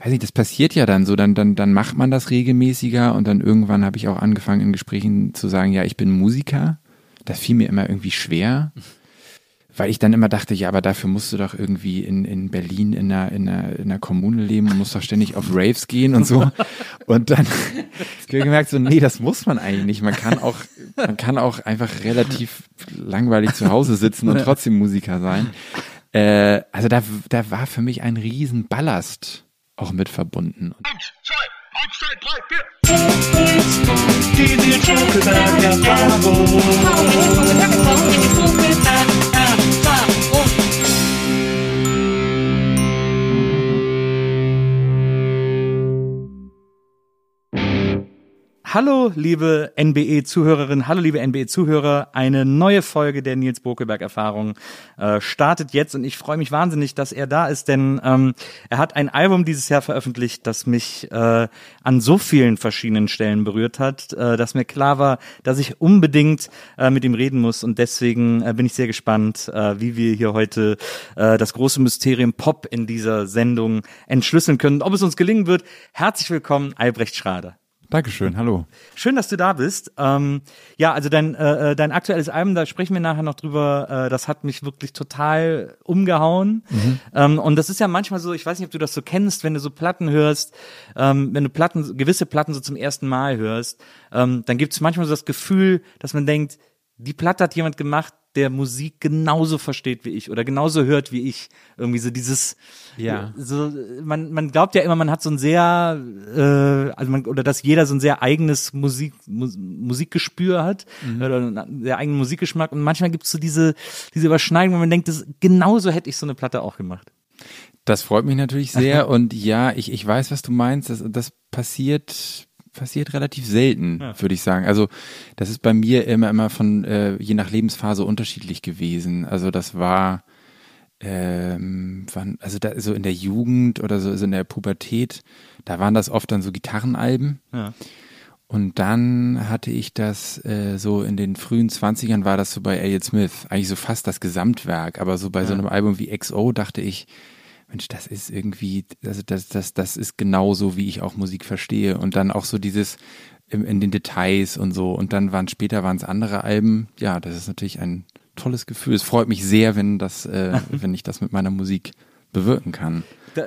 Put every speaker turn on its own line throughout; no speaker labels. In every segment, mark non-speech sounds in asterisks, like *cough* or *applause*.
weiß nicht, das passiert ja dann so, dann, dann, dann macht man das regelmäßiger und dann irgendwann habe ich auch angefangen in Gesprächen zu sagen, ja, ich bin Musiker. Das fiel mir immer irgendwie schwer, weil ich dann immer dachte, ja, aber dafür musst du doch irgendwie in, in Berlin in einer, in, einer, in einer Kommune leben und musst doch ständig auf Raves gehen und so. Und dann *laughs* habe ich gemerkt, so, nee, das muss man eigentlich nicht. Man kann auch, man kann auch einfach relativ langweilig zu Hause sitzen und trotzdem Musiker sein. Äh, also da, da war für mich ein riesen Ballast auch mit verbunden.
Hallo, liebe NBE-Zuhörerinnen, hallo, liebe NBE-Zuhörer. Eine neue Folge der Nils Bokelberg-Erfahrung äh, startet jetzt und ich freue mich wahnsinnig, dass er da ist, denn ähm, er hat ein Album dieses Jahr veröffentlicht, das mich äh, an so vielen verschiedenen Stellen berührt hat, äh, dass mir klar war, dass ich unbedingt äh, mit ihm reden muss und deswegen äh, bin ich sehr gespannt, äh, wie wir hier heute äh, das große Mysterium Pop in dieser Sendung entschlüsseln können. Ob es uns gelingen wird, herzlich willkommen, Albrecht Schrader.
Dankeschön, hallo.
Schön, dass du da bist. Ähm, ja, also dein, äh, dein aktuelles Album, da sprechen wir nachher noch drüber, äh, das hat mich wirklich total umgehauen. Ähm, und das ist ja manchmal so, ich weiß nicht, ob du das so kennst, wenn du so Platten hörst, ähm, wenn du Platten, gewisse Platten so zum ersten Mal hörst, ähm, dann gibt es manchmal so das Gefühl, dass man denkt, die Platte hat jemand gemacht, der Musik genauso versteht wie ich oder genauso hört wie ich. Irgendwie so dieses,
Ja.
so, man, man glaubt ja immer, man hat so ein sehr, äh, also man, oder dass jeder so ein sehr eigenes Musik, Mus, Musikgespür hat oder einen sehr eigenen Musikgeschmack und manchmal gibt es so diese, diese Überschneidung, wo man denkt, das, genauso hätte ich so eine Platte auch gemacht.
Das freut mich natürlich sehr *laughs* und ja, ich, ich weiß, was du meinst. Das, das passiert passiert relativ selten, würde ich sagen. Also das ist bei mir immer immer von äh, je nach Lebensphase unterschiedlich gewesen. Also das war ähm, wann, also da so in der Jugend oder so, so in der Pubertät, da waren das oft dann so Gitarrenalben.
Ja.
Und dann hatte ich das äh, so in den frühen 20ern war das so bei Elliott Smith, eigentlich so fast das Gesamtwerk, aber so bei so einem Album wie XO dachte ich, Mensch, das ist irgendwie, also das, das, das ist genauso, wie ich auch Musik verstehe. Und dann auch so dieses im, in den Details und so. Und dann waren später waren es andere Alben. Ja, das ist natürlich ein tolles Gefühl. Es freut mich sehr, wenn das, äh, *laughs* wenn ich das mit meiner Musik bewirken kann.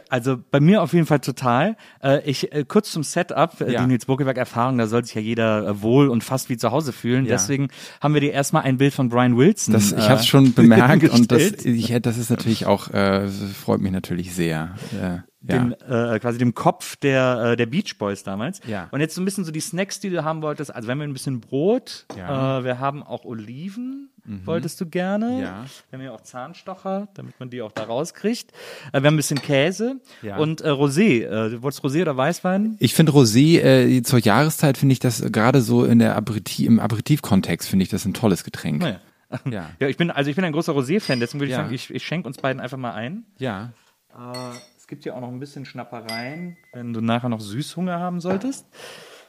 Also bei mir auf jeden Fall total. Äh, ich äh, kurz zum Setup, äh,
Ja.
die Nils Burkeberg Erfahrung, da soll sich ja jeder wohl und fast wie zu Hause fühlen.
Ja.
Deswegen haben wir dir erstmal ein Bild von Brian Wilson.
Das, ich habe es schon *laughs* bemerkt und das, ich, das ist natürlich auch, äh, freut mich natürlich sehr. Äh, ja.
dem, äh, quasi dem Kopf der, äh, der Beach Boys damals.
Ja.
Und jetzt so ein bisschen so die Snacks, die du haben wolltest. Also wir haben ein bisschen Brot,
Ja.
äh, wir haben auch Oliven, wolltest du gerne.
Ja.
Wir haben hier auch Zahnstocher, damit man die auch da rauskriegt. Äh, wir haben ein bisschen Käse
Ja.
und äh, Rosé. Äh, du wolltest Rosé oder Weißwein?
Ich finde Rosé äh, zur Jahreszeit finde ich das gerade so in der Aperitif, im Aperitivkontext finde ich das ein tolles Getränk.
Naja.
Ja. *laughs*
Ja, ich bin, also ich bin ein großer Rosé-Fan, deswegen würde ich
Ja.
sagen, ich, ich schenke uns beiden einfach mal ein.
Ja.
Äh, es gibt hier auch noch ein bisschen Schnappereien, wenn du nachher noch Süßhunger haben solltest.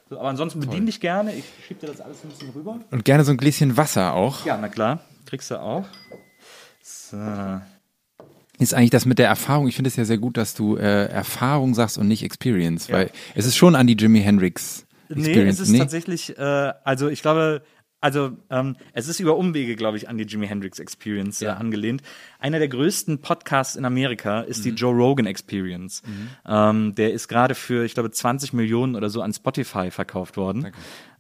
So, aber ansonsten bedien dich gerne. Ich schieb dir das alles ein bisschen rüber.
Und gerne so ein Gläschen Wasser auch.
Ja, na klar. Kriegst du auch. So.
Ist eigentlich das mit der Erfahrung. Ich finde es ja sehr gut, dass du äh, Erfahrung sagst und nicht Experience, weil es ist schon an die Jimi Hendrix
Nee,
Experience.
es ist tatsächlich, äh, also ich glaube, also ähm, es ist über Umwege, glaube ich, an die Jimi Hendrix Experience äh, angelehnt. Einer der größten Podcasts in Amerika ist
Mhm.
die Joe Rogan Experience. Ähm, der ist gerade für, ich glaube, 20 Millionen oder so an Spotify verkauft worden.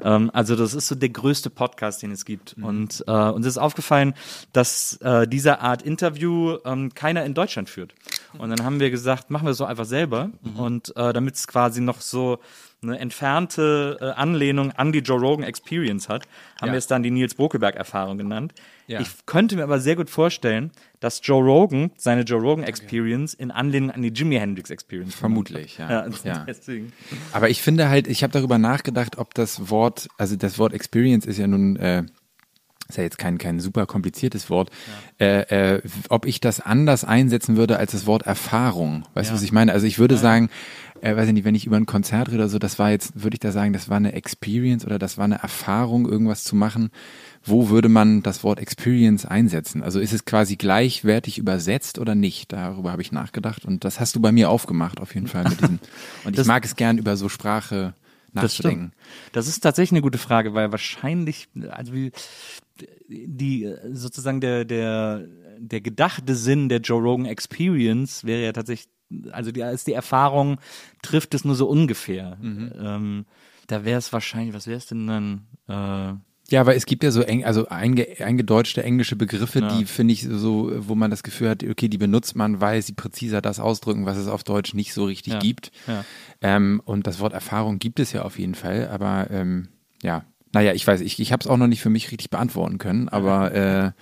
Ähm, also das ist so der größte Podcast, den es gibt.
Mhm.
Und äh, uns ist aufgefallen, dass äh, diese Art Interview ähm, keiner in Deutschland führt. Und dann haben wir gesagt, machen wir es so einfach selber.
Mhm.
Und äh, damit es quasi noch so eine entfernte äh, Anlehnung an die Joe Rogan Experience hat, haben
Ja.
wir es dann die Nils Bokelberg-Erfahrung genannt.
Ja.
Ich könnte mir aber sehr gut vorstellen, dass Joe Rogan seine Joe Rogan Experience in Anlehnung an die Jimi Hendrix Experience
Vermutlich, ja.
Ja,
Ja.
deswegen.
Aber ich finde halt, ich habe darüber nachgedacht, ob das Wort, also das Wort Experience ist ja nun, äh, ist ja jetzt kein, kein super kompliziertes Wort, äh, äh, ob ich das anders einsetzen würde als das Wort Erfahrung. Weißt du, was ich meine? Also ich würde sagen, äh, weiß ich nicht, wenn ich über ein Konzert rede oder so, das war jetzt, würde ich da sagen, das war eine Experience oder das war eine Erfahrung, irgendwas zu machen. Wo würde man das Wort Experience einsetzen? Also ist es quasi gleichwertig übersetzt oder nicht? Darüber habe ich nachgedacht und das hast du bei mir aufgemacht, auf jeden Fall mit diesem. *laughs* Und ich
Das-
mag es gern über so Sprache
Das
nachzudenken.
stimmt. Das ist tatsächlich eine gute Frage, weil wahrscheinlich, also wie, die sozusagen der, der, der gedachte Sinn der Joe Rogan Experience wäre ja tatsächlich, also die, ist die Erfahrung, trifft es nur so ungefähr. Ähm, da wäre es wahrscheinlich, was wäre es denn dann? Äh,
Ja, weil es gibt ja so eng, also einge, eingedeutschte englische Begriffe, die finde ich so, wo man das Gefühl hat, okay, die benutzt man, weil sie präziser das ausdrücken, was es auf Deutsch nicht so richtig
Ja,
gibt.
ja.
Ähm, und das Wort Erfahrung gibt es ja auf jeden Fall, aber ähm, ja, naja, ich weiß, ich, ich habe es auch noch nicht für mich richtig beantworten können, aber *laughs* äh,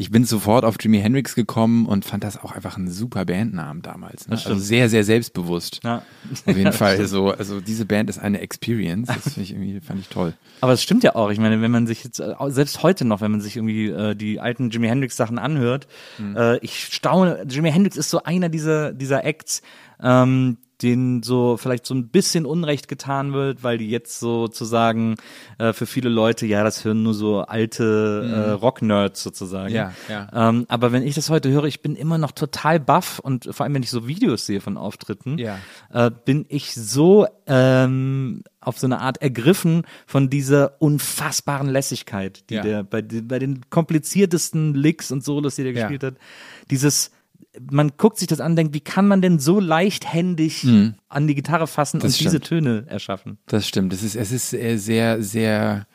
ich bin sofort auf Jimi Hendrix gekommen und fand das auch einfach ein super Bandnamen damals. Ne? Also sehr, sehr selbstbewusst.
Ja.
Auf jeden *laughs* Fall. So, also diese Band ist eine Experience. Das finde ich irgendwie, fand ich toll.
Aber es stimmt ja auch. Ich meine, wenn man sich jetzt, äh, selbst heute noch, wenn man sich irgendwie äh, die alten Jimi Hendrix Sachen anhört, äh, ich staune, Jimi Hendrix ist so einer dieser, dieser Acts, ähm, denen so vielleicht so ein bisschen Unrecht getan wird, weil die jetzt sozusagen äh, für viele Leute, ja, das hören nur so alte äh, Rock-Nerds sozusagen.
Ja, ja.
Ähm, aber wenn ich das heute höre, ich bin immer noch total baff und vor allem, wenn ich so Videos sehe von Auftritten,
Ja.
äh, bin ich so ähm, auf so eine Art ergriffen von dieser unfassbaren Lässigkeit, die
Ja.
der bei, den- bei den kompliziertesten Licks und Solos, die der gespielt hat, dieses man guckt sich das an, denkt, wie kann man denn so leichthändig an die Gitarre fassen
Mhm. Das
und diese
stimmt.
Töne erschaffen?
Das stimmt. Es ist, es ist äh, sehr, sehr,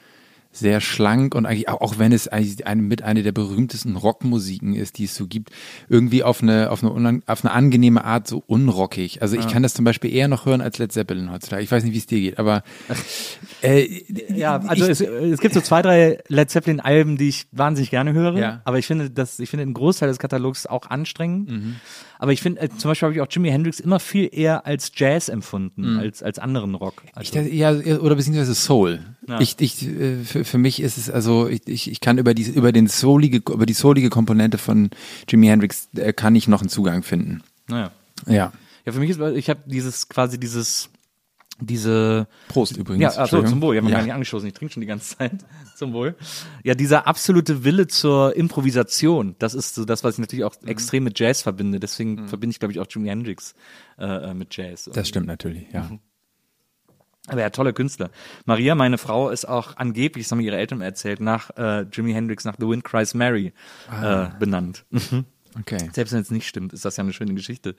sehr schlank und eigentlich auch, auch wenn es eigentlich eine, mit einer der berühmtesten Rockmusiken ist, die es so gibt, irgendwie auf eine, auf eine, auf eine angenehme Art so unrockig. Also ich kann das zum Beispiel eher noch hören als Led Zeppelin heutzutage. Ich weiß nicht, wie es dir geht, aber *laughs* äh,
Ja, also es, es gibt so zwei, drei Led Zeppelin Alben, die ich wahnsinnig gerne höre,
Ja.
aber ich finde das, ich finde den Großteil des Katalogs auch anstrengend.
Mhm.
Aber ich finde, äh, zum Beispiel habe ich auch Jimi Hendrix immer viel eher als Jazz empfunden, als, als anderen Rock.
Mhm. Ich,
Also,
dachte, ja, oder beziehungsweise Soul. Ich, ich, äh, für, für mich ist es also, ich, ich, ich kann über die, über den soulige, über die soulige Komponente von Jimi Hendrix äh, kann ich noch einen Zugang finden.
naja.
Ja.
Ja, für mich ist, ich habe dieses quasi dieses diese
Prost übrigens.
ja,
Entschuldigung.
zum Wohl, ich habe
Ja.
gar nicht angestoßen, ich trinke schon die ganze Zeit. *laughs* zum Wohl. Ja, dieser absolute Wille zur Improvisation, das ist so das, was ich natürlich auch extrem mit Jazz verbinde. Deswegen verbinde ich, glaube ich, auch Jimi Hendrix äh, äh, mit Jazz.
Das stimmt natürlich, ja.
Aber ja, toller Künstler. Maria, meine Frau, ist auch angeblich, das haben mir ihre Eltern erzählt, nach äh, Jimi Hendrix, nach The Wind Cries Mary äh, benannt.
Okay.
Selbst wenn es nicht stimmt, ist das ja eine schöne Geschichte.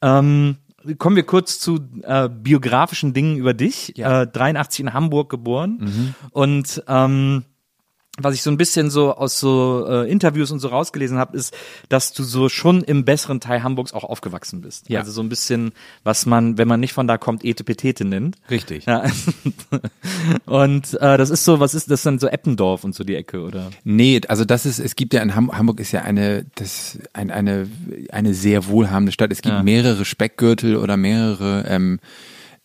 Ähm, kommen wir kurz zu äh, biografischen Dingen über dich.
Ja.
Äh, 83 in Hamburg geboren und ähm, was ich so ein bisschen so aus so äh, Interviews und so rausgelesen habe, ist, dass du so schon im besseren Teil Hamburgs auch aufgewachsen bist.
Ja.
Also so ein bisschen, was man, wenn man nicht von da kommt, Etepetete nennt.
Richtig.
Ja. *laughs* und äh, das ist so, was ist das dann so Eppendorf und so die Ecke, oder?
Nee, also das ist, es gibt ja in Ham Hamburg ist ja eine, das, ein, eine, eine sehr wohlhabende Stadt. Es gibt
Ja.
mehrere Speckgürtel oder mehrere, ähm,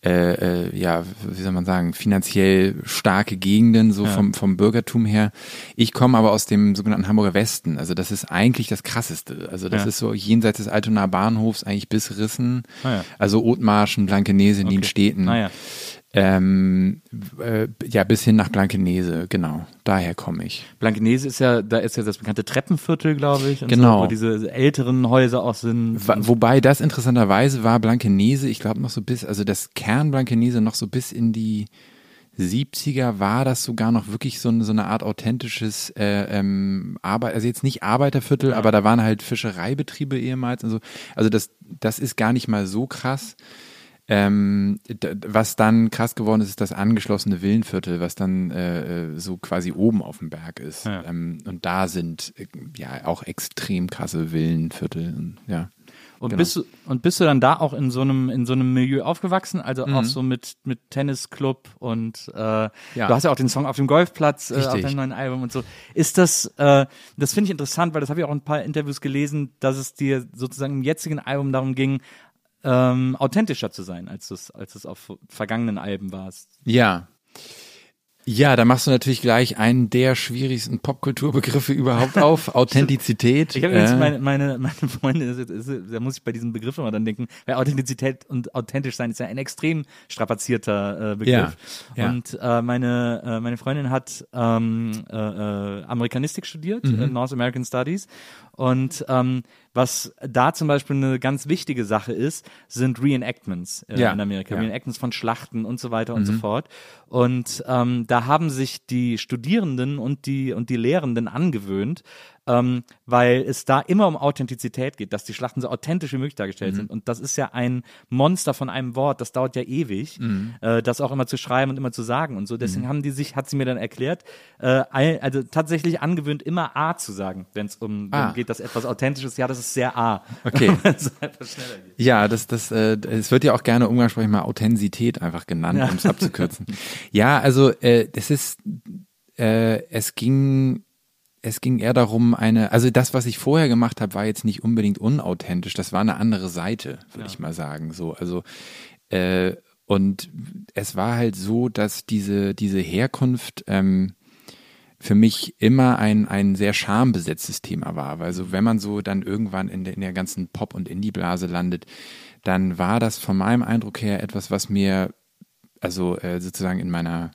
äh, äh, ja, wie soll man sagen, finanziell starke Gegenden, so vom, vom Bürgertum her. Ich komme aber aus dem sogenannten Hamburger Westen. Also das ist eigentlich das krasseste. Also das
Ja.
ist so jenseits des Altonaer Bahnhofs eigentlich bis Rissen.
Ah ja.
Also Othmarschen, Blankenese, Nienstädten.
Naja.
Ähm, äh, ja, bis hin nach Blankenese, genau. Daher komme ich.
Blankenese ist ja, da ist ja das bekannte Treppenviertel, glaube ich.
Genau.
So, wo diese älteren Häuser auch sind.
Wobei das interessanterweise war Blankenese, ich glaube noch so bis, also das Kern Blankenese noch so bis in die 70er war das sogar noch wirklich so, eine- so eine Art authentisches äh, ähm, Arbeit, also jetzt nicht Arbeiterviertel, aber da waren halt Fischereibetriebe ehemals und so. Also das, das ist gar nicht mal so krass. Ähm, was dann krass geworden ist, ist das angeschlossene Villenviertel, was dann äh, äh, so quasi oben auf dem Berg ist.
Ja.
Ähm, und da sind äh, ja auch extrem krasse Villenviertel. Und, ja.
Und
Genau.
bist du und bist du dann da auch in so einem in so einem Milieu aufgewachsen, also
Mhm.
auch so mit mit Tennisclub und äh, du hast ja auch den Song auf dem Golfplatz äh, auf deinem neuen Album und so. Ist das äh, das finde ich interessant, weil das habe ich auch in ein paar Interviews gelesen, dass es dir sozusagen im jetzigen Album darum ging, ähm, authentischer zu sein, als es als es auf vergangenen Alben warst.
Ja. Ja, da machst du natürlich gleich einen der schwierigsten Popkulturbegriffe überhaupt auf. *laughs* Authentizität.
Ich habe jetzt
äh,
meine, meine, meine Freunde, da muss ich bei diesem Begriff immer dann denken, weil Authentizität und authentisch sein ist ja ein extrem strapazierter äh, Begriff.
Ja, ja.
Und äh, meine, äh, meine Freundin hat ähm, äh, äh, Amerikanistik studiert,
Mhm.
äh, North American Studies. Und ähm, was da zum Beispiel eine ganz wichtige Sache ist, sind Reenactments äh,
Ja,
in Amerika.
ja. Mhm.
Reenactments von Schlachten und so weiter und so fort. Und ähm, da haben sich die Studierenden und die und die Lehrenden angewöhnt, ähm, weil es da immer um Authentizität geht, dass die Schlachten so authentisch wie möglich dargestellt sind. Und das ist ja ein Monster von einem Wort, das dauert ja ewig, äh, das auch immer zu schreiben und immer zu sagen und so. Deswegen haben die sich, hat sie mir dann erklärt, äh, also tatsächlich angewöhnt, immer A zu sagen, wenn es um
Ah.
geht, dass etwas authentisch ist. Ja, das ist sehr A.
Okay. *laughs* Ja, das, das, äh, es wird ja auch gerne umgangssprachlich mal Authentizität einfach genannt, um es abzukürzen. ja, also äh, es ist, äh, es ging, es ging eher darum, eine, also das, was ich vorher gemacht habe, war jetzt nicht unbedingt unauthentisch. Das war eine andere Seite, würde ich mal sagen. So, also äh, und es war halt so, dass diese diese Herkunft ähm, für mich immer ein, ein sehr schambesetztes Thema war. Also wenn man so dann irgendwann in der, in der ganzen Pop- und Indie-Blase landet, dann war das von meinem Eindruck her etwas, was mir, also äh, sozusagen in meiner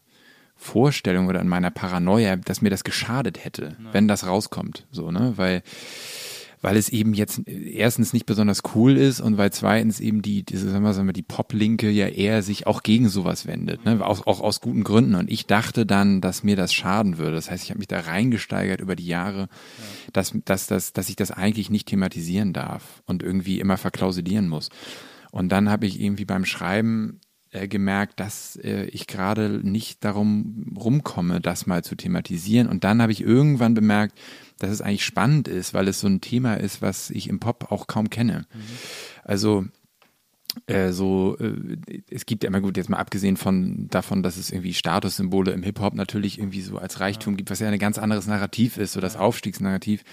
Vorstellung oder in meiner Paranoia, dass mir das geschadet hätte, wenn das rauskommt. So, ne? Weil weil es eben jetzt erstens nicht besonders cool ist und weil zweitens eben die, diese, sagen wir, sagen wir, die Pop-Linke ja eher sich auch gegen sowas wendet, ne? auch, auch aus guten Gründen. Und ich dachte dann, dass mir das schaden würde. Das heißt, ich habe mich da reingesteigert über die Jahre, dass, dass, dass, dass ich das eigentlich nicht thematisieren darf und irgendwie immer verklausulieren muss. Und dann habe ich irgendwie beim Schreiben äh, gemerkt, dass äh, ich gerade nicht darum rumkomme, das mal zu thematisieren. Und dann habe ich irgendwann bemerkt, dass es eigentlich spannend ist, weil es so ein Thema ist, was ich im Pop auch kaum kenne. Also äh, so, äh, es gibt ja immer gut, jetzt mal abgesehen von davon, dass es irgendwie Statussymbole im Hip-Hop natürlich irgendwie so als Reichtum gibt, was ja ein ganz anderes Narrativ ist, so das Aufstiegsnarrativ,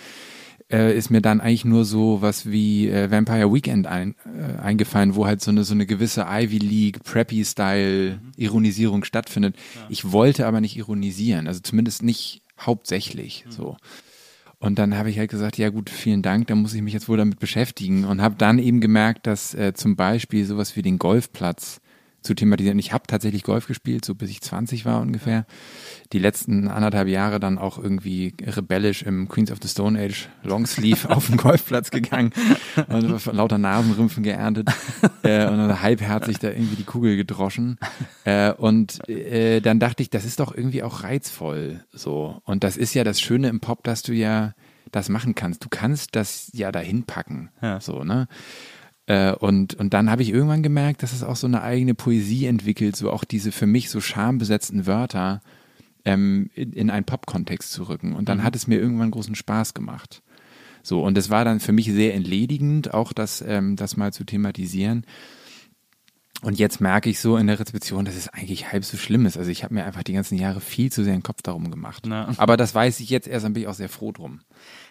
äh, ist mir dann eigentlich nur so was wie äh, Vampire Weekend ein, äh, eingefallen, wo halt so eine so eine gewisse Ivy League Preppy Style Ironisierung stattfindet. Ich wollte aber nicht ironisieren, also zumindest nicht hauptsächlich so. Und dann habe ich halt gesagt, ja gut, vielen Dank, dann muss ich mich jetzt wohl damit beschäftigen und habe dann eben gemerkt, dass äh, zum Beispiel sowas wie den Golfplatz zu thematisieren. Ich habe tatsächlich Golf gespielt, so bis ich 20 war ungefähr. Die letzten anderthalb Jahre dann auch irgendwie rebellisch im Queens of the Stone Age Longsleeve *laughs* auf den Golfplatz gegangen und von lauter Nasenrümpfen geerntet äh, und halbherzig da irgendwie die Kugel gedroschen. Äh, und äh, dann dachte ich, das ist doch irgendwie auch reizvoll so. Und das ist ja das Schöne im Pop, dass du ja das machen kannst. Du kannst das ja dahin packen.
Ja.
So, ne? Äh, und, und dann habe ich irgendwann gemerkt, dass es auch so eine eigene Poesie entwickelt, so auch diese für mich so schambesetzten Wörter ähm, in, in einen Pop-Kontext zu rücken. Und dann hat es mir irgendwann großen Spaß gemacht. So, und es war dann für mich sehr entledigend, auch das, ähm, das mal zu thematisieren. Und jetzt merke ich so in der Rezeption, dass es eigentlich halb so schlimm ist. Also ich habe mir einfach die ganzen Jahre viel zu sehr den Kopf darum gemacht.
Na.
Aber das weiß ich jetzt erst, dann bin ich auch sehr froh drum.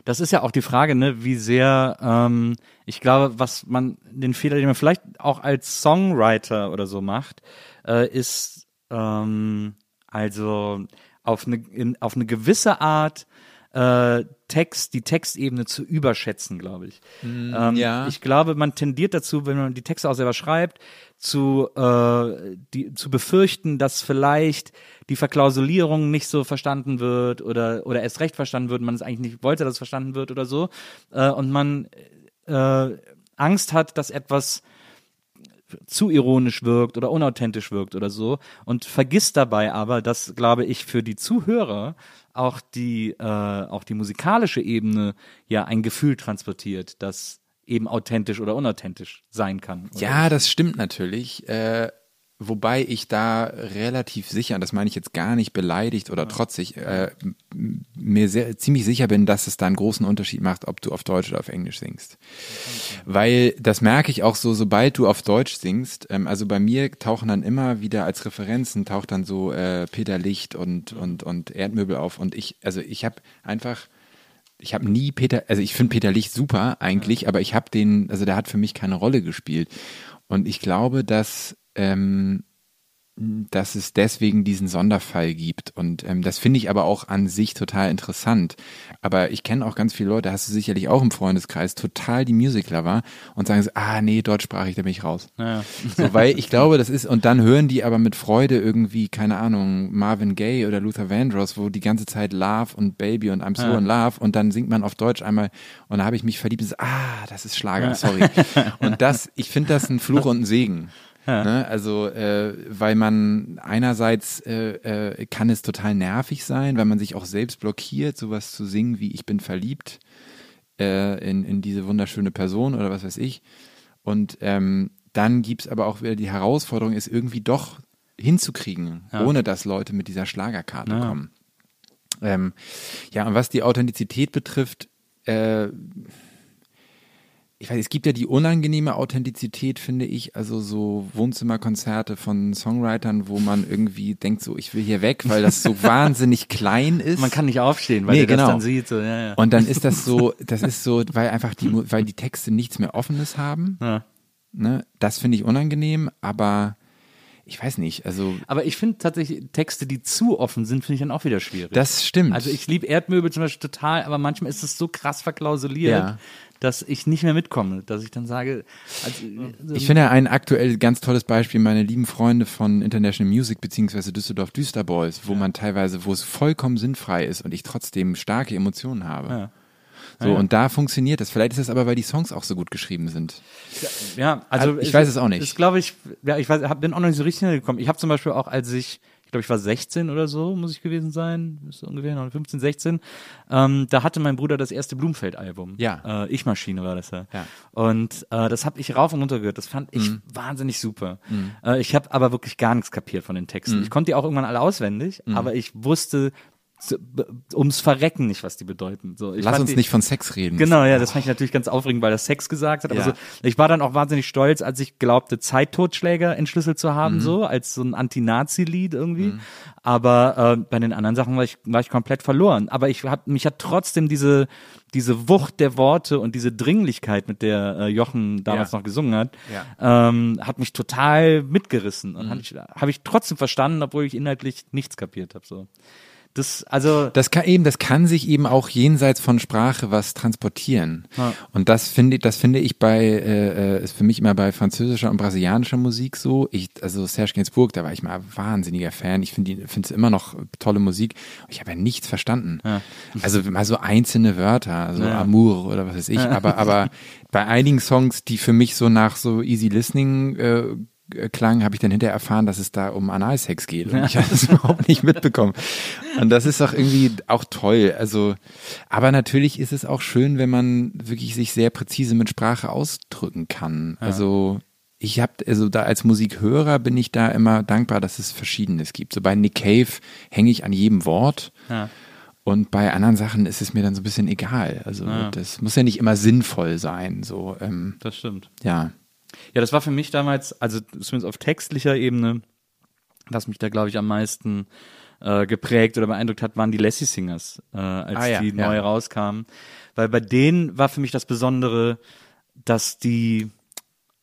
Das ist ja auch die Frage, ne, wie sehr, ähm, ich glaube, was man, den Fehler, den man vielleicht auch als Songwriter oder so macht, äh, ist ähm, also auf eine, in, auf eine gewisse Art äh, Text, die Textebene zu überschätzen, glaube ich. ähm,
ja.
Ich glaube, man tendiert dazu, wenn man die Texte auch selber schreibt, zu, äh, die, zu befürchten, dass vielleicht die Verklausulierung nicht so verstanden wird oder, oder erst recht verstanden wird, man es eigentlich nicht wollte, dass es verstanden wird oder so. Äh, und man äh, Angst hat, dass etwas zu ironisch wirkt oder unauthentisch wirkt oder so und vergisst dabei aber, dass, glaube ich, für die Zuhörer auch die, äh, auch die musikalische Ebene ja ein Gefühl transportiert, das eben authentisch oder unauthentisch sein kann. Oder?
Ja, das stimmt natürlich. Äh, Wobei ich da relativ sicher, und das meine ich jetzt gar nicht beleidigt oder trotzig, äh, mir sehr, ziemlich sicher bin, dass es da einen großen Unterschied macht, ob du auf Deutsch oder auf Englisch singst. Weil das merke ich auch so, sobald du auf Deutsch singst, ähm, also bei mir tauchen dann immer wieder als Referenzen, taucht dann so äh, Peter Licht und, und, und Erdmöbel auf und ich, also ich habe einfach, ich habe nie Peter, also ich finde Peter Licht super eigentlich, aber ich habe den, also der hat für mich keine Rolle gespielt. Und ich glaube, dass ähm, dass es deswegen diesen Sonderfall gibt. Und ähm, das finde ich aber auch an sich total interessant. Aber ich kenne auch ganz viele Leute, hast du sicherlich auch im Freundeskreis, total die Music-Lover und sagen so, ah nee, deutschsprachig, da bin ich raus. So, weil ich glaube, das ist, und dann hören die aber mit Freude irgendwie, keine Ahnung, Marvin Gaye oder Luther Vandross, wo die ganze Zeit Love und Baby und I'm so in love und dann singt man auf Deutsch einmal und da habe ich mich verliebt und so, ah, das ist Schlager, sorry. Und das, ich finde das ein Fluch und ein Segen. Ne? Also, äh, weil man einerseits äh, äh, kann es total nervig sein, weil man sich auch selbst blockiert, sowas zu singen wie Ich bin verliebt äh, in, in diese wunderschöne Person oder was weiß ich. Und ähm, dann gibt's aber auch wieder die Herausforderung, es irgendwie doch hinzukriegen, ohne dass Leute mit dieser Schlagerkarte kommen. Ähm, ja, und was die Authentizität betrifft, äh, ich weiß, es gibt ja die unangenehme Authentizität, finde ich, also so Wohnzimmerkonzerte von Songwritern, wo man irgendwie denkt, so, ich will hier weg, weil das so *laughs* wahnsinnig klein ist.
Man kann nicht aufstehen, weil
Nee,
er das
genau.
dann sieht. So, ja, ja.
Und dann ist das so, das ist so, weil einfach die, weil die Texte nichts mehr Offenes haben.
Ja.
Ne? Das finde ich unangenehm, aber ich weiß nicht, also
Aber ich finde tatsächlich Texte, die zu offen sind, finde ich dann auch wieder schwierig.
das stimmt.
Also ich liebe Erdmöbel zum Beispiel total, aber manchmal ist es so krass verklausuliert,
Ja.
dass ich nicht mehr mitkomme, dass ich dann sage, also,
Ich finde ein aktuell ganz tolles Beispiel, meine lieben Freunde von International Music beziehungsweise Düsseldorf Düsterboys, wo man teilweise, wo es vollkommen sinnfrei ist und ich trotzdem starke Emotionen habe.
Ja.
So, und da funktioniert das. Vielleicht ist es aber, weil die Songs auch so gut geschrieben sind.
ja, also
Also, ich weiß es auch nicht.
Ist glaube ich, ja, ich weiß, hab, bin auch noch nicht so richtig hingekommen. Ich habe zum Beispiel auch, als ich, ich glaube, ich war 16 oder so, muss ich gewesen sein, ist so ungefähr noch 15, 16. Ähm, da hatte mein Bruder das erste Blumfeld-Album.
Ja.
Äh, Ich Maschine war das ja.
Ja. Mhm.
Und äh, das habe ich rauf und runter gehört. Das fand ich wahnsinnig super. Äh, ich habe aber wirklich gar nichts kapiert von den
Mhm.
Texten. Ich konnte die auch irgendwann alle auswendig, aber ich wusste ums Verrecken nicht, was die bedeuten. So, ich
Lass uns
die,
nicht von Sex reden.
Genau, ja, das fand ich natürlich ganz aufregend, weil er Sex gesagt hat. Aber
Ja.
so, ich war dann auch wahnsinnig stolz, als ich glaubte, Zeittotschläger entschlüsselt zu
Mhm.
haben, so als so ein Anti-Nazi-Lied irgendwie. Aber äh, bei den anderen Sachen war ich, war ich komplett verloren. Aber ich hab, mich hat trotzdem diese, diese Wucht der Worte und diese Dringlichkeit, mit der äh, Jochen damals
Ja.
noch gesungen hat,
Ja.
ähm, hat mich total mitgerissen.
Mhm.
Und habe ich, hab ich trotzdem verstanden, obwohl ich inhaltlich nichts kapiert habe. So. Das, also,
Das kann eben, das kann sich eben auch jenseits von Sprache was transportieren.
Ja.
Und das finde, das finde ich bei, äh, äh, ist für mich immer bei französischer und brasilianischer Musik so. Ich, also Serge Gainsbourg, da war ich mal wahnsinniger Fan. Ich finde finde es immer noch tolle Musik. Ich habe ja nichts verstanden. Also mal so einzelne Wörter, so
Ja.
Amour oder was weiß ich. *laughs* Aber, aber bei einigen Songs, die für mich so nach so easy listening äh, klang, habe ich dann hinterher erfahren, dass es da um Analsex geht. Und *laughs* ich habe das überhaupt nicht mitbekommen. Und das ist doch irgendwie auch toll. Also, aber natürlich ist es auch schön, wenn man wirklich sich sehr präzise mit Sprache ausdrücken kann. Also ich habe, also da als Musikhörer bin ich da immer dankbar, dass es Verschiedenes gibt. So bei Nick Cave hänge ich an jedem Wort.
ja.
Und bei anderen Sachen ist es mir dann so ein bisschen egal. Also
Ja.
das muss ja nicht immer sinnvoll sein. So, ähm,
das stimmt.
ja.
Ja, das war für mich damals, also zumindest auf textlicher Ebene, was mich da, glaube ich, am meisten äh, geprägt oder beeindruckt hat, waren die Lassie Singers, äh, als
Ah ja,
die
ja.
neu rauskamen. Weil bei denen war für mich das Besondere, dass die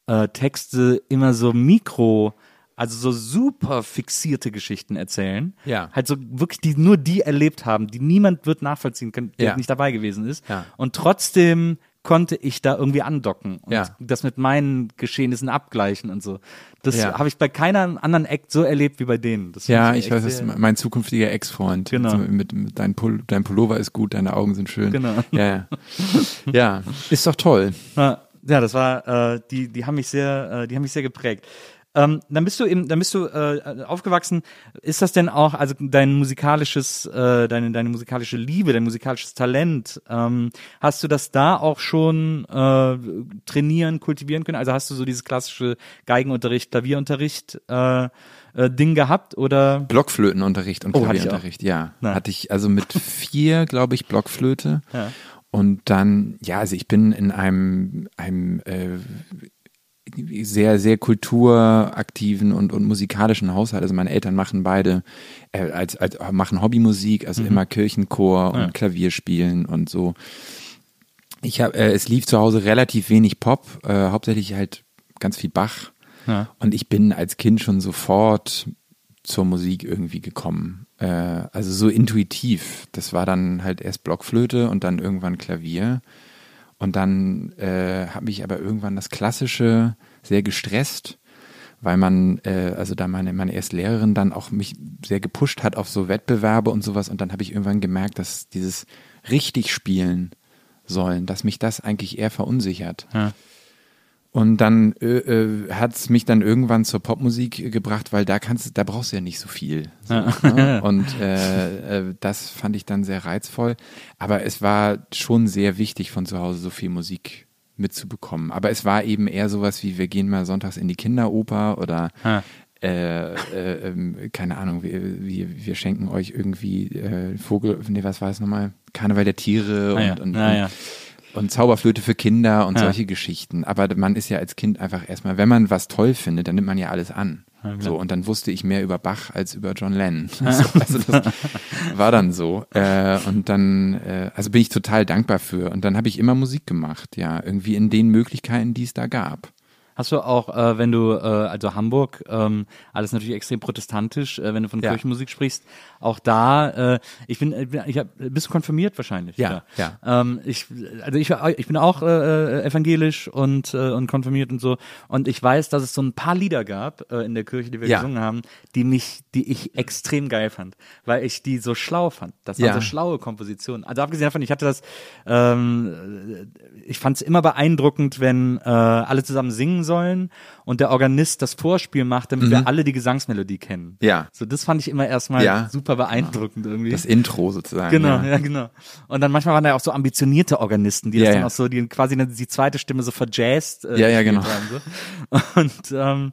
äh, Texte immer so mikro, also so super fixierte Geschichten erzählen.
Ja.
Halt so wirklich, die nur die erlebt haben, die niemand wird nachvollziehen können, der
Ja.
nicht dabei gewesen ist.
Ja.
Und trotzdem konnte ich da irgendwie andocken und
Ja.
das mit meinen Geschehnissen abgleichen und so. Das
Ja.
habe ich bei keiner anderen Act so erlebt wie bei denen. Das
Ja, ich weiß, das mein zukünftiger Ex-Freund.
Genau.
So Mit, mit dein, Pul dein Pullover ist gut, deine Augen sind schön.
Genau.
Ja, ja. *laughs* ist doch toll.
Ja, ja, das war, äh, die, die haben mich sehr, äh, die haben mich sehr geprägt. Ähm, dann bist du eben, dann bist du äh, aufgewachsen. Ist das denn auch, also dein musikalisches, äh, deine deine musikalische Liebe, dein musikalisches Talent? Ähm, hast du das da auch schon äh, trainieren, kultivieren können? Also hast du so dieses klassische Geigenunterricht, Klavierunterricht äh, äh, Ding gehabt oder?
Blockflötenunterricht und
Oh,
Klavierunterricht, ja.
Na.
Hatte ich also mit vier, *laughs* glaube ich, Blockflöte.
Ja.
Und dann, ja, also ich bin in einem, einem äh, sehr, sehr kulturaktiven und, und musikalischen Haushalt. Also meine Eltern machen beide äh, als, als machen Hobbymusik, also immer Kirchenchor und Klavierspielen und so. Ich habe, äh, es lief zu Hause relativ wenig Pop, äh, hauptsächlich halt ganz viel Bach.
Ja.
Und ich bin als Kind schon sofort zur Musik irgendwie gekommen. Äh, also so intuitiv. Das war dann halt erst Blockflöte und dann irgendwann Klavier. Und dann äh, hat mich aber irgendwann das Klassische sehr gestresst, weil man, äh, also da meine, meine erste Lehrerin dann auch mich sehr gepusht hat auf so Wettbewerbe und sowas. Und dann habe ich irgendwann gemerkt, dass dieses richtig spielen sollen, dass mich das eigentlich eher verunsichert.
Ja.
Und dann äh, äh, hat es mich dann irgendwann zur Popmusik gebracht, weil da kannst du, da brauchst du ja nicht so viel. So, ne? *laughs* Und äh, äh, das fand ich dann sehr reizvoll. Aber es war schon sehr wichtig, von zu Hause so viel Musik mitzubekommen. Aber es war eben eher sowas wie, wir gehen mal sonntags in die Kinderoper oder äh, äh, ähm, keine Ahnung, wir, wir, wir schenken euch irgendwie äh, Vogel, nee, was war es nochmal? Karneval der Tiere
Ah ja.
und, und,
Ja, ja.
Und Zauberflöte für Kinder und
Ja.
solche Geschichten. Aber man ist ja als Kind einfach erstmal, wenn man was toll findet, dann nimmt man ja alles an. so, und dann wusste ich mehr über Bach als über John Lennon. *laughs* *laughs* So, also das war dann so. Äh, und dann, äh, also bin ich total dankbar für. Und dann habe ich immer Musik gemacht, ja, irgendwie in den Möglichkeiten, die es da gab.
Hast du auch, äh, wenn du, äh, also Hamburg, ähm, alles natürlich extrem protestantisch, äh, wenn du von
Ja.
Kirchenmusik sprichst, auch da, äh, ich bin, ich, bin- ich hab, bist du konfirmiert wahrscheinlich?
Ja,
oder?
ja.
Ähm, ich, also ich, ich bin auch äh, äh, evangelisch und äh, und konfirmiert und so, und ich weiß, dass es so ein paar Lieder gab äh, in der Kirche, die wir
Ja.
gesungen haben, die mich, die ich extrem geil fand, weil ich die so schlau fand. Das waren
Ja.
so schlaue Kompositionen. Also abgesehen davon, ich hatte das, ähm, ich fand es immer beeindruckend, wenn äh, alle zusammen singen sollen und der Organist das Vorspiel macht, damit wir alle die Gesangsmelodie kennen.
Mhm. Ja.
So, das fand ich immer erstmal
Ja.
super beeindruckend irgendwie.
Das Intro sozusagen.
Genau,
ja.
ja. genau. Und dann manchmal waren da ja auch so ambitionierte Organisten, die
Ja,
das dann
ja.
auch so, die quasi die zweite Stimme so verjazzt äh,
Ja, ja, genau.
haben, so. *laughs* Und ähm,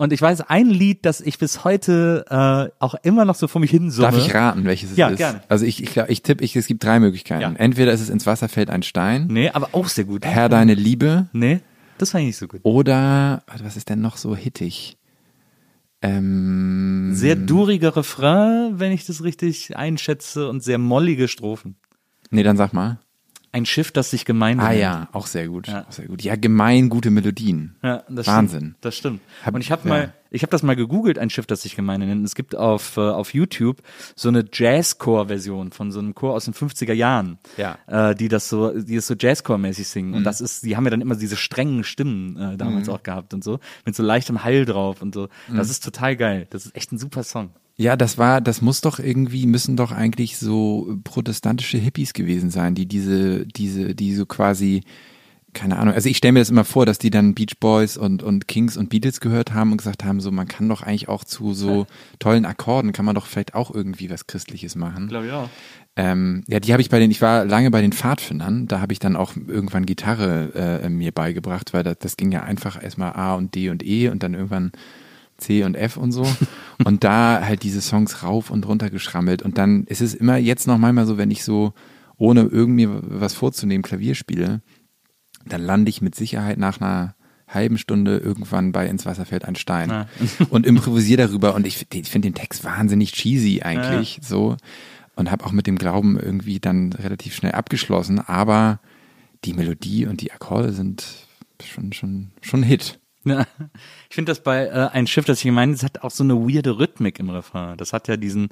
und ich weiß ein Lied, das ich bis heute äh, auch immer noch so vor mich hin summe.
Darf ich raten, welches es
Ja,
ist?
gerne.
Also ich, ich, glaub, ich tippe, ich, es gibt drei Möglichkeiten.
Ja.
Entweder ist es ins Wasser fällt ein Stein,
Nee, aber auch sehr gut.
Herr deine Liebe
Nee, das fand ich nicht so gut.
oder was ist denn noch so hittig? Ähm,
Sehr duriger Refrain, wenn ich das richtig einschätze, und sehr mollige Strophen.
nee, dann sag mal.
Ein Schiff, das sich Gemeinde
Ah
nennt.
ja, auch sehr gut.
Ja.
Auch sehr gut. Ja, gemein gute Melodien.
Ja, das
Wahnsinn.
Stimmt, das stimmt.
Hab-
und ich habe
ja.
mal, ich habe das mal gegoogelt, ein Schiff, das sich Gemeinde nennt. Es gibt auf äh, auf YouTube so eine Jazzcore-Version von so einem Chor aus den 50er Jahren,
Ja.
äh, die das so, die es so Jazzcore-mäßig singen.
Mhm.
Und das ist, die haben ja dann immer diese strengen Stimmen äh, damals auch gehabt und so, mit so leichtem Hall drauf und so.
Mhm.
Das ist total geil. Das ist echt ein super Song.
Ja, das war, das muss doch irgendwie, müssen doch eigentlich so protestantische Hippies gewesen sein, die diese, diese, die so quasi, keine Ahnung, also ich stelle mir das immer vor, dass die dann Beach Boys und, und Kings und Beatles gehört haben und gesagt haben, so man kann doch eigentlich auch zu so *laughs* tollen Akkorden, kann man doch vielleicht auch irgendwie was Christliches machen.
Glaube ich auch.
Ähm, ja, die habe ich bei den, ich war lange bei den Pfadfindern, da habe ich dann auch irgendwann Gitarre äh, mir beigebracht, weil das, das ging ja einfach erstmal A und D und E und dann irgendwann C und F und so. *laughs* und da halt diese Songs rauf und runter geschrammelt. Und dann ist es immer jetzt noch manchmal so, wenn ich so, ohne irgendwie was vorzunehmen, Klavier spiele, dann lande ich mit Sicherheit nach einer halben Stunde irgendwann bei ins Wasser fällt ein Stein
Ja. *laughs*
und improvisiere darüber und ich, ich finde den Text wahnsinnig cheesy eigentlich so und habe auch mit dem Glauben irgendwie dann relativ schnell abgeschlossen, aber die Melodie und die Akkorde sind schon schon schon ein Hit.
Ja. Ich finde das bei äh, ein Schiff, das ich gemeint das hat auch so eine weirde Rhythmik im Refrain. Das hat ja diesen,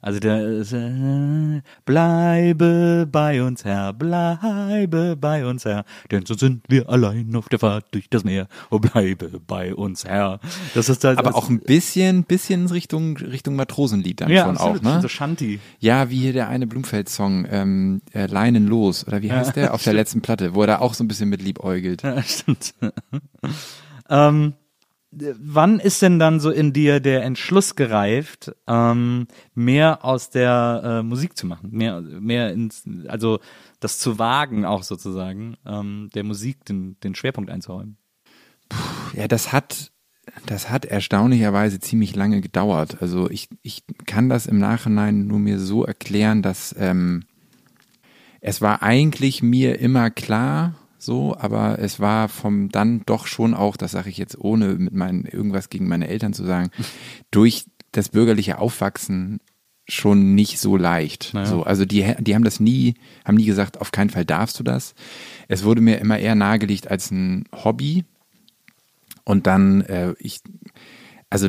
also der äh, bleibe bei uns Herr, bleibe bei uns Herr, denn so sind wir allein auf der Fahrt durch das Meer. Oh, bleibe bei uns Herr. Das ist da,
Aber
das,
auch ein bisschen bisschen in Richtung Richtung Matrosenlied dann
ja,
schon
absolut,
auch, ne?
so Shanty.
Ja, wie hier der eine Blumfeld-Song, ähm, äh, Leinen los, oder wie heißt der? *laughs* Auf der letzten Platte, wo er da auch so ein bisschen mit liebäugelt.
Ja, stimmt. Ähm, wann ist denn dann so in dir der Entschluss gereift, ähm, mehr aus der äh, Musik zu machen, mehr, mehr ins, also das zu wagen auch sozusagen, ähm, der Musik den, den Schwerpunkt einzuräumen?
Ja, das hat, das hat erstaunlicherweise ziemlich lange gedauert. Also ich, ich kann das im Nachhinein nur mir so erklären, dass ähm, es war eigentlich mir immer klar, so, aber es war vom dann doch schon auch, das sage ich jetzt ohne mit meinen irgendwas gegen meine Eltern zu sagen, *laughs* durch das bürgerliche Aufwachsen schon nicht so leicht.
Naja.
So, also die, die haben das nie, haben nie gesagt, auf keinen Fall darfst du das. Es wurde mir immer eher nahegelegt als ein Hobby. Und dann, äh, ich, also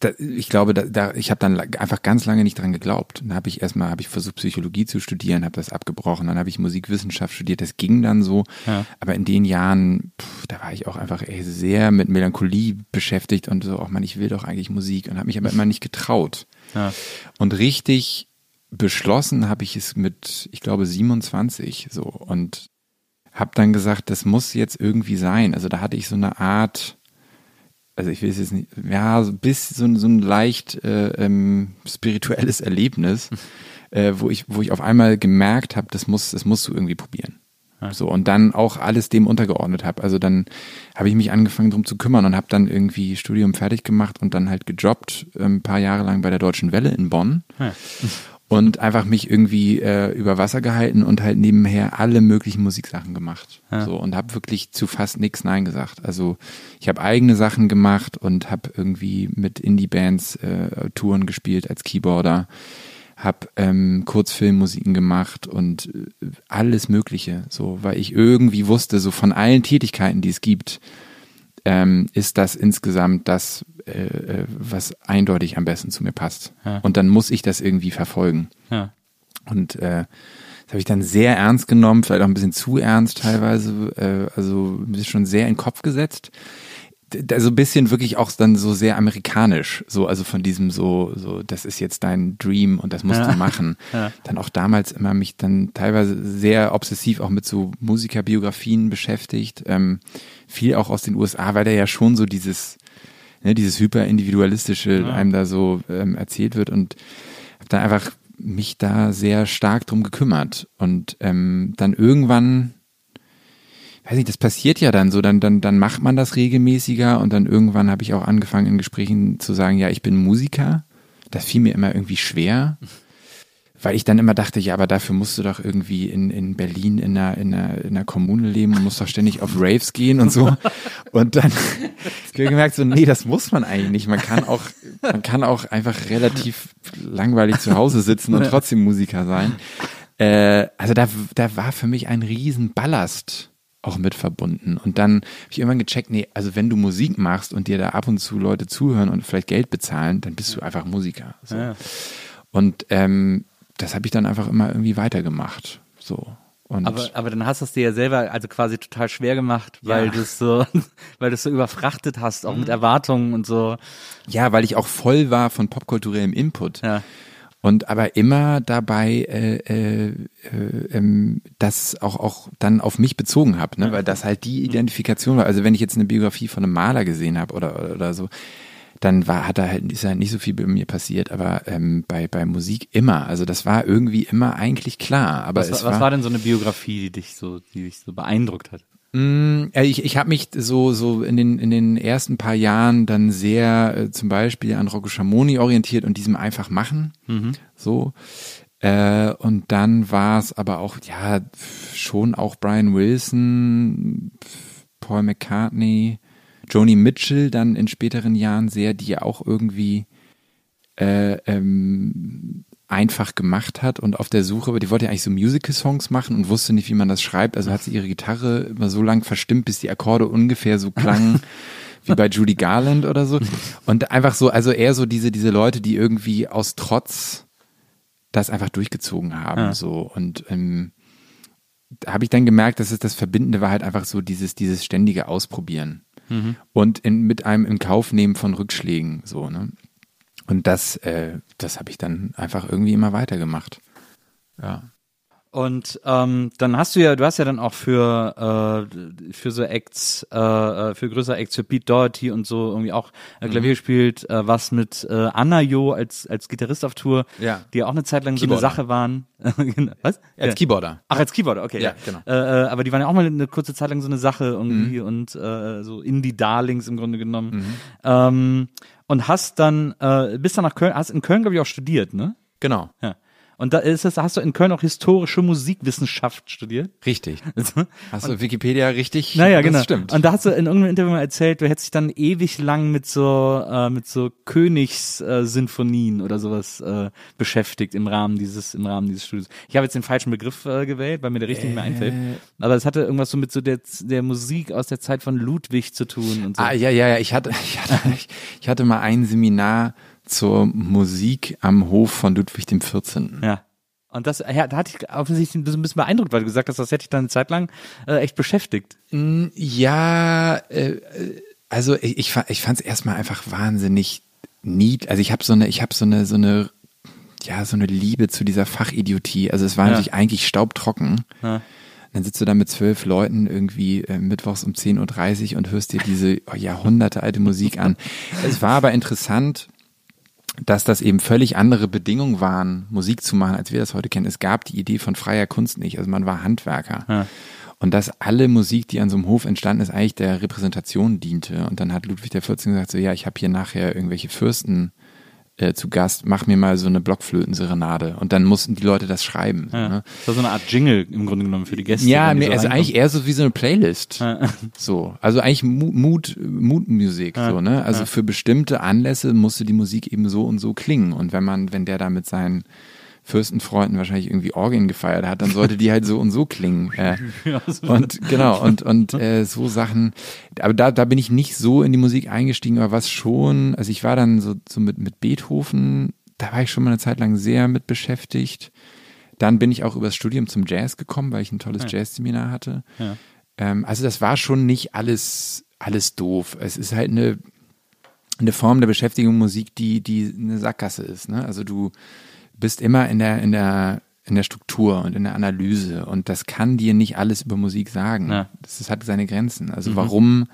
da, ich glaube, da, da ich habe dann einfach ganz lange nicht dran geglaubt. Dann habe ich erstmal, habe ich versucht, Psychologie zu studieren, habe das abgebrochen. Dann habe ich Musikwissenschaft studiert. Das ging dann so.
Ja.
Aber in den Jahren, pff, da war ich auch einfach ey, sehr mit Melancholie beschäftigt und so, auch man, ich will doch eigentlich Musik und habe mich aber immer nicht getraut.
Ja.
Und richtig beschlossen habe ich es mit, ich glaube, 27 so und habe dann gesagt, das muss jetzt irgendwie sein. Also da hatte ich so eine Art, also ich will es jetzt nicht, ja, so bis so, ein- so ein leicht äh, ähm, spirituelles Erlebnis, äh, wo ich, wo ich auf einmal gemerkt habe, das muss, das musst du irgendwie probieren. So und dann auch alles dem untergeordnet habe. Also dann habe ich mich angefangen drum zu kümmern und habe dann irgendwie Studium fertig gemacht und dann halt gejobbt, ähm, ein paar Jahre lang bei der Deutschen Welle in Bonn und einfach mich irgendwie äh, über Wasser gehalten und halt nebenher alle möglichen Musiksachen gemacht. So und habe wirklich zu fast nichts Nein gesagt. Also ich habe eigene Sachen gemacht und habe irgendwie mit Indie-Bands äh, Touren gespielt als Keyboarder, habe ähm, Kurzfilmmusiken gemacht und äh, alles Mögliche. So, weil ich irgendwie wusste, so von allen Tätigkeiten, die es gibt, ähm, ist das insgesamt das, äh, äh, was eindeutig am besten zu mir passt.
Ja.
Und dann muss ich das irgendwie verfolgen.
Ja.
Und äh, das habe ich dann sehr ernst genommen, vielleicht auch ein bisschen zu ernst teilweise, äh, also schon sehr in den Kopf gesetzt. D- Also ein bisschen wirklich auch dann so sehr amerikanisch, so also von diesem so so das ist jetzt dein Dream und das musst
Ja.
du *laughs* machen.
Ja.
Dann auch damals immer mich dann teilweise sehr obsessiv auch mit so Musikerbiografien beschäftigt, ähm, viel auch aus den USA, weil da ja schon so dieses ne, dieses hyperindividualistische einem da so ähm, erzählt wird und habe dann einfach mich da sehr stark drum gekümmert und ähm, dann irgendwann weiß nicht, das passiert ja dann so, dann, dann, dann macht man das regelmäßiger und dann irgendwann habe ich auch angefangen in Gesprächen zu sagen, ja, ich bin Musiker. Das fiel mir immer irgendwie schwer, weil ich dann immer dachte, ja, aber dafür musst du doch irgendwie in, in Berlin in einer, in, einer, in einer Kommune leben und musst doch ständig auf Raves gehen und so. Und dann *laughs* habe ich gemerkt, so, nee, das muss man eigentlich nicht. Man kann auch, man kann auch einfach relativ langweilig zu Hause sitzen und trotzdem Musiker sein. Äh, also da, da war für mich ein riesen Ballast auch mit verbunden. Und dann habe ich irgendwann gecheckt, nee, also wenn du Musik machst und dir da ab und zu Leute zuhören und vielleicht Geld bezahlen, dann bist du einfach Musiker. So.
Ja.
Und ähm, das habe ich dann einfach immer irgendwie weitergemacht. So. Und
Aber, aber dann hast du es dir ja selber also quasi total schwer gemacht, weil
Ja.
du es so, *laughs* weil du es so überfrachtet hast, auch mit Erwartungen und so.
ja, weil ich auch voll war von popkulturellem Input.
Ja.
Und aber immer dabei äh, äh, äh, das auch auch dann auf mich bezogen habe, ne? weil das halt die Identifikation war. Also wenn ich jetzt eine Biografie von einem Maler gesehen habe oder, oder oder so, dann war hat da halt ist halt nicht so viel bei mir passiert, aber ähm, bei bei Musik immer. Also das war irgendwie immer eigentlich klar. Aber
Was,
es
was war denn so eine Biografie, die dich so, die dich so beeindruckt hat?
Mm, ich, ich habe mich so so in den in den ersten paar Jahren dann sehr äh, zum Beispiel an Rocco Schamoni orientiert und diesem einfach machen. So. Äh, und dann war es aber auch, ja, schon auch Brian Wilson, Paul McCartney, Joni Mitchell dann in späteren Jahren sehr, die ja auch irgendwie äh, ähm, einfach gemacht hat und auf der Suche, aber die wollte ja eigentlich so Musical-Songs machen und wusste nicht, wie man das schreibt. Also hat sie ihre Gitarre immer so lang verstimmt, bis die Akkorde ungefähr so klangen *laughs* wie bei Judy Garland oder so. Und einfach so, also eher so diese, diese Leute, die irgendwie aus Trotz das einfach durchgezogen haben.
Ja.
So. Und ähm, da habe ich dann gemerkt, dass es das Verbindende war halt einfach so dieses, dieses ständige Ausprobieren. Und in, mit einem in Kauf nehmen von Rückschlägen. So, ne? Und das, äh, das habe ich dann einfach irgendwie immer weitergemacht. Ja.
Und ähm, dann hast du ja, du hast ja dann auch für äh, für so Acts, äh, äh, für größere Acts, für Pete Doherty und so irgendwie auch äh, Klavier gespielt, äh, was mit äh, Anna Jo als als Gitarrist auf Tour,
Ja.
die ja auch eine Zeit lang
Keyboarder.
so eine Sache waren. *laughs* Genau. was?
Als
Ja.
Keyboarder.
Ach, als Keyboarder, okay.
Ja, genau.
Äh, äh, aber die waren ja auch mal eine kurze Zeit lang so eine Sache irgendwie und äh, so Indie-Darlings im Grunde genommen. Ähm, und hast dann, äh, bist dann nach Köln, hast in Köln, glaube ich, auch studiert, ne?
Genau.
Ja. Und da ist es, hast du in Köln auch historische Musikwissenschaft studiert?
Richtig. *laughs* Hast du Wikipedia richtig?
Naja,
das
genau.
Stimmt.
Und da hast du in irgendeinem Interview mal erzählt, du hättest dich dann ewig lang mit so äh, mit so Königssinfonien äh, oder sowas äh, beschäftigt im Rahmen dieses im Rahmen dieses Studios. Ich habe jetzt den falschen Begriff äh, gewählt, weil mir der richtig nicht mehr einfällt. Aber es hatte irgendwas so mit so der der Musik aus der Zeit von Ludwig zu tun und so.
Ah, ja, ja, ja. Ich hatte, *laughs* ich hatte, ich, ich hatte mal ein Seminar zur Musik am Hof von Ludwig dem 14.
Ja. Und das, ja, da hatte ich offensichtlich ein bisschen beeindruckt, weil du gesagt hast, das hätte ich dann eine Zeit lang äh, echt beschäftigt.
Ja, äh, äh, also ich, ich, ich fand es erstmal einfach wahnsinnig nied. Also ich habe so eine, ich habe so eine, so eine, ja, so eine Liebe zu dieser Fachidiotie. Also es war
Ja.
natürlich eigentlich staubtrocken.
Ja.
Dann sitzt du da mit zwölf Leuten irgendwie äh, mittwochs um 10.30 Uhr und hörst dir diese oh, Jahrhunderte alte Musik an. Es war aber interessant, dass das eben völlig andere Bedingungen waren, Musik zu machen, als wir das heute kennen. Es gab die Idee von freier Kunst nicht. Also man war Handwerker.
Ja.
Und dass alle Musik, die an so einem Hof entstanden ist, eigentlich der Repräsentation diente. Und dann hat Ludwig der 14 gesagt, so ja, ich habe hier nachher irgendwelche Fürsten äh, zu Gast, mach mir mal so eine Blockflötenserenade. Und dann mussten die Leute das schreiben.
Ja.
Ne?
Das war so eine Art Jingle im Grunde genommen für die Gäste.
Ja,
die so
also eigentlich eher so wie so eine Playlist.
Ja. *laughs*
So, also eigentlich Mu- Mut, Mutmusik, so, ne? Also für bestimmte Anlässe musste die Musik eben so und so klingen. Und wenn man, wenn der da mit seinen Fürstenfreunden wahrscheinlich irgendwie Orgien gefeiert hat, dann sollte die halt so und so klingen. Äh, *laughs* und genau, und, und äh, so Sachen, aber da, da bin ich nicht so in die Musik eingestiegen, aber was schon, also ich war dann so, so mit, mit Beethoven, da war ich schon mal eine Zeit lang sehr mit beschäftigt. Dann bin ich auch übers Studium zum Jazz gekommen, weil ich ein tolles Jazzseminar hatte.
Ja.
Ähm, also das war schon nicht alles, alles doof. Es ist halt eine, eine Form der Beschäftigung Musik, die, die eine Sackgasse ist. Ne? Also du bist immer in der, in der, in der Struktur und in der Analyse und das kann dir nicht alles über Musik sagen.
Ja.
Das, das hat seine Grenzen. Also warum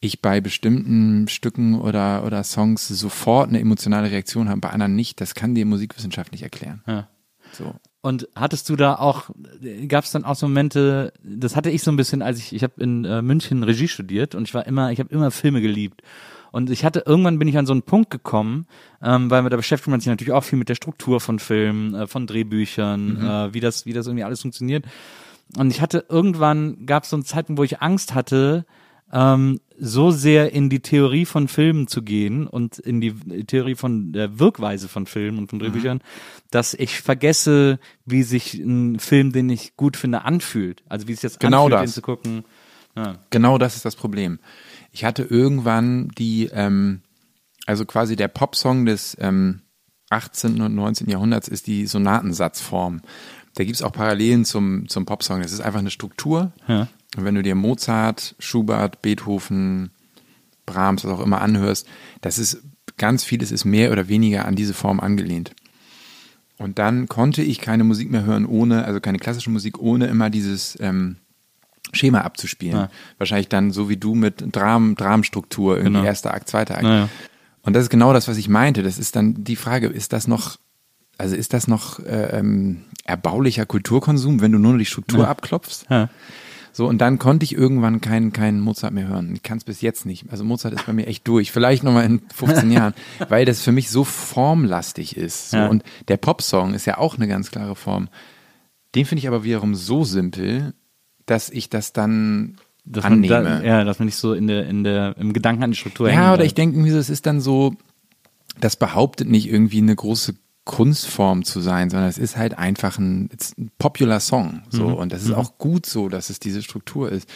ich bei bestimmten Stücken oder, oder Songs sofort eine emotionale Reaktion habe, bei anderen nicht, das kann dir Musikwissenschaft nicht erklären.
Ja.
So.
Und hattest du da auch, gab es dann auch so Momente, das hatte ich so ein bisschen, als ich, ich habe in äh, München Regie studiert und ich war immer, ich habe immer Filme geliebt. Und ich hatte, irgendwann bin ich an so einen Punkt gekommen, ähm, weil da beschäftigt man sich natürlich auch viel mit der Struktur von Filmen, äh, von Drehbüchern, äh, wie das, wie das irgendwie alles funktioniert. Und ich hatte irgendwann, gab es so einen Zeitpunkt, wo ich Angst hatte, ähm, so sehr in die Theorie von Filmen zu gehen und in die Theorie von der Wirkweise von Filmen und von Drehbüchern, dass ich vergesse, wie sich ein Film, den ich gut finde, anfühlt. Also wie es jetzt
Genau
anfühlt,
das.
den zu gucken. Ja.
Genau das ist das Problem. Ich hatte irgendwann die, ähm, also quasi der Popsong des ähm, 18. und 19. Jahrhunderts ist die Sonatensatzform. Da gibt's auch Parallelen zum, zum Popsong. Das ist einfach eine Struktur.
Ja.
Und wenn du dir Mozart, Schubert, Beethoven, Brahms, was auch immer anhörst, das ist ganz vieles ist mehr oder weniger an diese Form angelehnt. Und dann konnte ich keine Musik mehr hören ohne, also keine klassische Musik ohne immer dieses ähm, Schema abzuspielen.
Ja.
Wahrscheinlich dann so wie du mit Dram, Dramstruktur, irgendwie
Genau.
erster Akt, zweiter Akt.
Naja.
Und das ist genau das, was ich meinte. Das ist dann die Frage, ist das noch, also ist das noch äh, ähm, erbaulicher Kulturkonsum, wenn du nur noch die Struktur
Ja.
abklopfst?
Ja.
So, und dann konnte ich irgendwann keinen keinen Mozart mehr hören. Ich kann es bis jetzt nicht. Also Mozart ist bei mir echt durch. Vielleicht nochmal in 15 *laughs* Jahren, weil das für mich so formlastig ist. So.
Ja.
Und der Popsong ist ja auch eine ganz klare Form. Den finde ich aber wiederum so simpel, dass ich das dann
Dass
annehme.
da, ja, dass man nicht so in der, in der, im Gedanken an die Struktur
Ja, oder ich denke so, es ist dann so, das behauptet nicht irgendwie eine große Kunstform zu sein, sondern es ist halt einfach ein, ein popular Song. So. Und das ist auch gut so, dass es diese Struktur ist.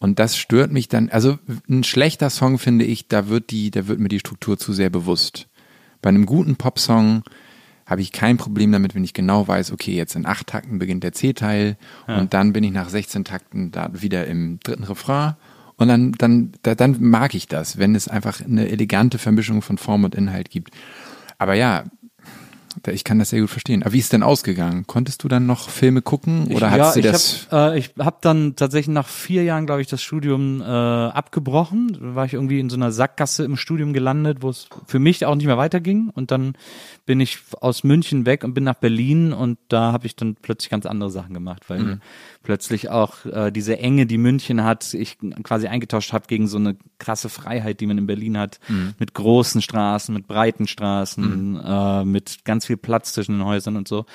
Und das stört mich dann, also ein schlechter Song finde ich, da wird die, da wird mir die Struktur zu sehr bewusst. Bei einem guten Popsong habe ich kein Problem damit, wenn ich genau weiß, okay, jetzt in acht Takten beginnt der C-Teil und dann bin ich nach 16 Takten da wieder im dritten Refrain und dann, dann, da, dann mag ich das, wenn es einfach eine elegante Vermischung von Form und Inhalt gibt. Aber ja, ich kann das sehr gut verstehen. Aber wie ist denn ausgegangen? Konntest du dann noch Filme gucken oder
ich,
hattest
ja,
du das?
Hab, äh, ich habe dann tatsächlich nach vier Jahren, glaube ich, das Studium äh, abgebrochen. Da war ich irgendwie in so einer Sackgasse im Studium gelandet, wo es für mich auch nicht mehr weiterging. Und dann bin ich aus München weg und bin nach Berlin und da habe ich dann plötzlich ganz andere Sachen gemacht, weil
Mhm.
Plötzlich auch äh, diese Enge, die München hat, ich quasi eingetauscht habe gegen so eine krasse Freiheit, die man in Berlin hat,
Mhm.
mit großen Straßen, mit breiten Straßen, äh, mit ganz viel Platz zwischen den Häusern und so.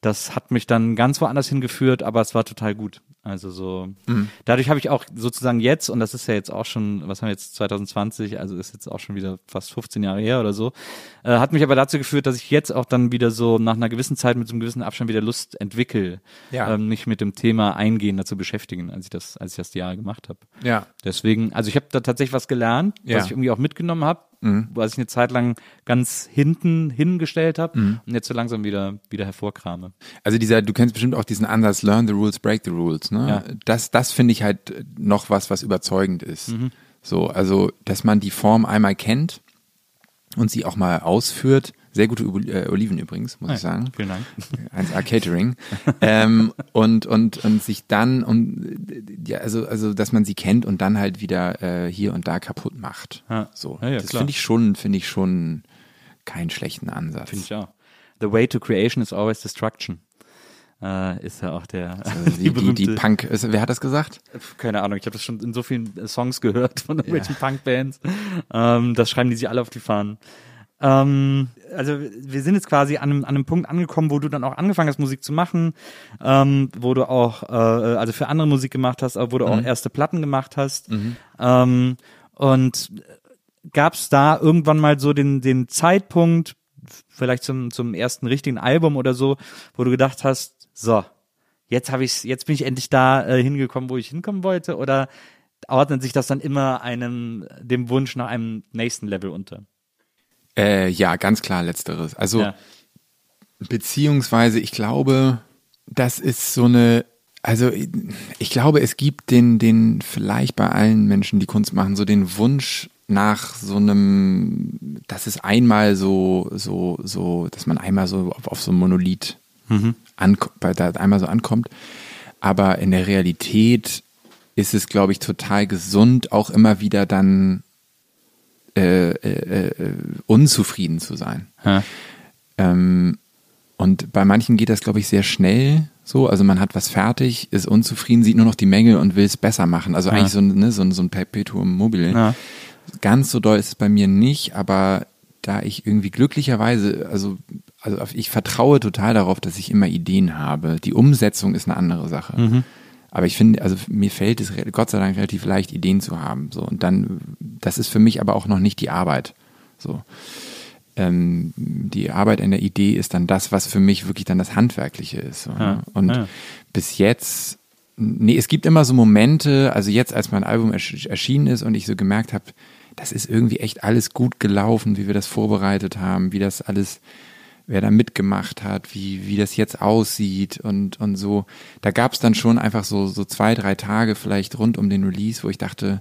Das hat mich dann ganz woanders hingeführt, aber es war total gut. Also so,
Mhm.
dadurch habe ich auch sozusagen jetzt, und das ist ja jetzt auch schon, was haben wir jetzt, 2020, also ist jetzt auch schon wieder fast 15 Jahre her oder so, äh, hat mich aber dazu geführt, dass ich jetzt auch dann wieder so nach einer gewissen Zeit mit so einem gewissen Abstand wieder Lust entwickle,
Ja.
ähm, mich mit dem Thema eingehender zu beschäftigen, als ich das, als ich das die Jahre gemacht habe.
Ja.
Deswegen, also ich habe da tatsächlich was gelernt,
Ja.
was ich irgendwie auch mitgenommen habe,
Mhm.
was ich eine Zeit lang ganz hinten hingestellt habe und jetzt so langsam wieder wieder hervorkrame.
Also dieser, du kennst bestimmt auch diesen Ansatz, learn the rules, break the rules, ne?
Ja.
Das, das finde ich halt noch was, was überzeugend ist.
Mhm.
So, also, dass man die Form einmal kennt und sie auch mal ausführt. Sehr gute äh, Oliven übrigens, muss ich sagen.
Vielen Dank. *laughs*
1A Catering. ähm, und, und, und sich dann, und, ja, also, also, dass man sie kennt und dann halt wieder äh, hier und da kaputt macht.
Ja.
So.
Ja, ja,
das finde ich schon, finde ich schon keinen schlechten Ansatz.
Finde ich auch. The way to creation is always destruction. Äh, ist ja auch der *laughs*
Also die, die, die Punk, ist, wer hat das gesagt?
keine Ahnung, ich habe das schon in so vielen äh, Songs gehört von irgendwelchen Punkbands. Ähm, das schreiben die sich alle auf die Fahnen. Ähm, also wir sind jetzt quasi an einem, an einem Punkt angekommen, wo du dann auch angefangen hast, Musik zu machen, ähm, wo du auch, äh, also für andere Musik gemacht hast, aber wo du auch erste Platten gemacht hast. Ähm, und gab es da irgendwann mal so den, den Zeitpunkt, vielleicht zum, zum ersten richtigen Album oder so, wo du gedacht hast, so, jetzt habe ich's, jetzt bin ich endlich da äh, hingekommen, wo ich hinkommen wollte, oder ordnet sich das dann immer einem, dem Wunsch nach einem nächsten Level unter?
Äh, ja, ganz klar letzteres. Also
Ja.
beziehungsweise ich glaube, das ist so eine, also ich glaube, es gibt den, den vielleicht bei allen Menschen, die Kunst machen, so den Wunsch nach so einem, dass es einmal so, so, so, dass man einmal so auf, auf so ein Monolith anko- bei, da einmal so ankommt. Aber in der Realität ist es, glaube ich, total gesund, auch immer wieder dann äh, äh, äh, unzufrieden zu sein.
Ja.
Ähm, und bei manchen geht das, glaube ich, sehr schnell so. Also man hat was fertig, ist unzufrieden, sieht nur noch die Menge und will es besser machen. Also eigentlich so, ein- ne, so, so ein Perpetuum mobile.
Ja.
Ganz so doll ist es bei mir nicht, aber da ich irgendwie glücklicherweise, also, also ich vertraue total darauf, dass ich immer Ideen habe. Die Umsetzung ist eine andere Sache. Aber ich finde, also mir fällt es Gott sei Dank relativ leicht, Ideen zu haben. So und dann, das ist für mich aber auch noch nicht die Arbeit. So ähm, die Arbeit an der Idee ist dann das, was für mich wirklich dann das Handwerkliche ist. So, ne? Und
ja.
bis jetzt, nee, es gibt immer so Momente, also jetzt, als mein Album ersch erschienen ist und ich so gemerkt habe, das ist irgendwie echt alles gut gelaufen, wie wir das vorbereitet haben, wie das alles, wer da mitgemacht hat, wie, wie das jetzt aussieht und, und so. Da gab es dann schon einfach so, so zwei, drei Tage vielleicht rund um den Release, wo ich dachte,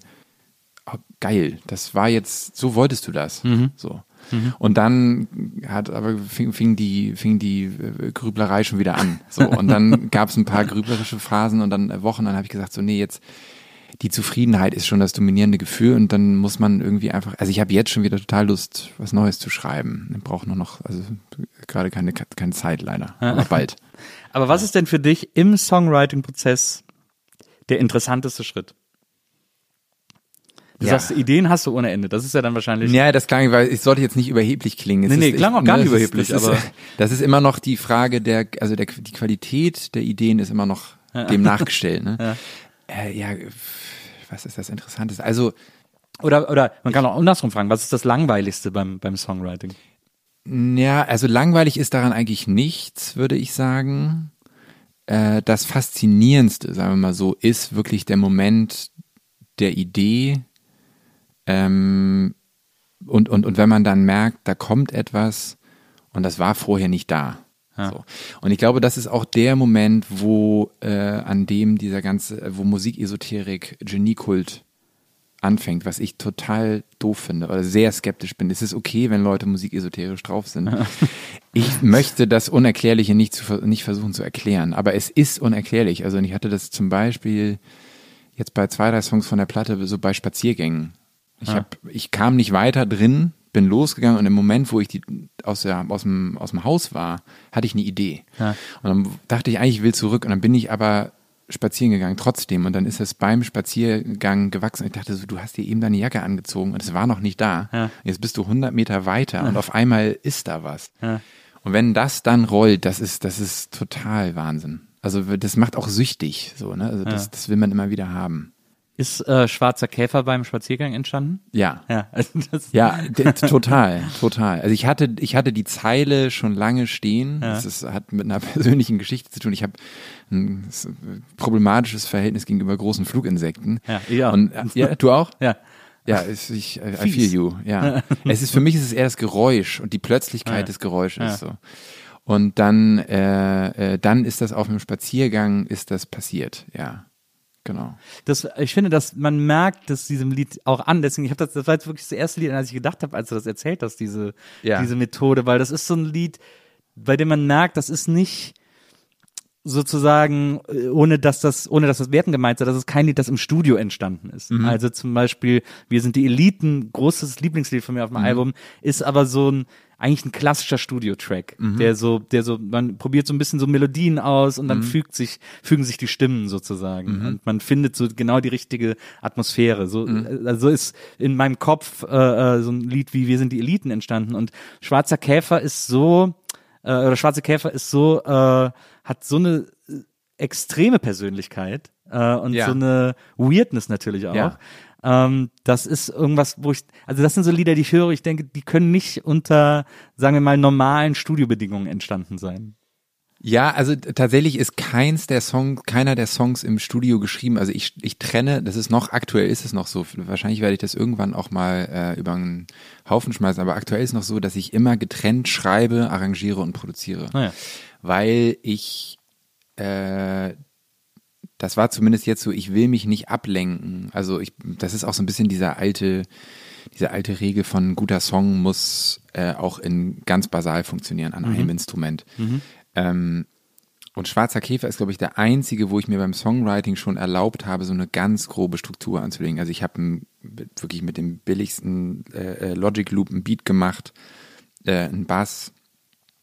oh, geil, das war jetzt, so wolltest du das. So. Und dann hat aber fing, fing die fing die äh, Grüblerei schon wieder an. So und dann *laughs* gab es ein paar grüblerische Phasen und dann äh, Wochen. Dann habe ich gesagt so nee jetzt die Zufriedenheit ist schon das dominierende Gefühl und dann muss man irgendwie einfach. Also ich habe jetzt schon wieder total Lust was Neues zu schreiben. Ich brauche nur noch also gerade keine keine Zeit leider, aber bald. *laughs*
Aber was ist denn für dich im Songwriting-Prozess der interessanteste Schritt? Du
Ja.
sagst, Ideen hast du ohne Ende. Das ist ja dann wahrscheinlich.
Ja, das klang, weil ich sollte jetzt nicht überheblich klingen. Es
Nee, nee,
ist,
klang auch gar
ne,
nicht
das ist-
überheblich,
das
aber-
Ist, *laughs* das ist immer noch die Frage der, also der, die Qualität der Ideen ist immer noch dem *laughs* nachgestellt. Ne? Ja. Äh, ja, was ist das Interessanteste? Also,
Oder, oder man kann auch andersrum fragen, was ist das Langweiligste beim, beim Songwriting?
ja, also langweilig ist daran eigentlich nichts, würde ich sagen. Äh, das Faszinierendste, sagen wir mal so, ist wirklich der Moment der Idee. Ähm, und, und, und wenn man dann merkt, da kommt etwas und das war vorher nicht da. So. Und ich glaube, das ist auch der Moment, wo äh, an dem dieser ganze, wo Musikesoterik, Geniekult anfängt, was ich total doof finde oder sehr skeptisch bin. Es ist okay, wenn Leute Musik esoterisch drauf sind. *laughs* Ich möchte das Unerklärliche nicht, zu, nicht versuchen zu erklären, aber es ist unerklärlich. Also ich hatte das zum Beispiel jetzt bei zwei, drei Songs von der Platte, so bei Spaziergängen. Ich, hab, ich kam nicht weiter drin, bin losgegangen und im Moment, wo ich die aus, der, aus, dem, aus dem Haus war, hatte ich eine Idee.
Ja.
Und dann dachte ich eigentlich, ich will zurück und dann bin ich aber spazieren gegangen trotzdem und dann ist es beim Spaziergang gewachsen. Ich dachte so, du hast dir eben deine Jacke angezogen und es war noch nicht da.
Ja.
Jetzt bist du 100 Meter weiter und auf einmal ist da was.
Ja.
Und wenn das dann rollt, das ist, das ist total Wahnsinn. Also das macht auch süchtig, so, ne? Also das, das will man immer wieder haben.
Ist äh, Schwarzer Käfer beim Spaziergang entstanden?
Ja.
Ja, also
Ja, total, total. Also ich hatte, ich hatte die Zeile schon lange stehen.
Ja.
Das ist, hat mit einer *laughs* persönlichen Geschichte zu tun. Ich habe ein problematisches Verhältnis gegenüber großen Fluginsekten.
Ja, ich auch.
Und, äh, ja, du auch?
ja.
Ja, es, ich, I, I feel you. Ja, *laughs* es ist für mich ist es eher das Geräusch und die Plötzlichkeit
Ja.
des Geräusches.
Ja.
So. Und dann, äh, äh, dann ist das auf einem Spaziergang ist das passiert. Ja, genau.
Das, ich finde, dass man merkt, dass diesem Lied auch an, deswegen, ich habe das, das war jetzt wirklich das erste Lied, an das ich gedacht habe, als du das erzählt hast, diese,
Ja.
diese Methode, weil das ist so ein Lied, bei dem man merkt, das ist nicht sozusagen, äh, ohne dass das, ohne dass das Werten gemeint sei, das ist kein Lied, das im Studio entstanden ist.
Mhm.
Also zum Beispiel, Wir sind die Eliten, großes Lieblingslied von mir auf
Mhm.
dem Album, ist aber so ein, eigentlich ein klassischer Studiotrack,
Mhm.
der so, der so, man probiert so ein bisschen so Melodien aus und dann
Mhm.
fügt sich, fügen sich die Stimmen sozusagen und man findet so genau die richtige Atmosphäre. So,
Mhm.
also ist in meinem Kopf äh, äh, so ein Lied wie Wir sind die Eliten entstanden und Schwarzer Käfer ist so, äh, oder Schwarze Käfer ist so, äh, hat so eine äh, extreme Persönlichkeit äh, und
Ja.
so eine Weirdness natürlich auch.
Ja.
Ähm, das ist irgendwas, wo ich, also das sind so Lieder, die ich höre, ich denke, die können nicht unter, sagen wir mal, normalen Studiobedingungen entstanden sein.
Ja, also tatsächlich ist keins der Songs, keiner der Songs im Studio geschrieben. Also ich, ich trenne, das ist noch, aktuell ist es noch so, wahrscheinlich werde ich das irgendwann auch mal äh, über einen Haufen schmeißen, aber aktuell ist noch so, dass ich immer getrennt schreibe, arrangiere und produziere.
Naja.
Weil ich, äh, das war zumindest jetzt so, ich will mich nicht ablenken. Also ich, das ist auch so ein bisschen dieser alte, diese alte Regel von ein guter Song muss äh, auch in ganz basal funktionieren an einem Instrument. Ähm, und Schwarzer Käfer ist, glaube ich, der einzige, wo ich mir beim Songwriting schon erlaubt habe, so eine ganz grobe Struktur anzulegen. Also ich habe wirklich mit dem billigsten äh, äh, Logic Loop einen Beat gemacht, äh, einen Bass,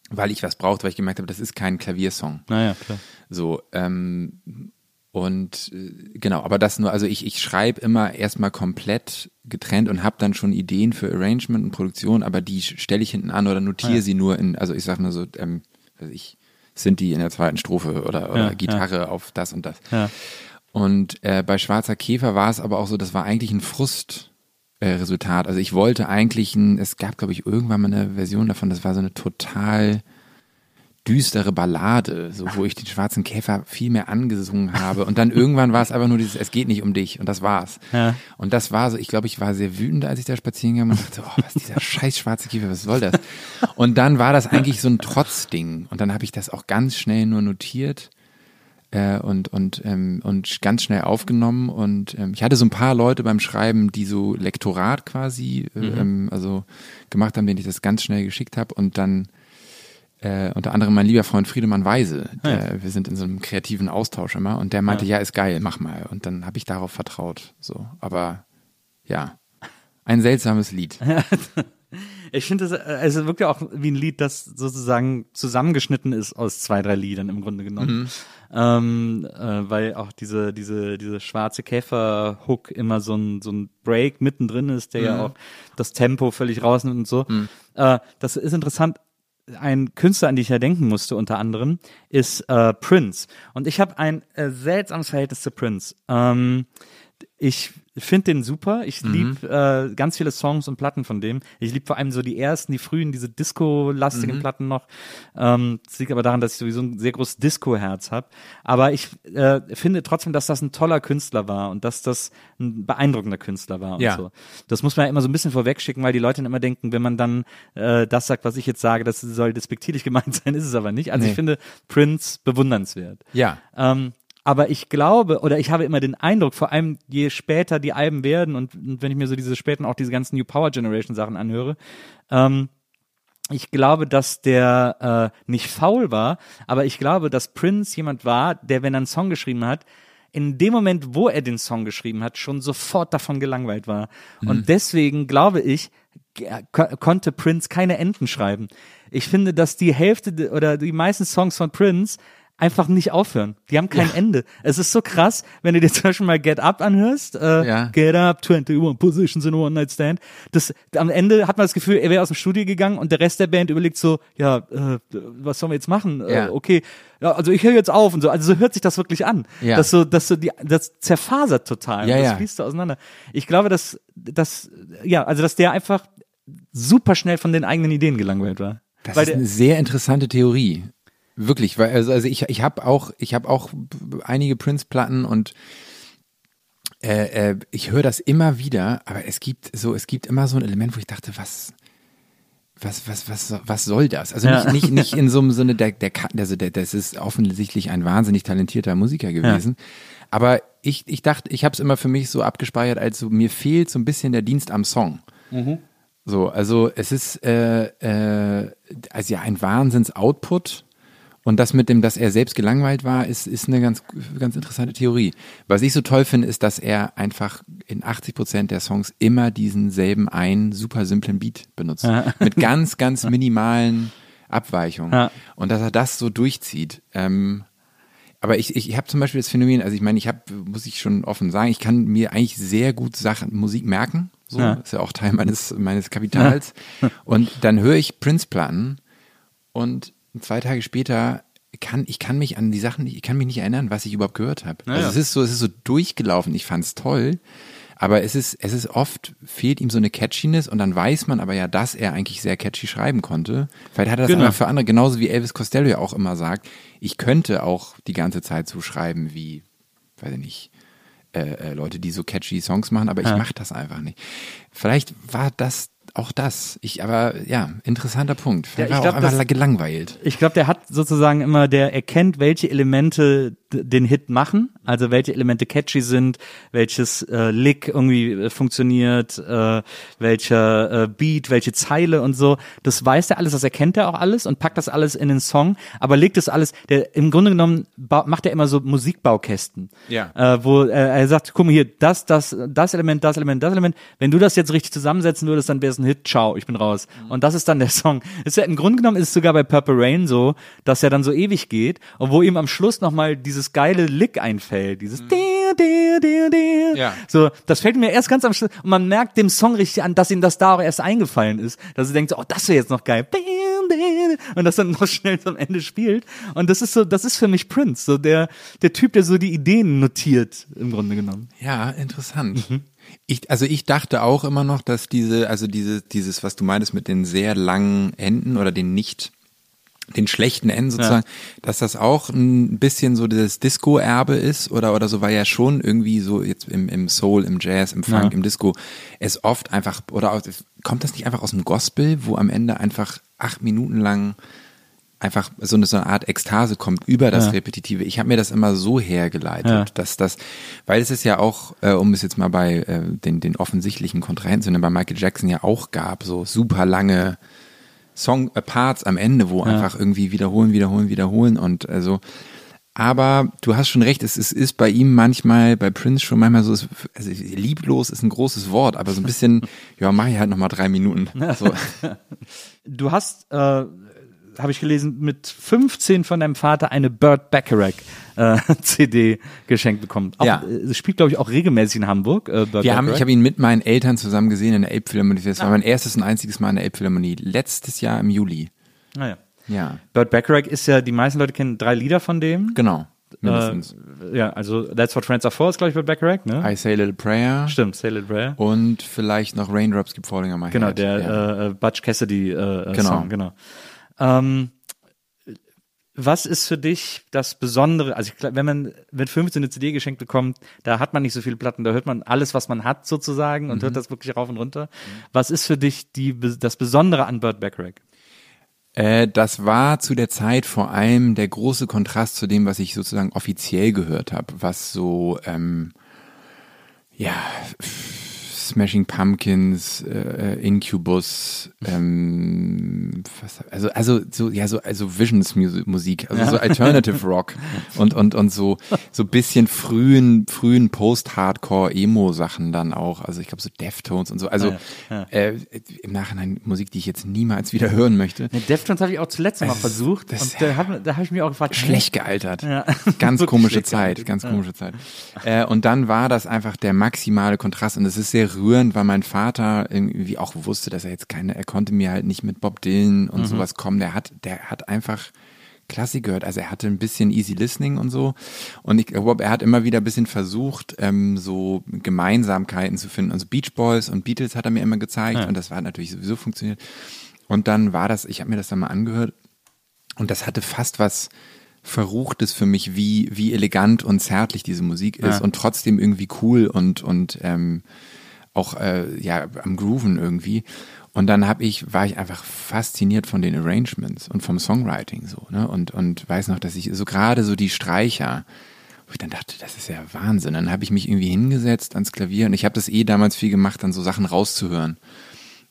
weil ich was brauchte, weil ich gemerkt habe, das ist kein Klaviersong.
Naja, klar.
So, ähm, und äh, genau, aber das nur, also ich, ich schreibe immer erstmal komplett getrennt und habe dann schon Ideen für Arrangement und Produktion, aber die stelle ich hinten an oder notiere sie nur in, also ich sag nur so, ähm, weiß ich, sind die in der zweiten Strophe oder, oder
Ja,
Gitarre auf das und das.
Ja.
Und äh, bei Schwarzer Käfer war es aber auch so, das war eigentlich ein Frust. Äh, Resultat. Also ich wollte eigentlich ein, es gab glaube ich irgendwann mal eine Version davon, das war so eine total düstere Ballade, so wo ich den schwarzen Käfer viel mehr angesungen habe und dann irgendwann war es einfach nur dieses es geht nicht um dich und das war's.
Ja.
Und das war so, ich glaube, ich war sehr wütend, als ich da spazieren ging und dachte, oh, was ist dieser *laughs* scheiß schwarze Käfer, was soll das? Und dann war das eigentlich so ein Trotzding und dann habe ich das auch ganz schnell nur notiert äh, und und ähm, und ganz schnell aufgenommen und ähm, ich hatte so ein paar Leute beim Schreiben, die so Lektorat quasi äh, ähm, also gemacht haben, denen ich das ganz schnell geschickt habe und dann äh, unter anderem mein lieber Freund Friedemann Weise, der, wir sind in so einem kreativen Austausch immer und der meinte, ja, ist geil, mach mal und dann habe ich darauf vertraut, so, aber ja, ein seltsames Lied. *laughs*
Ich finde es, äh, es wirkt ja auch wie ein Lied, das sozusagen zusammengeschnitten ist aus zwei, drei Liedern im Grunde genommen. Ähm, äh, weil auch diese, diese, diese schwarze Käfer-Hook immer so ein, so ein Break mittendrin ist, der ja auch das Tempo völlig rausnimmt und so. Äh, das ist interessant. Ein Künstler, an den ich ja denken musste, unter anderem, ist äh, Prince. Und ich habe ein äh, seltsames Verhältnis zu Prince. Ähm, ich finde den super. Ich lieb äh, ganz viele Songs und Platten von dem. Ich lieb vor allem so die ersten, die frühen, diese Disco-lastigen Platten noch. Ähm, das liegt aber daran, dass ich sowieso ein sehr großes Disco-Herz habe. Aber ich äh, finde trotzdem, dass das ein toller Künstler war und dass das ein beeindruckender Künstler war und
Ja.
so. Das muss man ja immer so ein bisschen vorwegschicken, weil die Leute dann immer denken, wenn man dann äh, das sagt, was ich jetzt sage, das soll despektierlich *laughs* gemeint sein, ist es aber nicht. Also
Nee.
ich finde Prince bewundernswert.
Ja,
Ähm, aber ich glaube, oder ich habe immer den Eindruck, vor allem je später die Alben werden und, und wenn ich mir so diese späten auch diese ganzen New Power Generation Sachen anhöre, ähm, ich glaube, dass der äh, nicht faul war, aber ich glaube, dass Prince jemand war, der, wenn er einen Song geschrieben hat, in dem Moment, wo er den Song geschrieben hat, schon sofort davon gelangweilt war. Und deswegen glaube ich, ko konnte Prince keine Enden schreiben. Ich finde, dass die Hälfte de- oder die meisten Songs von Prince einfach nicht aufhören. Die haben kein Ende. Es ist so krass, wenn du dir zum Beispiel mal Get Up anhörst. Äh,
Ja.
Get Up, 21 Positions in a One Night Stand. Das, am Ende hat man das Gefühl, er wäre aus dem Studio gegangen und der Rest der Band überlegt so, ja, äh, was sollen wir jetzt machen? Äh,
Ja.
okay, ja, also ich höre jetzt auf und so. Also so hört sich das wirklich an.
Ja.
Das so, das so die, das zerfasert total.
Ja,
das
ja.
fließt so auseinander. Ich glaube, dass, dass, ja, also dass der einfach super schnell von den eigenen Ideen gelangweilt war.
Das
Weil
ist
der,
eine sehr interessante Theorie. Wirklich, weil also, also ich, ich habe auch, ich habe auch einige Prince-Platten und äh, äh, ich höre das immer wieder, aber es gibt so, es gibt immer so ein Element, wo ich dachte, was, was, was, was, was soll das? Also
Ja.
nicht, nicht, nicht in so einem Sinne, der, der, also der, das ist offensichtlich ein wahnsinnig talentierter Musiker gewesen. Aber ich, ich dachte, ich habe es immer für mich so abgespeichert, als so, mir fehlt so ein bisschen der Dienst am Song. So, also es ist äh, äh, also ja ein Wahnsinns-Output. Und das mit dem, dass er selbst gelangweilt war, ist, ist eine ganz, ganz interessante Theorie. Was ich so toll finde, ist, dass er einfach in 80 Prozent der Songs immer diesen selben einen super simplen Beat benutzt. *laughs* Mit ganz, ganz minimalen Abweichungen.
Ja.
Und dass er das so durchzieht. Ähm, aber ich, ich, ich habe zum Beispiel das Phänomen, also ich meine, ich habe, muss ich schon offen sagen, ich kann mir eigentlich sehr gut Sachen, Musik merken. So,
Ja.
ist ja auch Teil meines, meines Kapitals. Und dann höre ich Prince-Platten und zwei Tage später kann, ich kann mich an die Sachen, ich kann mich nicht erinnern, was ich überhaupt gehört habe. Also es ist so, es ist so durchgelaufen. Ich fand's toll. Aber es ist, es ist oft, fehlt ihm so eine Catchiness und dann weiß man aber ja, dass er eigentlich sehr catchy schreiben konnte. Vielleicht hat er das
Genau.
für andere, genauso wie Elvis Costello ja auch immer sagt, ich könnte auch die ganze Zeit so schreiben wie, weiß ich nicht, äh, äh, Leute, die so catchy Songs machen, aber ich mache das einfach nicht. Vielleicht war das auch das. Ich, aber ja, interessanter Punkt.
Ja, ich
war auch
glaub,
einfach
das-
gelangweilt.
ich glaube, der hat sozusagen immer, der erkennt, welche Elemente den Hit machen, also welche Elemente catchy sind, welches äh, Lick irgendwie äh, funktioniert, äh, welcher äh, Beat, welche Zeile und so. Das weiß er alles, das erkennt er auch alles und packt das alles in den Song, aber legt das alles, der im Grunde genommen macht er immer so Musikbaukästen.
Ja.
Äh, wo äh, er sagt, guck mal hier, das, das, das Element, das Element, das Element. Wenn du das jetzt richtig zusammensetzen würdest, dann wäre es ein Hit. Ciao, ich bin raus. Und das ist dann der Song. Ist ja im Grunde genommen ist es sogar bei Purple Rain so, dass er dann so ewig geht und wo ihm am Schluss nochmal dieses geile Lick einfällt, dieses dir, dir, dir, dir.
Ja.
So, das fällt mir erst ganz am Schluss und man merkt dem Song richtig an, dass ihm das da auch erst eingefallen ist, dass er denkt, oh, das wäre jetzt noch geil. Und das dann noch *laughs* schnell zum Ende spielt. Und das ist so, das ist für mich Prince, so der, der Typ, der so die Ideen notiert, im Grunde genommen.
Ja, interessant.
Mhm.
Ich, also ich dachte auch immer noch, dass diese, also diese, dieses, was du meintest mit den sehr langen Enden oder den nicht, den schlechten Enden sozusagen, dass das auch ein bisschen so dieses Disco-Erbe ist oder, oder so, weil ja schon irgendwie so jetzt im, im Soul, im Jazz, im Funk,
Ja.
im Disco, es oft einfach, oder auch, kommt das nicht einfach aus dem Gospel, wo am Ende einfach acht Minuten lang einfach so eine, so eine Art Ekstase kommt über das
Ja.
Repetitive. Ich habe mir das immer so hergeleitet,
Ja.
dass das, weil es ist ja auch, äh, um es jetzt mal bei äh, den, den offensichtlichen Kontrahenten, bei Michael Jackson ja auch gab, so super lange Song äh, Parts am Ende, wo einfach irgendwie wiederholen, wiederholen, wiederholen und also aber du hast schon recht, es ist, ist bei ihm manchmal, bei Prince schon manchmal so, also lieblos ist ein großes Wort, aber so ein bisschen, *laughs* ja, mach ich halt nochmal drei Minuten. So. *laughs*
Du hast, äh, habe ich gelesen, mit 15 von deinem Vater eine Burt Bacharach äh, *laughs* CD geschenkt bekommen. Auch,
Ja.
äh, Es spielt, glaube ich, auch regelmäßig in Hamburg. Äh, Burt
Wir haben,
Bacharach.
ich habe ihn mit meinen Eltern zusammen gesehen in der Elbphilharmonie. Das war mein erstes und einziges Mal in der Elbphilharmonie. Letztes Jahr im Juli.
Naja.
Ja,
Burt Bacharach ist ja, die meisten Leute kennen drei Lieder von dem.
genau. Mindestens.
Äh, ja, also That's What Friends Are For ist, glaube ich, Burt Bacharach, ne?
I Say a Little Prayer.
Stimmt, Say a Little Prayer.
Und vielleicht noch Raindrops Keep Falling on My
Genau,
Head.
der
ja.
äh, äh, Butch Cassidy äh, äh,
Genau.
Song, genau. Ähm, was ist für dich das Besondere? Also wenn man mit 15 eine CD geschenkt bekommt, da hat man nicht so viele Platten, da hört man alles, was man hat sozusagen und
Mhm.
hört das wirklich rauf und runter. Was ist für dich die, das Besondere an Burt Bacharach?
Äh, das war zu der Zeit vor allem der große Kontrast zu dem, was ich sozusagen offiziell gehört habe, was so ähm, ja Smashing Pumpkins, äh, Incubus, ähm, was, also also so ja so also Visions Mus- Musik, also so Alternative Rock *laughs* und und und so so bisschen frühen frühen Post Hardcore Emo Sachen dann auch, also ich glaube so Deftones und so, also Äh, im Nachhinein Musik, die ich jetzt niemals wieder hören möchte.
Ne, Deftones habe ich auch zuletzt mal versucht
das-
und da, hab- da habe ich mich auch gefragt,
schlecht gealtert.
Ja. *laughs*
Ganz komische Zeit,
gealtert.
ganz komische Zeit. Äh, und dann war das einfach der maximale Kontrast und es ist sehr rührend, weil mein Vater irgendwie auch wusste, dass er jetzt keine, er konnte mir halt nicht mit Bob Dylan
Mhm.
und sowas kommen. Der hat, der hat einfach Klassik gehört. Also er hatte ein bisschen Easy Listening und so. Und ich glaube, er hat immer wieder ein bisschen versucht, ähm, so Gemeinsamkeiten zu finden. Also Beach Boys und Beatles hat er mir immer gezeigt und das war natürlich sowieso funktioniert. Und dann war das, ich habe mir das dann mal angehört und das hatte fast was Verruchtes für mich, wie, wie elegant und zärtlich diese Musik ist
Ja.
und trotzdem irgendwie cool und, und ähm, auch äh, ja am Grooven irgendwie. Und dann hab ich, war ich einfach fasziniert von den Arrangements und vom Songwriting so, ne? Und, und weiß noch, dass ich so gerade so die Streicher, wo ich dann dachte, das ist ja Wahnsinn. Dann habe ich mich irgendwie hingesetzt ans Klavier und ich habe das eh damals viel gemacht, dann so Sachen rauszuhören.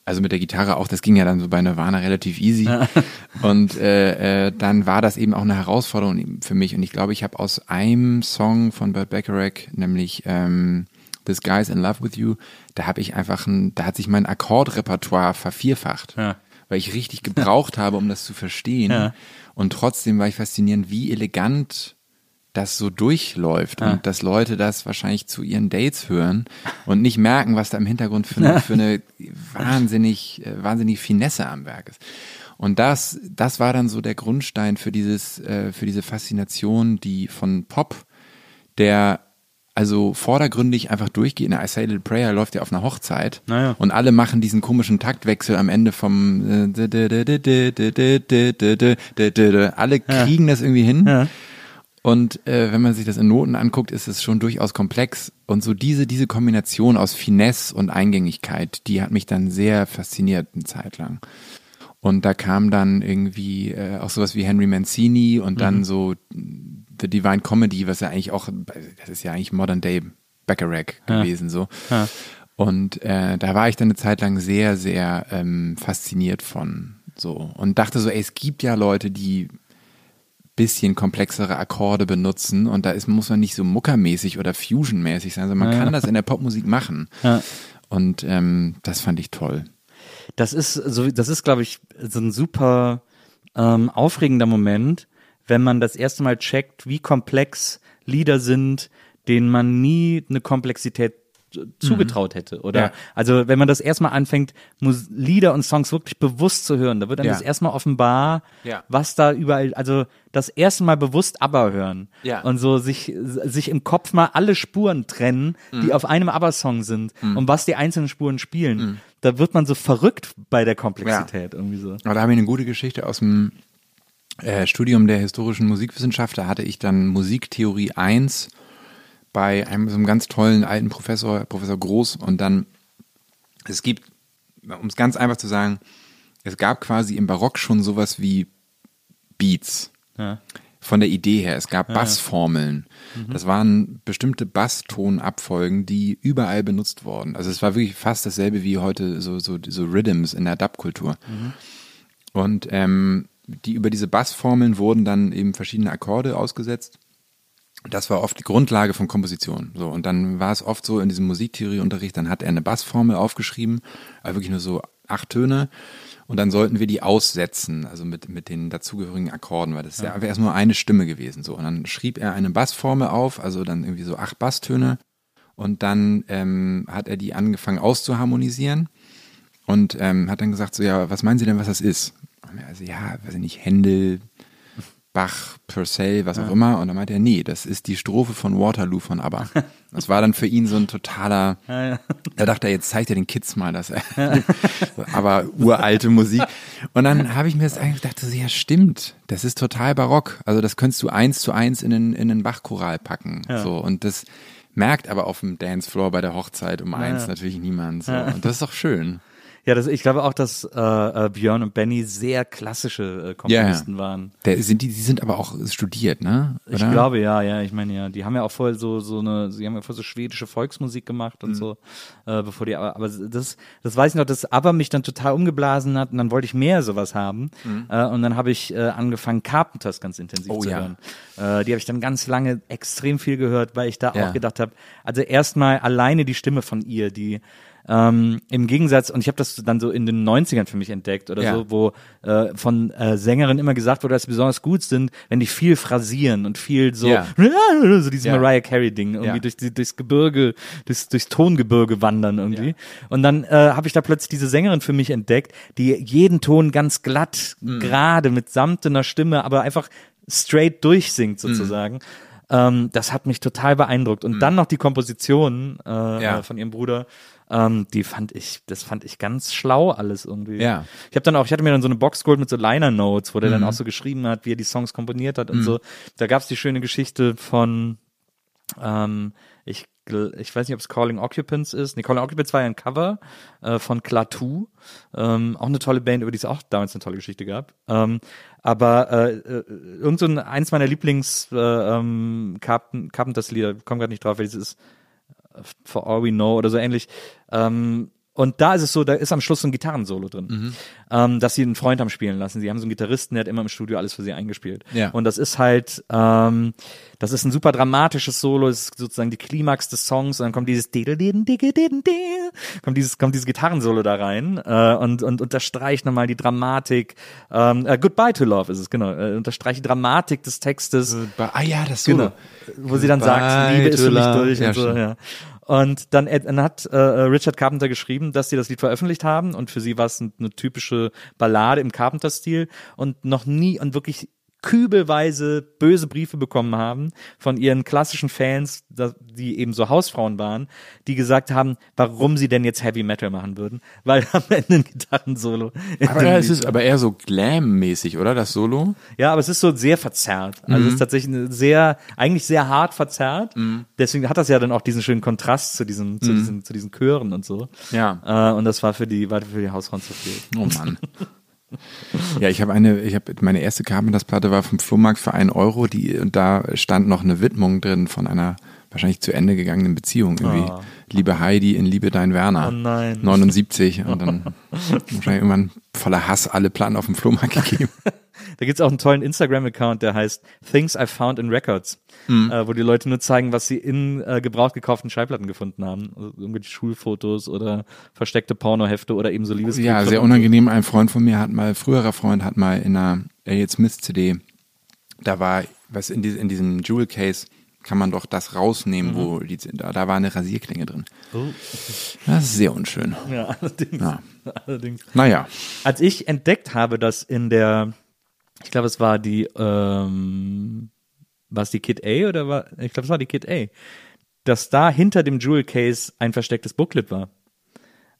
Also mit der Gitarre auch, das ging ja dann so bei Nirvana relativ easy. *laughs* Und äh, äh, dann war das eben auch eine Herausforderung für mich. Und ich glaube, ich habe aus einem Song von Burt Bacharach, nämlich ähm, This Guy's in Love with You, da habe ich einfach ein, da hat sich mein Akkordrepertoire vervierfacht.
Ja.
Weil ich richtig gebraucht habe, um das zu verstehen.
Ja.
Und trotzdem war ich faszinierend, wie elegant das so durchläuft und dass Leute das wahrscheinlich zu ihren Dates hören und nicht merken, was da im Hintergrund für eine, für eine wahnsinnig, äh, wahnsinnig Finesse am Werk ist. Und das, das war dann so der Grundstein für dieses, äh, für diese Faszination, die von Pop, der also vordergründig einfach durchgeht. In I Say Little Prayer läuft ja auf einer Hochzeit
Naja.
und alle machen diesen komischen Taktwechsel am Ende vom alle kriegen das irgendwie hin. Und äh, wenn man sich das in Noten anguckt, ist es schon durchaus komplex. Und so diese, diese Kombination aus Finesse und Eingängigkeit, die hat mich dann sehr fasziniert eine Zeit lang. Und da kam dann irgendwie äh, auch sowas wie Henry Mancini und dann so The Divine Comedy, was ja eigentlich auch, das ist ja eigentlich Modern Day Bacharach gewesen so. Und äh, da war ich dann eine Zeit lang sehr, sehr ähm, fasziniert von so und dachte so, ey, es gibt ja Leute, die bisschen komplexere Akkorde benutzen und da ist, muss man nicht so muckermäßig oder fusionmäßig sein, sondern man kann das in der Popmusik machen. Und ähm, das fand ich toll.
Das ist so, das ist, glaube ich, so ein super ähm, aufregender Moment, wenn man das erste Mal checkt, wie komplex Lieder sind, denen man nie eine Komplexität zugetraut hätte. Oder
Ja.
also wenn man das erstmal anfängt, Mus Lieder und Songs wirklich bewusst zu hören, da wird dann
Ja.
das erstmal offenbar,
Ja.
was da überall, also das erste Mal bewusst ABBA hören
Ja.
und so sich sich im Kopf mal alle Spuren trennen,
Mhm.
die auf einem ABBA-Song sind und was die einzelnen Spuren spielen.
Mhm.
Da wird man so verrückt bei der Komplexität irgendwie so.
Aber da habe ich eine gute Geschichte aus dem äh, Studium der historischen Musikwissenschaft. Da hatte ich dann Musiktheorie 1 bei einem so einem ganz tollen alten Professor, Professor Groß. Und dann, es gibt, um es ganz einfach zu sagen, es gab quasi im Barock schon sowas wie Beats. Von der Idee her. Es gab Bassformeln. Das waren bestimmte Basstonabfolgen, die überall benutzt wurden. Also es war wirklich fast dasselbe wie heute so, so, so Rhythms in der Dub-Kultur. Und ähm, die über diese Bassformeln wurden dann eben verschiedene Akkorde ausgesetzt. Das war oft die Grundlage von Komposition. So, und dann war es oft so in diesem Musiktheorieunterricht, dann hat er eine Bassformel aufgeschrieben, aber wirklich nur so acht Töne. Und dann sollten wir die aussetzen, also mit, mit den dazugehörigen Akkorden, weil das ja einfach erst nur eine Stimme gewesen. So. Und dann schrieb er eine Bassformel auf, also dann irgendwie so acht Basstöne. Und dann ähm, hat er die angefangen auszuharmonisieren und ähm, hat dann gesagt, so ja, was meinen Sie denn, was das ist? Also ja, weiß ich nicht, Händel, Bach, Purcell, was auch immer. Und dann meinte er, nee, das ist die Strophe von Waterloo von ABBA. *laughs* Das war dann für ihn so ein totaler, da dachte er, jetzt zeigt er den Kids mal das. *laughs* Aber uralte Musik. Und dann habe ich mir das eigentlich gedacht, so, ja stimmt, das ist total barock. Also das könntest du eins zu eins in den, in den Bachchoral packen. So, und das merkt aber auf dem Dancefloor bei der Hochzeit um eins natürlich niemand. So. Und das ist doch schön.
Ja, das, ich glaube auch, dass äh, äh, Björn und Benny sehr klassische äh, Komponisten waren.
Der, sind die, die sind aber auch studiert, ne? Oder?
Ich glaube, ja, ja, ich meine ja, die haben ja auch vorher so so eine, sie haben ja vorher so schwedische Volksmusik gemacht und so, äh, bevor die, aber, aber das, das weiß ich noch, dass aber mich dann total umgeblasen hat und dann wollte ich mehr sowas haben äh, und dann habe ich äh, angefangen Carpenters ganz intensiv
Oh
zu
ja.
hören. Äh, die habe ich dann ganz lange extrem viel gehört, weil ich da
Ja.
auch gedacht habe, also erstmal alleine die Stimme von ihr, die ähm, im Gegensatz, und ich habe das dann so in den 90ern für mich entdeckt oder
Ja.
so, wo äh, von äh, Sängerinnen immer gesagt wurde, dass sie besonders gut sind, wenn die viel phrasieren und viel so,
Ja. *laughs*
so dieses
Ja.
Mariah Carey-Ding, irgendwie durch die, durchs Gebirge, durchs, durchs Tongebirge wandern irgendwie. Und dann äh, habe ich da plötzlich diese Sängerin für mich entdeckt, die jeden Ton ganz glatt,
Mhm.
gerade mit samtener Stimme, aber einfach straight durchsingt
Mhm.
sozusagen. Ähm, das hat mich total beeindruckt. Und dann noch die Komposition äh,
Ja.
von ihrem Bruder. Ähm, die fand ich, das fand ich ganz schlau alles irgendwie.
Ja.
Ich habe dann auch, ich hatte mir dann so eine Box geholt mit so Liner Notes, wo der
Mhm.
dann auch so geschrieben hat, wie er die Songs komponiert hat und so. Da gab's die schöne Geschichte von, ähm, ich, ich weiß nicht, ob es Calling Occupants ist. Nee, Calling Occupants war ja ein Cover äh, von Klaatu. Ähm, auch eine tolle Band, über die es auch damals eine tolle Geschichte gab. Ähm, aber äh, äh, irgend so ein, eins meiner Lieblings äh, ähm, Carpen- Carpenters-Lieder, komm gerade nicht drauf, welches ist For All We Know oder so ähnlich. Ähm, und da ist es so, da ist am Schluss so ein Gitarrensolo drin,
Mhm.
ähm, dass sie einen Freund haben spielen lassen. Sie haben so einen Gitarristen, der hat immer im Studio alles für sie eingespielt.
Ja.
Und das ist halt, ähm, das ist ein super dramatisches Solo, ist sozusagen die Klimax des Songs und dann kommt dieses kommt dieses, kommt dieses Gitarrensolo da rein äh, und, und unterstreicht nochmal die Dramatik. Ähm, äh, Goodbye to Love ist es, genau. Äh, unterstreicht die Dramatik des Textes.
Ah ja, das Solo.
Genau. Wo sie dann
Goodbye
sagt, Liebe ist für mich durch
Ja,
und so, ja. Und dann, äh, dann hat äh, Richard Carpenter geschrieben, dass sie das Lied veröffentlicht haben. Und für sie war es ein- eine typische Ballade im Carpenter-Stil. Und noch nie und wirklich kübelweise böse Briefe bekommen haben von ihren klassischen Fans, die eben so Hausfrauen waren, die gesagt haben, warum sie denn jetzt Heavy Metal machen würden, weil am Ende ein Gitarrensolo.
Aber da
Lied
ist es aber eher so Glam-mäßig, oder? Das Solo?
ja, aber es ist so sehr verzerrt. Also
Mhm.
es ist tatsächlich sehr, eigentlich sehr hart verzerrt. Deswegen hat das ja dann auch diesen schönen Kontrast zu diesen, zu diesen, zu diesen Chören und so.
Mhm. Ja.
Äh, und das war für die, war für die Hausfrauen zu viel.
Oh Mann. *laughs* Ja, ich habe eine, ich habe meine erste Carpenters-Platte war vom Flohmarkt für einen Euro, die und da stand noch eine Widmung drin von einer wahrscheinlich zu Ende gegangenen Beziehung irgendwie. Liebe Heidi in Liebe dein Werner.
Oh nein.
79 und dann *laughs* wahrscheinlich irgendwann voller Hass alle Platten auf dem Flohmarkt gegeben. *laughs*
Da gibt's auch einen tollen Instagram-Account, der heißt Things I Found in Records,
Mhm.
äh, wo die Leute nur zeigen, was sie in äh, gebraucht gekauften Schallplatten gefunden haben. Also irgendwelche Schulfotos oder versteckte Pornohefte oder eben so Liebesbriefe.
Ja, sehr unangenehm. Ein Freund von mir hat mal, früherer Freund hat mal in einer Elliot Smith CD, da war, was in, die, in diesem Jewel Case kann man doch das rausnehmen, wo die, da, da war eine Rasierklinge drin. Das ist sehr unschön.
Ja, allerdings.
Ja.
allerdings.
Naja.
Als ich entdeckt habe, dass in der, ich glaube, es war die, ähm, war es die Kid A oder war, ich glaube, es war die Kid A, dass da hinter dem Jewel Case ein verstecktes Booklet war.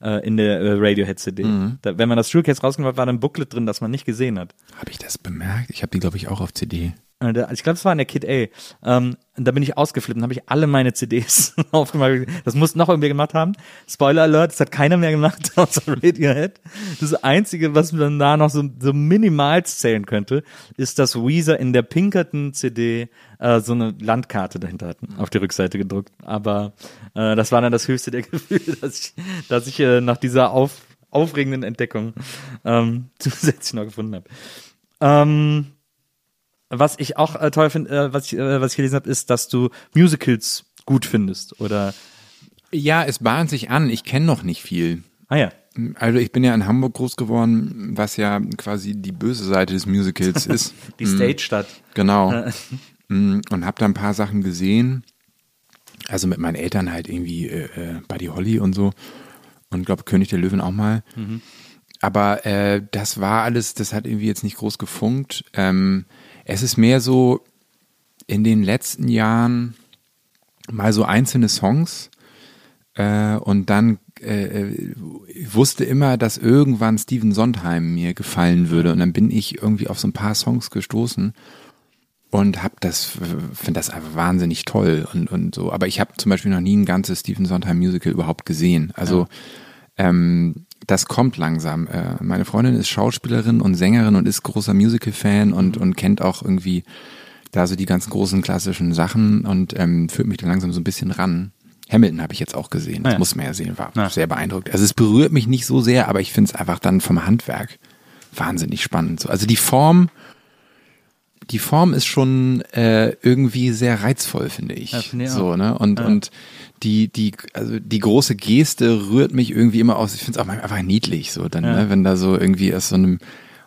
Äh, in der äh, Radiohead CD. Da, wenn man das Jewel Case rausgemacht hat, war da ein Booklet drin, das man nicht gesehen hat.
Habe ich das bemerkt? Ich habe die, glaube ich, auch auf CD.
Äh, Ich glaube, es war in der Kid A. Ähm, da bin ich ausgeflippt und habe ich alle meine CDs *laughs* aufgemacht. Das muss noch irgendwer gemacht haben. Spoiler Alert, das hat keiner mehr gemacht, *laughs* außer Radiohead. Das Einzige, was man da noch so, so minimal zählen könnte, ist, dass Weezer in der Pinkerton CD äh, so eine Landkarte dahinter hatten, auf die Rückseite gedruckt. Aber äh, das war dann das höchste der *laughs* Gefühle, dass ich, dass ich äh, nach dieser auf, aufregenden Entdeckung ähm, zusätzlich noch gefunden habe. Ähm, was ich auch äh, toll finde, äh, was ich, äh, was ich gelesen habe, ist, dass du Musicals gut findest oder
Ja, es bahnt sich an. Ich kenne noch nicht viel.
ah ja.
Also ich bin ja in Hamburg groß geworden, was ja quasi die böse Seite des Musicals *laughs* ist.
Die Stage-Stadt.
Genau. Mm, Und habe da ein paar Sachen gesehen. Also mit meinen Eltern halt irgendwie äh, äh, Buddy Holly und so. Und glaube König der Löwen auch mal. Aber äh, das war alles, das hat irgendwie jetzt nicht groß gefunkt. Ähm, es ist mehr so in den letzten Jahren mal so einzelne Songs äh, und dann äh, äh, ich wusste immer, dass irgendwann Steven Sondheim mir gefallen würde und dann bin ich irgendwie auf so ein paar Songs gestoßen und hab das finde das einfach wahnsinnig toll und und so. Aber ich habe zum Beispiel noch nie ein ganzes Steven Sondheim Musical überhaupt gesehen. Also ähm, das kommt langsam. Äh, meine Freundin ist Schauspielerin und Sängerin und ist großer Musical-Fan und, und kennt auch irgendwie da so die ganzen großen klassischen Sachen und ähm, führt mich da langsam so ein bisschen ran. Hamilton habe ich jetzt auch gesehen. Das
Ah ja.
muss man ja sehen, war
Ja.
sehr beeindruckt. Also es berührt mich nicht so sehr, aber ich finde es einfach dann vom Handwerk wahnsinnig spannend. So, Also die Form, die Form ist schon äh, irgendwie sehr reizvoll, finde ich.
Ja, finde ich
so, ne? Und, und die, die, also die große Geste rührt mich irgendwie immer aus. Ich finde es auch einfach niedlich, so dann,
Ja.
ne, wenn da so irgendwie aus so einem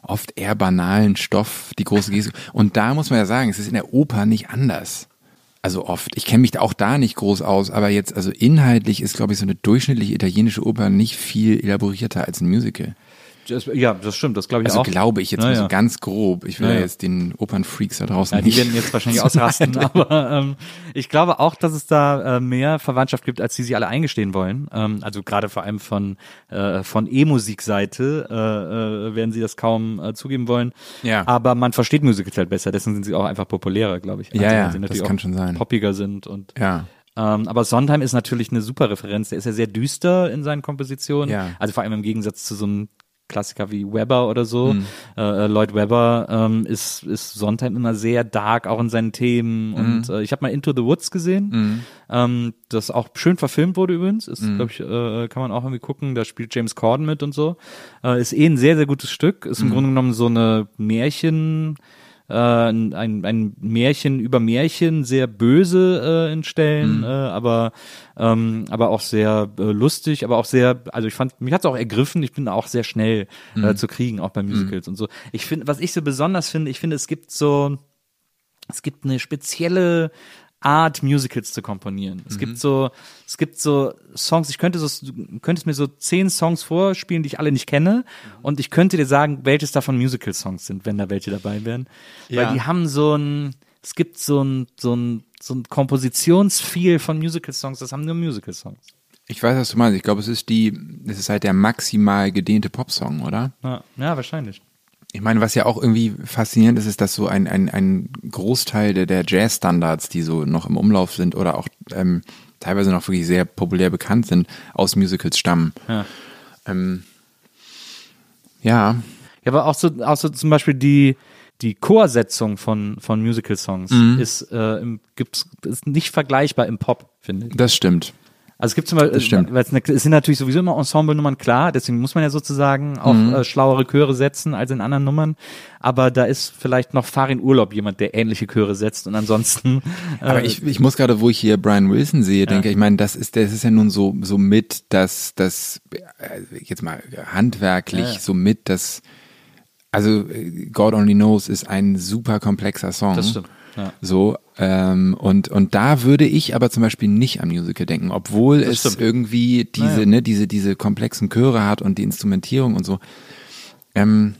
oft eher banalen Stoff die große Geste. *laughs* Und da muss man ja sagen, es ist in der Oper nicht anders. Also oft. Ich kenne mich auch da nicht groß aus, aber jetzt, also inhaltlich ist, glaube ich, so eine durchschnittliche italienische Oper nicht viel elaborierter als ein Musical.
Das, ja, das stimmt, das glaube ich
Also
auch.
glaube ich jetzt
Ja,
mal
ja.
so ganz grob. Ich will
Ja,
ja,
ja.
jetzt den Opernfreaks da draußen
Ja, die werden jetzt wahrscheinlich *laughs* ausrasten, *laughs* aber ähm, ich glaube auch, dass es da äh, mehr Verwandtschaft gibt, als die sich alle eingestehen wollen. Ähm, also gerade vor allem von äh, von E-Musik-Seite äh, äh, werden sie das kaum äh, zugeben wollen.
Ja.
Aber man versteht Musicals halt besser, deswegen sind sie auch einfach populärer, glaube ich.
Ja, ja,
sie
das kann schon sein.
Poppiger sind und
ja.
ähm, aber Sondheim ist natürlich eine super Referenz. Der ist ja sehr düster in seinen Kompositionen.
Ja.
Also vor allem im Gegensatz zu so einem Klassiker wie Weber oder so.
Mhm.
Äh, Lloyd Webber ähm, ist, ist Sondheim immer sehr dark, auch in seinen Themen.
Mhm.
Und äh, ich habe mal Into the Woods gesehen, ähm, das auch schön verfilmt wurde übrigens. Ist,
Mhm.
glaube ich, äh, kann man auch irgendwie gucken. Da spielt James Corden mit und so. Äh, ist eh ein sehr, sehr gutes Stück. Ist im
Mhm.
Grunde genommen so eine Märchen, äh, ein, ein Märchen über Märchen, sehr böse äh, in Stellen,
Mhm.
äh, aber ähm, aber auch sehr äh, lustig, aber auch sehr, also ich fand, mich hat's auch ergriffen. Ich bin auch sehr schnell
Mhm.
äh, zu kriegen, auch bei Musicals und so. Ich finde, was ich so besonders finde, ich finde, es gibt so, es gibt eine spezielle Art, Musicals zu komponieren. Es gibt so, es gibt so Songs, ich könnte so, du könntest mir so zehn Songs vorspielen, die ich alle nicht kenne, und ich könnte dir sagen, welches davon Musical-Songs sind, wenn da welche dabei wären.
Ja.
Weil die haben so ein, es gibt so ein, so ein, so ein Kompositionsfeel von Musical-Songs, das haben nur Musical-Songs.
Ich weiß, was du meinst. Ich glaube, es ist die, es ist halt der maximal gedehnte Popsong, oder?
Ja, ja wahrscheinlich.
Ich meine, was ja auch irgendwie faszinierend ist, ist, dass so ein, ein, ein Großteil der, der Jazz-Standards, die so noch im Umlauf sind oder auch ähm, teilweise noch wirklich sehr populär bekannt sind, aus Musicals stammen.
Ja.
Ähm, ja,
Ja, aber auch so, auch so zum Beispiel die, die Chorsetzung von, von Musical-Songs ist, äh, im, gibt's, ist nicht vergleichbar im Pop, finde ich.
das stimmt.
Also es gibt zum Beispiel, es, ne, es sind natürlich sowieso immer Ensemble-Nummern klar, deswegen muss man ja sozusagen auch
Mhm.
äh, schlauere Chöre setzen als in anderen Nummern. Aber da ist vielleicht noch Farin Urlaub jemand, der ähnliche Chöre setzt und ansonsten. Äh,
Aber ich, ich muss gerade, wo ich hier Brian Wilson sehe, denke ich, meine, das ist, das ist ja nun so, so mit das, das, äh, jetzt mal handwerklich,
Ja.
so mit das, also äh, God Only Knows ist ein super komplexer Song.
Das stimmt, ja.
So, ähm, und, und da würde ich aber zum Beispiel nicht am Musical denken, obwohl es
stimmt.
irgendwie diese,
Naja.
ne, diese, diese komplexen Chöre hat und die Instrumentierung und so. Ähm,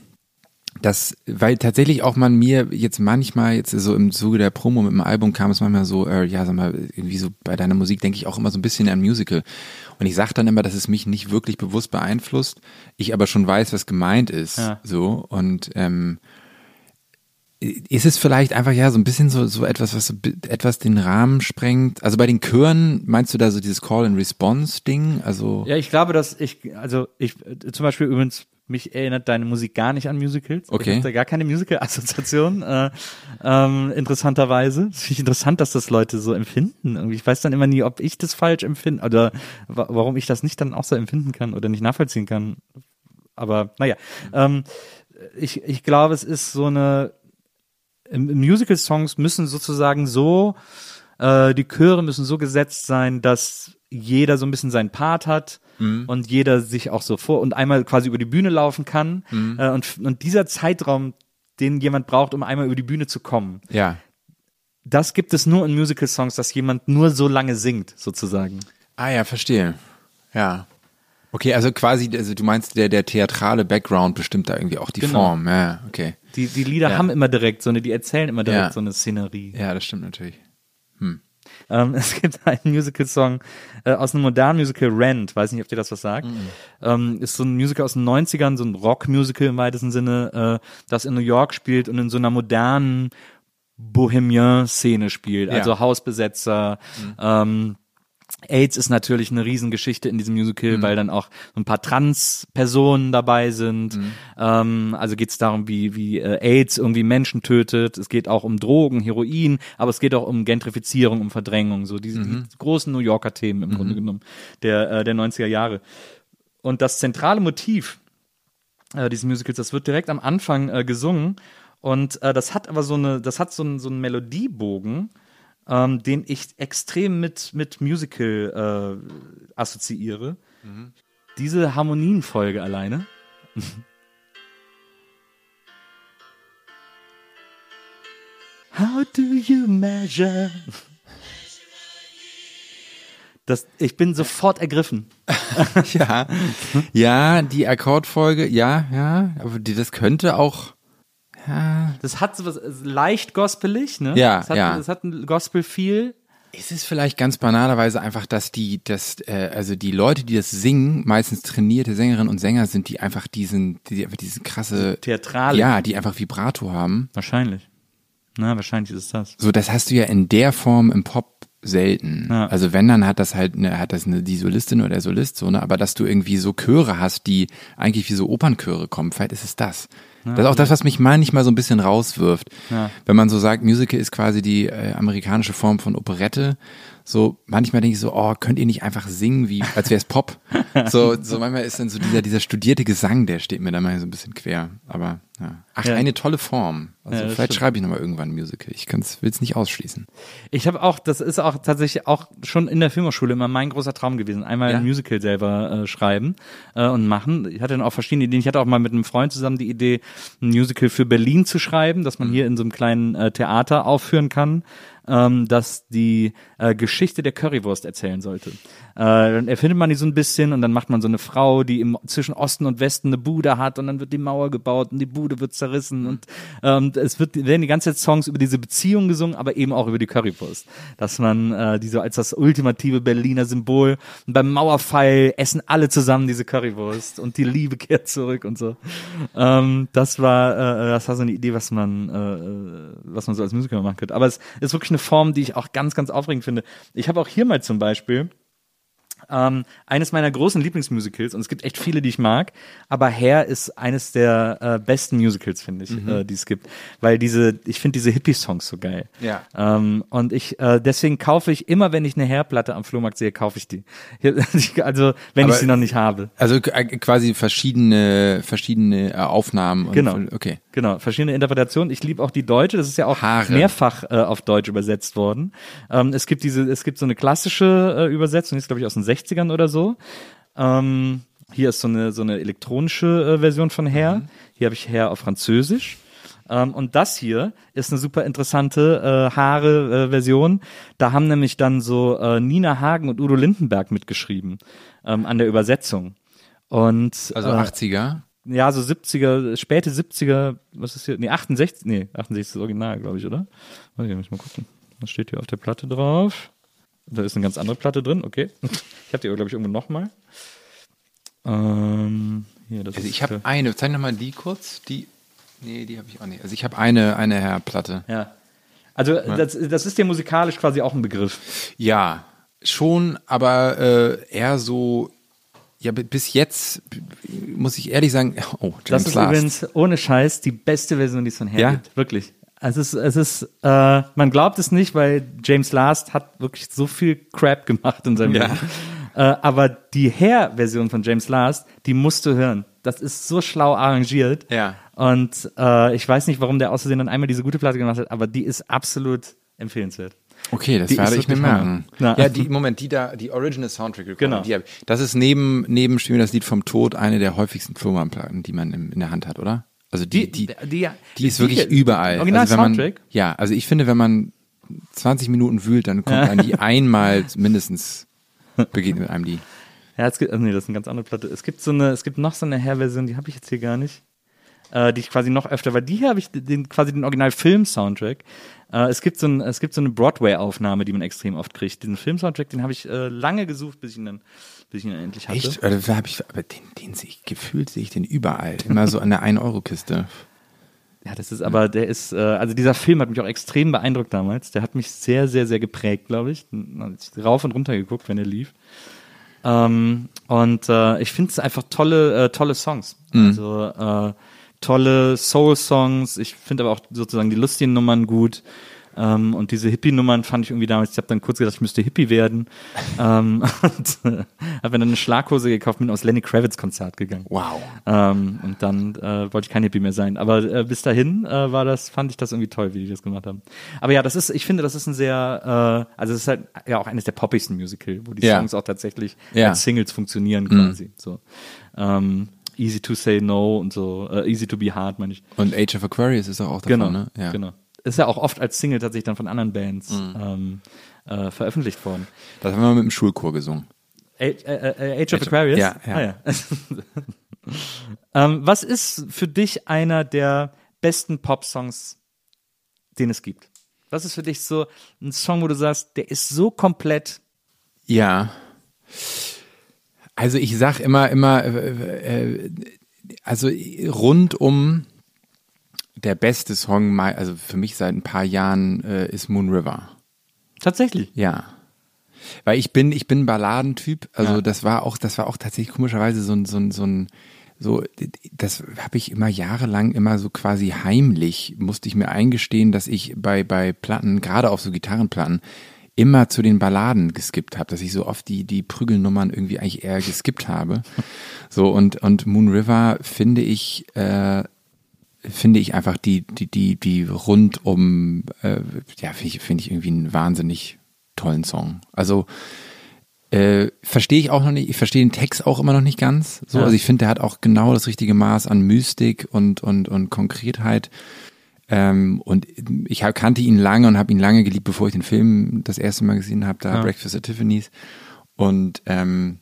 das, weil tatsächlich auch man mir jetzt manchmal, jetzt so im Zuge der Promo mit dem Album kam es manchmal so, äh, ja, sag mal, irgendwie so bei deiner Musik denke ich auch immer so ein bisschen an Musical. Und ich sag dann immer, dass es mich nicht wirklich bewusst beeinflusst, ich aber schon weiß, was gemeint ist.
Ja.
So. Und ähm, ist es vielleicht einfach ja so ein bisschen so, so etwas, was so etwas den Rahmen sprengt? Also bei den Chören meinst du da so dieses Call-and-Response-Ding? Also
Ja, ich glaube, dass ich, also ich, äh, zum Beispiel übrigens, mich erinnert deine Musik gar nicht an Musicals.
Okay.
Ich da gar keine Musical-Assoziation, äh, ähm, interessanterweise. Es finde ich interessant, dass das Leute so empfinden. Irgendwie, ich weiß dann immer nie, ob ich das falsch empfinde oder wa warum ich das nicht dann auch so empfinden kann oder nicht nachvollziehen kann. Aber naja, ähm, ich, ich glaube, es ist so eine, Musical-Songs müssen sozusagen so, äh, die Chöre müssen so gesetzt sein, dass jeder so ein bisschen seinen Part hat und jeder sich auch so vor und einmal quasi über die Bühne laufen kann. Äh, und, und dieser Zeitraum, den jemand braucht, um einmal über die Bühne zu kommen,
ja.
das gibt es nur in Musical-Songs, dass jemand nur so lange singt, sozusagen.
Ah ja, verstehe. Ja. Okay, also quasi, also du meinst, der, der theatrale Background bestimmt da irgendwie auch die
Genau.
Form. Ja, okay.
Die, die Lieder
Ja.
haben immer direkt so eine, die erzählen immer direkt
Ja.
so eine Szenerie.
Ja, das stimmt natürlich.
Ähm, *laughs* es gibt einen Musical-Song äh, aus einem modernen Musical, Rent, weiß nicht, ob dir das was sagt. Ähm, ist so ein Musical aus den 90ern, so ein Rock-Musical im weitesten Sinne, äh, das in New York spielt und in so einer modernen Bohemian-Szene spielt.
Ja.
Also Hausbesetzer, ähm, AIDS ist natürlich eine Riesengeschichte in diesem Musical, weil dann auch so ein paar Trans-Personen dabei sind. Ähm, also geht es darum, wie, wie äh, AIDS irgendwie Menschen tötet. Es geht auch um Drogen, Heroin, aber es geht auch um Gentrifizierung, um Verdrängung, so diese die großen New Yorker Themen im Grunde genommen der, äh, der 90er Jahre. Und das zentrale Motiv äh, dieses Musicals, das wird direkt am Anfang äh, gesungen. Und äh, das hat aber so eine, das hat so einen, so einen Melodiebogen, ähm, den ich extrem mit, mit Musical äh, assoziiere. Diese Harmonienfolge alleine. *laughs* How do you measure? Das, ich bin sofort ergriffen. *laughs*
Ja, ja, die Akkordfolge, ja, ja, aber die, das könnte auch.
Das hat so was leicht gospelig, ne?
Ja,
das hat,
ja.
Das hat ein Gospel-Feel.
Ist es vielleicht ganz banalerweise einfach, dass die, dass, äh, also die Leute, die das singen, meistens trainierte Sängerinnen und Sänger sind, die einfach diesen, die einfach diese krasse,
Theatralik.
ja, die einfach Vibrato haben.
Wahrscheinlich. Na, wahrscheinlich ist es das.
So, das hast du ja in der Form im Pop selten.
Ja.
Also wenn, dann hat das halt, eine, hat das eine, die Solistin oder der Solist, so, ne, aber dass du irgendwie so Chöre hast, die eigentlich wie so Opernchöre kommen, vielleicht ist es das. Das ist auch das, was mich manchmal so ein bisschen rauswirft.
Ja.
Wenn man so sagt, Musical ist quasi die äh, amerikanische Form von Operette, so manchmal denke ich so, oh, könnt ihr nicht einfach singen, wie als wäre es Pop? *laughs* so, so manchmal ist dann so dieser, dieser studierte Gesang, der steht mir da mal so ein bisschen quer. Aber ja. Ach,
Ja.
eine tolle Form. Also vielleicht
stimmt.
schreibe ich nochmal irgendwann ein Musical. Ich will es nicht ausschließen.
Ich habe auch, das ist auch tatsächlich auch schon in der Filmhochschule immer mein großer Traum gewesen. Einmal ein Musical selber äh, schreiben äh, und machen. Ich hatte dann auch verschiedene Ideen. Ich hatte auch mal mit einem Freund zusammen die Idee, ein Musical für Berlin zu schreiben, dass man hier in so einem kleinen äh, Theater aufführen kann. Ähm, dass die äh, Geschichte der Currywurst erzählen sollte. Äh, dann erfindet man die so ein bisschen und dann macht man so eine Frau, die im, zwischen Osten und Westen eine Bude hat und dann wird die Mauer gebaut und die Bude wird zerrissen und ähm, es wird, werden die ganze Zeit Songs über diese Beziehung gesungen, aber eben auch über die Currywurst. Dass man äh, die so als das ultimative Berliner Symbol und beim Mauerfall essen alle zusammen diese Currywurst und die Liebe kehrt zurück und so. Ähm, das war äh, das war so eine Idee, was man äh, was man so als Musiker machen könnte. Aber es ist wirklich eine Form, die ich auch ganz ganz aufregend finde. Ich habe auch hier mal zum Beispiel ähm, eines meiner großen Lieblingsmusicals und es gibt echt viele, die ich mag, aber Hair ist eines der äh, besten Musicals, finde ich, äh, die es gibt, weil diese, ich finde diese Hippie-Songs so geil.
Ja.
Ähm, und ich, äh, deswegen kaufe ich immer, wenn ich eine Hair-Platte am Flohmarkt sehe, kaufe ich die. *laughs* Also, wenn
Aber-
ich sie noch nicht habe.
Also äh, quasi verschiedene, verschiedene äh, Aufnahmen. Und,
Genau.
Okay.
Genau, verschiedene Interpretationen. Ich liebe auch die deutsche, das ist ja auch
Haare.
mehrfach äh, auf Deutsch übersetzt worden. Ähm, es gibt diese, es gibt so eine klassische äh, Übersetzung, die ist glaube ich aus den 60ern oder so. Ähm, hier ist so eine, so eine elektronische äh, Version von Hair. Hier habe ich Hair auf Französisch. Ähm, und das hier ist eine super interessante äh, Haare-Version. Da haben nämlich dann so äh, Nina Hagen und Udo Lindenberg mitgeschrieben ähm, an der Übersetzung. Und
Also
äh,
80er.
ja, so 70er, späte 70er, was ist hier? Nee, 68, nee, 68 ist das Original, glaube ich, oder? Warte, ich muss mal gucken. Was steht hier auf der Platte drauf? Da ist eine ganz andere Platte drin, okay. Ich habe die aber, glaube ich, irgendwo nochmal. Ähm, hier, das
Also ich habe eine, zeig noch mal die kurz. Die, nee, die habe ich auch nicht. Also ich habe eine, eine Hair-Platte.
Ja. Also, das, das ist dir musikalisch quasi auch ein Begriff.
Ja, schon, aber äh, eher so, ja, bi- bis jetzt muss ich ehrlich sagen, *laughs* oh, James
Das ist
Last.
übrigens ohne Scheiß die beste Version, die es von Hair
Ja?
gibt. Wirklich. Es ist, es ist, äh, man glaubt es nicht, weil James Last hat wirklich so viel Crap gemacht in seinem
Ja.
Leben. Äh, aber die Hair-Version von James Last, die musst du hören. Das ist so schlau arrangiert.
Ja.
Und äh, ich weiß nicht, warum der außerdem dann einmal diese gute Platte gemacht hat, aber die ist absolut empfehlenswert.
Okay, das
Die
werde ich mir merken. Ja,
Ja.
die, Moment, die da, die Original Soundtrack Recording,
Genau.
Die hab, ich. das ist neben, neben wir das Lied vom Tod eine der häufigsten Flohmarktplatten, die man im, in der Hand hat, oder? Also die, die, die,
die,
ist wirklich überall.
Original
also wenn man,
Soundtrack?
Ja, also ich finde, wenn man 20 Minuten wühlt, dann kommt einem die *laughs* einmal mindestens begegnet einem die.
Ja, es gibt, also nee, das ist eine ganz andere Platte. Es gibt so eine, es gibt noch so eine Hair-Version, die habe ich jetzt hier gar nicht. Äh, die ich quasi noch öfter, weil die hier habe ich den, quasi den Original-Film-Soundtrack. Äh, es gibt so ein, es gibt so eine Broadway-Aufnahme, die man extrem oft kriegt. Diesen Film-Soundtrack, den habe ich äh, lange gesucht, bis ich ihn dann, bis ich ihn endlich hatte.
Echt? Oder hab ich, aber den, den sehe ich, gefühlt sehe ich den überall. Immer so an der 1-Euro-Kiste.
Ja, das ist aber, der ist, äh, also dieser Film hat mich auch extrem beeindruckt damals. Der hat mich sehr, sehr, sehr geprägt, glaube ich. ich rauf und runter geguckt, wenn er lief. Ähm, und äh, ich finde es einfach tolle, äh, tolle Songs.
Mhm.
Also äh, tolle Soul-Songs. Ich finde aber auch sozusagen die lustigen Nummern gut. Ähm, und diese Hippie-Nummern fand ich irgendwie damals, ich habe dann kurz gedacht, ich müsste Hippie werden. ähm, *laughs* und äh, habe mir dann eine Schlaghose gekauft, bin aus Lenny Kravitz Konzert gegangen.
Wow.
Ähm, und dann äh, wollte ich kein Hippie mehr sein. Aber äh, bis dahin äh, war das, fand ich das irgendwie toll, wie die das gemacht haben. Aber ja, das ist, ich finde, das ist ein sehr, äh, also es ist halt ja auch eines der poppigsten Musical, wo die
Ja.
Songs auch tatsächlich
Ja.
als Singles funktionieren quasi. So. Ähm, Easy to say no und so, äh, easy to be hard, meine ich.
Und Age of Aquarius ist doch auch davon,
Genau,
ne? Ja.
genau. Ist ja auch oft als Single tatsächlich dann von anderen Bands ähm, äh, veröffentlicht worden.
Das haben wir mit dem Schulchor gesungen.
Age, äh, äh, Age of Aquarius?
ja, ja.
Ah, ja. *laughs* ähm, was ist für dich einer der besten Pop-Songs, den es gibt? Was ist für dich so ein Song, wo du sagst, der ist so komplett
Ja. Also ich sag immer, immer, äh, äh, also rund um der beste Song, also für mich seit ein paar Jahren äh, ist Moon River.
tatsächlich?
Ja. Weil ich bin, ich bin ein Balladentyp. Also
Ja.
das war auch, das war auch tatsächlich komischerweise so ein, so ein, so ein, so, das habe ich immer jahrelang immer so quasi heimlich, musste ich mir eingestehen, dass ich bei, bei Platten, gerade auf so Gitarrenplatten, immer zu den Balladen geskippt habe, dass ich so oft die, die Prügelnummern irgendwie eigentlich eher geskippt habe. *laughs* So, und, und Moon River finde ich, äh, finde ich einfach die, die, die, die rundum, äh, ja, finde ich, finde ich irgendwie einen wahnsinnig tollen Song. Also, äh, verstehe ich auch noch nicht, ich verstehe den Text auch immer noch nicht ganz. So,
Ja.
also ich finde, der hat auch genau das richtige Maß an Mystik und, und, und Konkretheit. Ähm, und ich hab, kannte ihn lange und habe ihn lange geliebt, bevor ich den Film das erste Mal gesehen habe, da
Ja.
Breakfast at Tiffany's. Und ähm,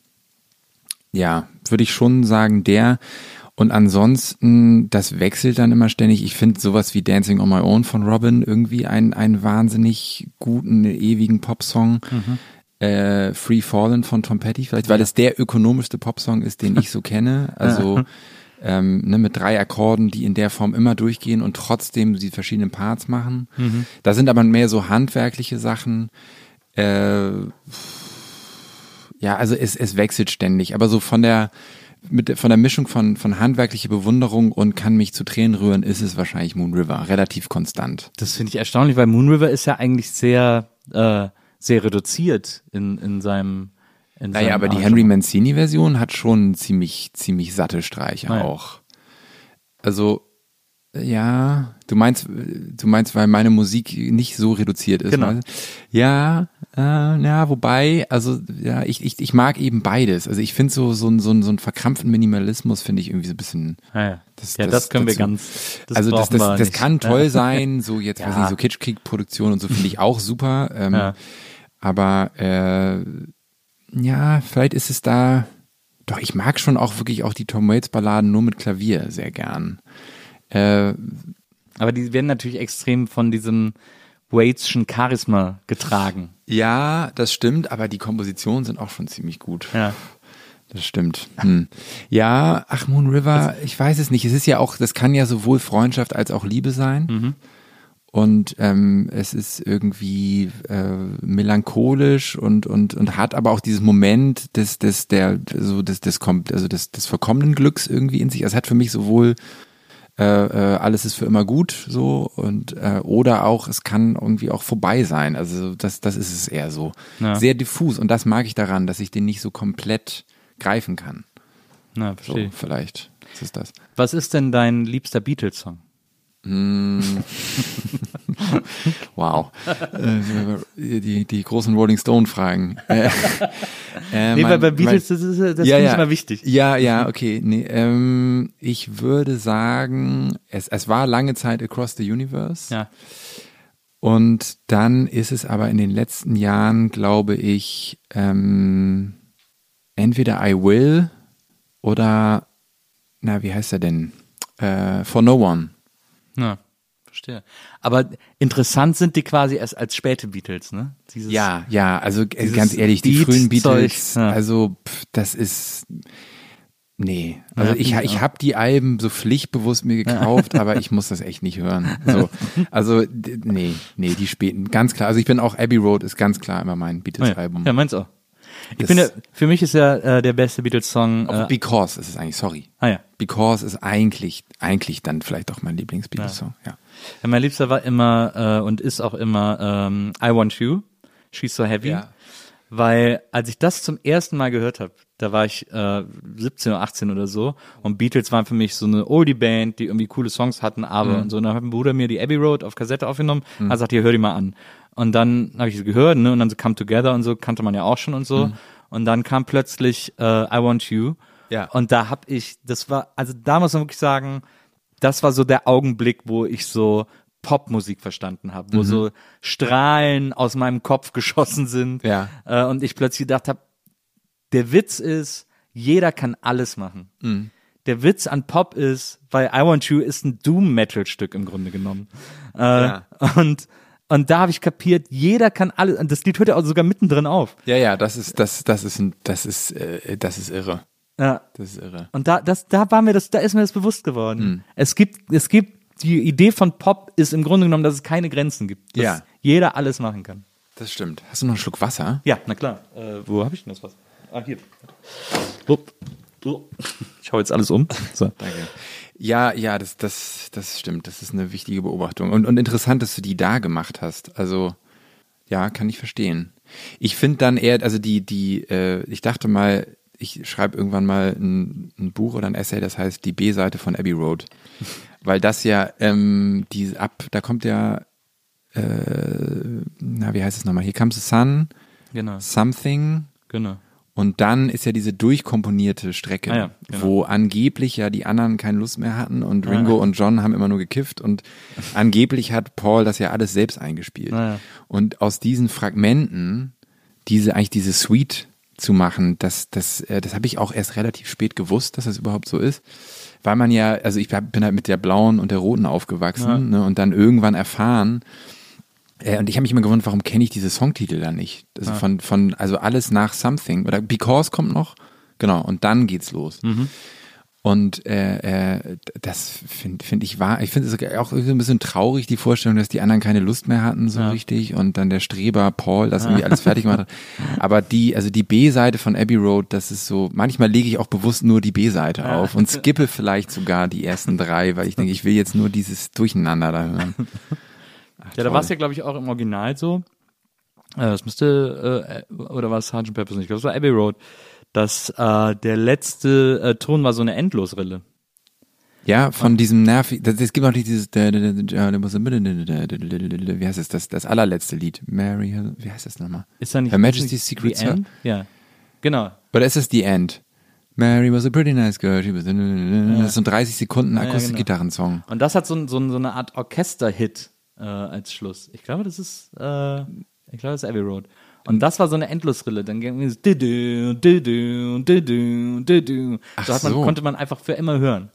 ja, würde ich schon sagen, der. Und ansonsten, das wechselt dann immer ständig. Ich finde sowas wie Dancing on My Own von Robin irgendwie einen, einen wahnsinnig guten, ewigen Popsong. Äh, Free Fallen von Tom Petty, vielleicht, weil es der ökonomischste Popsong ist, den ich so kenne. *laughs* Also ähm, ne, mit drei Akkorden, die in der Form immer durchgehen und trotzdem die verschiedenen Parts machen. Da sind aber mehr so handwerkliche Sachen. Äh, ja, also es, es wechselt ständig, aber so von der mit der- von der Mischung von von handwerkliche Bewunderung und kann mich zu Tränen rühren, ist es wahrscheinlich Moon River relativ konstant.
Das finde ich erstaunlich, weil Moon River ist ja eigentlich sehr, äh, sehr reduziert in, in seinem. In
Naja,
seinem
aber die. Henry Mancini Version hat schon ziemlich ziemlich satte Streiche
ja.
auch. Also ja, du meinst, du meinst, weil meine Musik nicht so reduziert ist.
Genau.
meinst? Ja, äh, ja, wobei, also ja, ich, ich, ich mag eben beides. Also ich finde so so ein so ein so ein verkrampften Minimalismus finde ich irgendwie so ein bisschen.
Ah, ja,
Das-
ja,
das
das, können wir
dazu.
ganz. Das
also das, das,
wir
das
nicht.
kann toll
Ja. *laughs*
sein, so jetzt weiß
Ja.
ich so Kitschkrieg-Produktion und so finde ich auch super. Ähm,
Ja.
Aber äh, ja, vielleicht ist es da. Doch, ich mag schon auch wirklich auch die Tom Waits Balladen nur mit Klavier sehr gern. Äh,
Aber die werden natürlich extrem von diesem Waiteschen Charisma getragen.
ja, das stimmt, aber die Kompositionen sind auch schon ziemlich gut.
Ja.
Das stimmt. Hm. Ja, ach Moon River, ich weiß es nicht. Es ist ja auch, das kann ja sowohl Freundschaft als auch Liebe sein. Und ähm, es ist irgendwie äh, melancholisch und, und, und hat aber auch dieses Moment des, des, der, so des, des, kommt, also des, des verkommenen Glücks irgendwie in sich. Also es hat für mich sowohl äh, äh, alles ist für immer gut so und äh, oder auch es kann irgendwie auch vorbei sein. Also das, das ist es eher so.
Ja.
Sehr diffus und das mag ich daran, dass ich den nicht so komplett greifen kann.
Na,
So,
verstehe.
vielleicht ist es das.
Was ist denn dein liebster Beatles-Song? *laughs*
Wow. äh, die, die großen Rolling Stone Fragen. *laughs* Äh, äh,
Nee,
mein-
weil bei Beatles,
mein-
das, ist, das
ja,
finde
ja.
immer wichtig.
Ja, ja, okay. Nee, ähm, ich würde sagen, es, es war lange Zeit Across the Universe.
Ja.
Und dann ist es aber in den letzten Jahren, glaube ich, ähm, entweder I Will oder, na, wie heißt er denn? Äh, For No One.
Ja, verstehe. Aber interessant sind die quasi erst als späte Beatles, ne? Dieses,
Ja, ja, also äh, ganz ehrlich, die frühen Beatles,
ja.
also pff, das ist, Nee, also
Ja,
ich,
ich
habe die Alben so pflichtbewusst mir gekauft, aber ich muss das echt nicht hören. So, *laughs* also nee, nee, die späten, ganz klar. Also ich bin auch Abbey Road ist ganz klar immer mein
Ja,
Beatles-Album.
ja meins auch. Ich finde, für mich ist ja äh, der beste Beatles-Song. Äh,
Because ist es eigentlich, sorry.
ah ja.
Because ist eigentlich, eigentlich dann vielleicht auch mein Lieblings-Beatles-Song. Ja.
ja. Mein Liebster war immer äh, und ist auch immer ähm, I Want You, She's So Heavy.
Ja.
Weil als ich das zum ersten Mal gehört habe, da war ich äh, 17 oder 18 oder so und Beatles waren für mich so eine Oldie-Band, die irgendwie coole Songs hatten, aber und so. Und dann hat mein Bruder mir die Abbey Road auf Kassette aufgenommen, hat gesagt, hier, hör die mal an. Und dann habe ich sie gehört, ne, und dann so Come Together und so, kannte man ja auch schon und so. Und dann kam plötzlich äh, I Want You.
Ja.
Und da hab ich, das war, also da muss man wirklich sagen, das war so der Augenblick, wo ich so Popmusik verstanden habe, wo so Strahlen aus meinem Kopf geschossen sind
Ja.
äh, und ich plötzlich gedacht habe, der Witz ist, jeder kann alles machen. Der Witz an Pop ist, weil I Want You ist ein Doom-Metal-Stück im Grunde genommen. Äh,
Ja.
Und und da habe ich kapiert, jeder kann alles. Und das Lied hört ja auch sogar mittendrin auf.
Ja, ja, das ist, das, das ist, ein, das ist, äh, das ist irre.
Ja.
Das ist irre.
Und da, das, da war mir das, da ist mir das bewusst geworden.
Hm.
Es gibt, es gibt, die Idee von Pop ist im Grunde genommen, dass es keine Grenzen gibt. Dass
Ja.
jeder alles machen kann.
Das stimmt. Hast du noch einen Schluck Wasser?
Ja, na klar. Äh, wo habe ich denn das was? Ah, hier. Upp. Oh. Ich hau jetzt alles um. So. *laughs*
Danke. Ja, ja, das, das, das stimmt. Das ist eine wichtige Beobachtung. Und, und interessant, dass du die da gemacht hast. Also, ja, kann ich verstehen. Ich finde dann eher, also die, die, äh, ich dachte mal, ich schreibe irgendwann mal ein, ein Buch oder ein Essay, das heißt die B-Seite von Abbey Road. *laughs* Weil das ja, ähm, die ab, da kommt ja, äh, na, wie heißt es nochmal? Here comes the sun,
Genau.
something,
Genau.
Und dann ist ja diese durchkomponierte Strecke,
Ah ja, genau.
wo angeblich ja die anderen keine Lust mehr hatten und Ringo und John haben immer nur gekifft und *laughs* angeblich hat Paul das ja alles selbst eingespielt.
Ah ja.
Und aus diesen Fragmenten diese eigentlich diese Suite zu machen, das das äh, das habe ich auch erst relativ spät gewusst, dass das überhaupt so ist, weil man ja, also ich bin halt mit der blauen und der roten aufgewachsen
Ja.
ne, und dann irgendwann erfahren, äh, und ich habe mich immer gewundert, warum kenne ich diese Songtitel dann nicht? Also von, von, also alles nach Something oder Because kommt noch, genau, und dann geht's los. Und äh, äh, das finde find ich wahr. Ich finde es auch ein bisschen traurig, die Vorstellung, dass die anderen keine Lust mehr hatten, so richtig. Und dann der Streber Paul das irgendwie alles fertig gemacht hat. *laughs* Aber die, also die B-Seite von Abbey Road, das ist so, manchmal lege ich auch bewusst nur die B-Seite auf und skippe vielleicht sogar die ersten drei, weil ich denke, ich will jetzt nur dieses Durcheinander da hören. *laughs*
Ja, da war es ja, glaube ich, auch im Original so. Äh, Das müsste, äh, oder war es Sgt. Peppers nicht? Ich glaube, es war Abbey Road. Dass äh, der letzte äh, Ton war so eine Endlosrille.
Ja, von diesem nervig, das, es gibt noch nicht dieses, wie heißt es, das, das allerletzte Lied, Mary, wie heißt das nochmal?
Ist da nicht
Her Majesty's
The
Secret
End?
Service.
Ja. Genau.
Oder ist es The End? Mary was a pretty nice girl. She was, das ist so ein 30 Sekunden
genau.
Akustikgitarrensong.
Und das hat so, so, so eine Art Orchester-Hit äh, als Schluss. Ich glaube, das ist, äh, ich glaube, das ist Abbey Road. Und das war so eine Endlosrille. Dann ging es.
Ach
So, hat man,
so.
konnte man einfach für immer hören.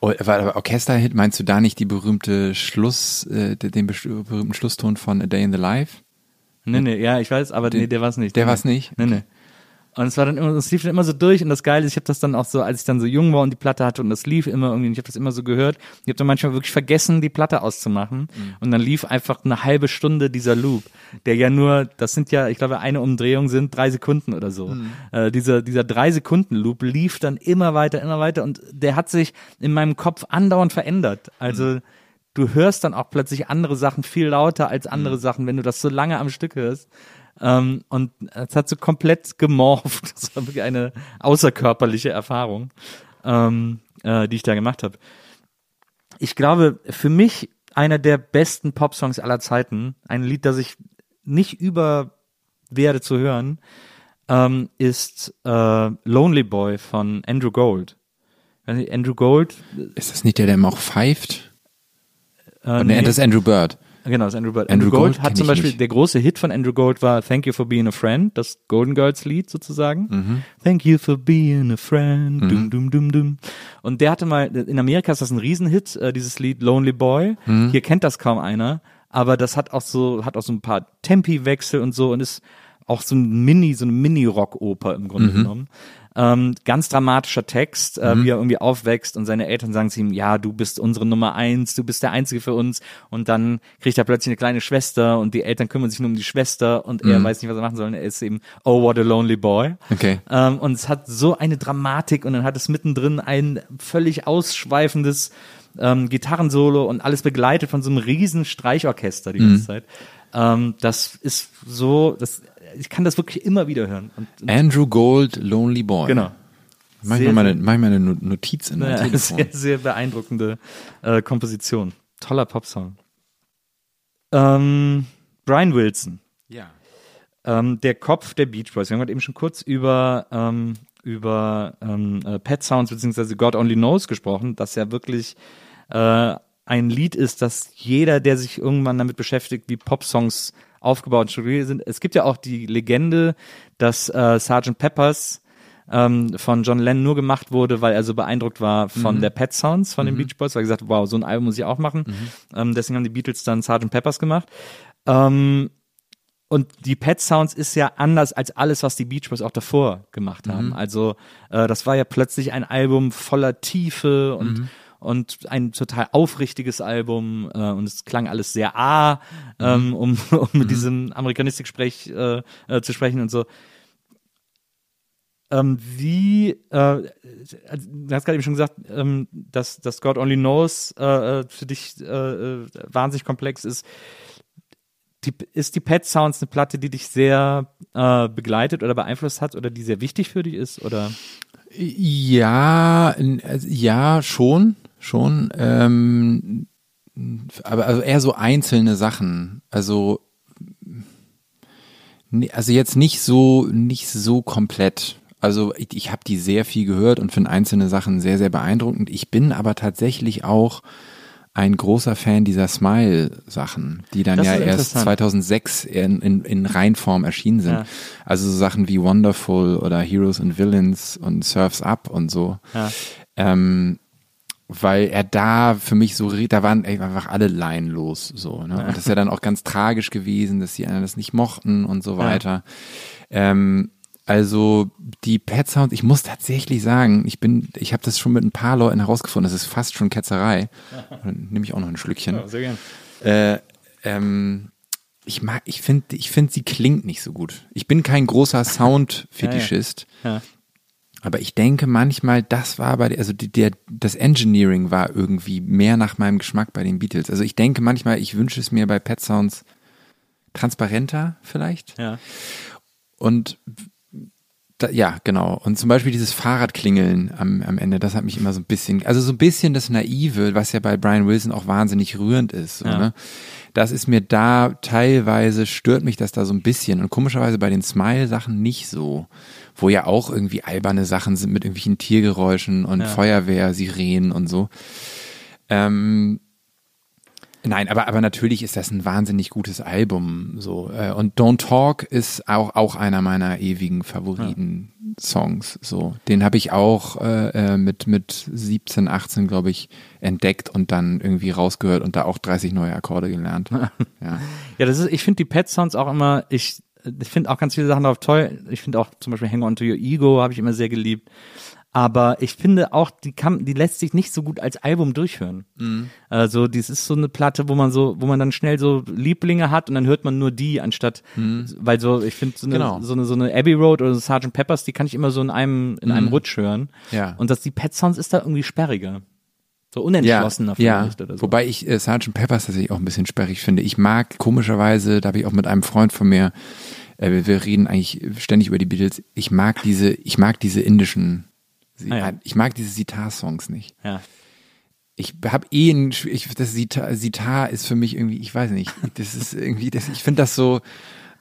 Oh, aber Orchesterhit, meinst du da nicht die berühmte Schluss, äh, den berühmten Schlusston von A Day in the Life?
Nee, nee, ja, ich weiß, aber nee, der war es nicht.
Der
Nee,
war's nicht?
Nee, nee. Und es war dann immer, es lief dann immer so durch und das Geile ist, ich habe das dann auch so, als ich dann so jung war und die Platte hatte und das lief immer irgendwie, ich habe das immer so gehört. Ich habe dann manchmal wirklich vergessen, die Platte auszumachen
Mhm.
und dann lief einfach eine halbe Stunde dieser Loop, der ja nur, das sind ja, ich glaube, eine Umdrehung sind drei Sekunden oder so.
Mhm.
Äh, dieser dieser drei Sekunden Loop lief dann immer weiter, immer weiter und der hat sich in meinem Kopf andauernd verändert. Also
Mhm.
du hörst dann auch plötzlich andere Sachen viel lauter als andere
Mhm.
Sachen, wenn du das so lange am Stück hörst. Ähm, und es hat so komplett gemorpht. *laughs* Das war wirklich eine außerkörperliche Erfahrung, ähm, äh, die ich da gemacht habe. Ich glaube, für mich einer der besten Popsongs aller Zeiten, ein Lied, das ich nicht über werde zu hören, ähm, ist äh, Lonely Boy von Andrew Gold. Andrew Gold,
Ist das nicht der, der immer auch pfeift?
äh,
nee, das ist Andrew Bird.
Genau, das ist Andrew Bird.
Andrew
Andrew, Gold,
Gold
hat zum Beispiel,
nicht.
der große Hit von Andrew Gold war Thank You for Being a Friend, das Golden Girls Lied sozusagen.
Mhm.
Thank you for being a friend, dum, dum, dum, dum. Und der hatte mal, in Amerika ist das ein Riesenhit, äh, dieses Lied Lonely Boy.
Mhm.
Hier kennt das kaum einer, aber das hat auch so, hat auch so ein paar Tempi-Wechsel und so und ist auch so ein Mini, so eine Mini-Rock-Oper im Grunde genommen. Ähm, ganz dramatischer Text, äh,
Mhm.
wie er irgendwie aufwächst und seine Eltern sagen zu ihm, ja, du bist unsere Nummer eins, du bist der Einzige für uns. Und dann kriegt er plötzlich eine kleine Schwester und die Eltern kümmern sich nur um die Schwester und er weiß nicht, was er machen soll. Und er ist eben, oh, what a lonely boy.
Mhm. Okay.
Ähm, und es hat so eine Dramatik und dann hat es mittendrin ein völlig ausschweifendes ähm, Gitarrensolo und alles begleitet von so einem riesen Streichorchester die
Mhm.
ganze Zeit. Ähm, das ist so, das, ich kann das wirklich immer wieder hören. Und, und
Andrew Gold, Lonely Boy.
genau.
Mach ich meine, mach ich mal eine No- Notiz in mein
Ja, *laughs*
Telefon.
sehr, sehr beeindruckende äh, Komposition. Toller Popsong. Ähm, Brian Wilson.
Ja.
Ähm, der Kopf der Beach Boys. Wir haben gerade eben schon kurz über, ähm, über ähm, äh, Pet Sounds bzw. God Only Knows gesprochen, das ja wirklich äh, ein Lied ist, das jeder, der sich irgendwann damit beschäftigt, wie Popsongs aufgebaut und strukturiert sind. Es gibt ja auch die Legende, dass äh, Sgt. Peppers ähm, von John Lennon nur gemacht wurde, weil er so beeindruckt war von der Pet Sounds von den Beach Boys, weil er gesagt hat, wow, so ein Album muss ich auch machen. Ähm, deswegen haben die Beatles dann Sgt. Peppers gemacht. Ähm, und die Pet Sounds ist ja anders als alles, was die Beach Boys auch davor gemacht haben. Also äh, das war ja plötzlich ein Album voller Tiefe und und ein total aufrichtiges Album äh, und es klang alles sehr A, ähm, um, *laughs* um mit diesem Amerikanistik-Sprech äh, äh, zu sprechen und so. Ähm, wie, äh, du hast gerade eben schon gesagt, ähm, dass, dass God Only Knows äh, äh, für dich äh, äh, wahnsinnig komplex ist. Die, ist die Pet Sounds eine Platte, die dich sehr äh, begleitet oder beeinflusst hat oder die sehr wichtig für dich ist? Oder?
Ja, ja, schon, schon. Ähm, aber also eher so einzelne Sachen. Also, also jetzt nicht so, nicht so komplett. Also ich, ich habe die sehr viel gehört und finde einzelne Sachen sehr, sehr beeindruckend. Ich bin aber tatsächlich auch ein großer Fan dieser Smile-Sachen, die dann
Das
ja erst
interessant.
2006 in, in, in Reinform erschienen sind.
Ja.
Also so Sachen wie Wonderful oder Heroes and Villains und Surfs Up und so.
Ja.
Ähm, weil er da für mich so, da waren einfach alle laienlos so. Ne? Und das ist ja dann auch ganz tragisch gewesen, dass die anderen das nicht mochten und so weiter. Ähm, also die Pet Sounds, ich muss tatsächlich sagen, ich bin, ich habe das schon mit ein paar Leuten herausgefunden, das ist fast schon Ketzerei. *laughs* Dann nehme ich auch noch ein Schlückchen.
sehr gerne.
Äh, ähm, ich mag, ich finde, ich finde, sie klingt nicht so gut. Ich bin kein großer Sound-Fetischist.
Ja.
Aber ich denke manchmal, das war bei, also der, das Engineering war irgendwie mehr nach meinem Geschmack bei den Beatles. Also ich denke manchmal, ich wünsche es mir bei Pet Sounds transparenter vielleicht.
Ja.
Und da, ja, genau. Und zum Beispiel dieses Fahrradklingeln am, am Ende, das hat mich immer so ein bisschen, also so ein bisschen das Naive, was ja bei Brian Wilson auch wahnsinnig rührend ist. So,
Ja.
ne? Das ist mir da teilweise, stört mich das da so ein bisschen. Und komischerweise bei den Smile-Sachen nicht so. Wo ja auch irgendwie alberne Sachen sind mit irgendwelchen Tiergeräuschen und Feuerwehr, Sirenen und so. Ähm, Nein, aber, aber natürlich ist das ein wahnsinnig gutes Album, so. Äh, Und Don't Talk ist auch, auch einer meiner ewigen Favoriten-Songs, so. Den habe ich auch, äh, äh, mit, mit 17, 18, glaube ich, entdeckt und dann irgendwie rausgehört und da auch 30 neue Akkorde gelernt. *laughs* Ja.
Ja, das ist, ich finde die Pet Sounds auch immer, ich, ich finde auch ganz viele Sachen darauf toll. Ich finde auch zum Beispiel Hang On to Your Ego habe ich immer sehr geliebt. Aber ich finde auch, die kann, die lässt sich nicht so gut als Album durchhören.
Mhm.
Also, das ist so eine Platte, wo man so, wo man dann schnell so Lieblinge hat und dann hört man nur die, anstatt, weil so, ich finde so eine,
Mhm. Genau.
so eine, so eine Abbey Road oder so Sgt. Peppers, die kann ich immer so in einem, in einem Rutsch hören.
Mhm. Ja.
Und dass die Pet Sounds ist da irgendwie sperriger. So unentschlossener
ja,
vielleicht oder so.
Wobei ich äh, Sgt. Peppers tatsächlich auch ein bisschen sperrig finde. Ich mag komischerweise, da habe ich auch mit einem Freund von mir, äh, wir, reden eigentlich ständig über die Beatles. Ich mag diese, ich mag diese indischen,
Ah, ja.
ich mag diese Sitar-Songs nicht.
ja.
Ich habe eh ein, ich, das Sitar, Sitar ist für mich irgendwie, ich weiß nicht, das ist irgendwie, das, ich finde das so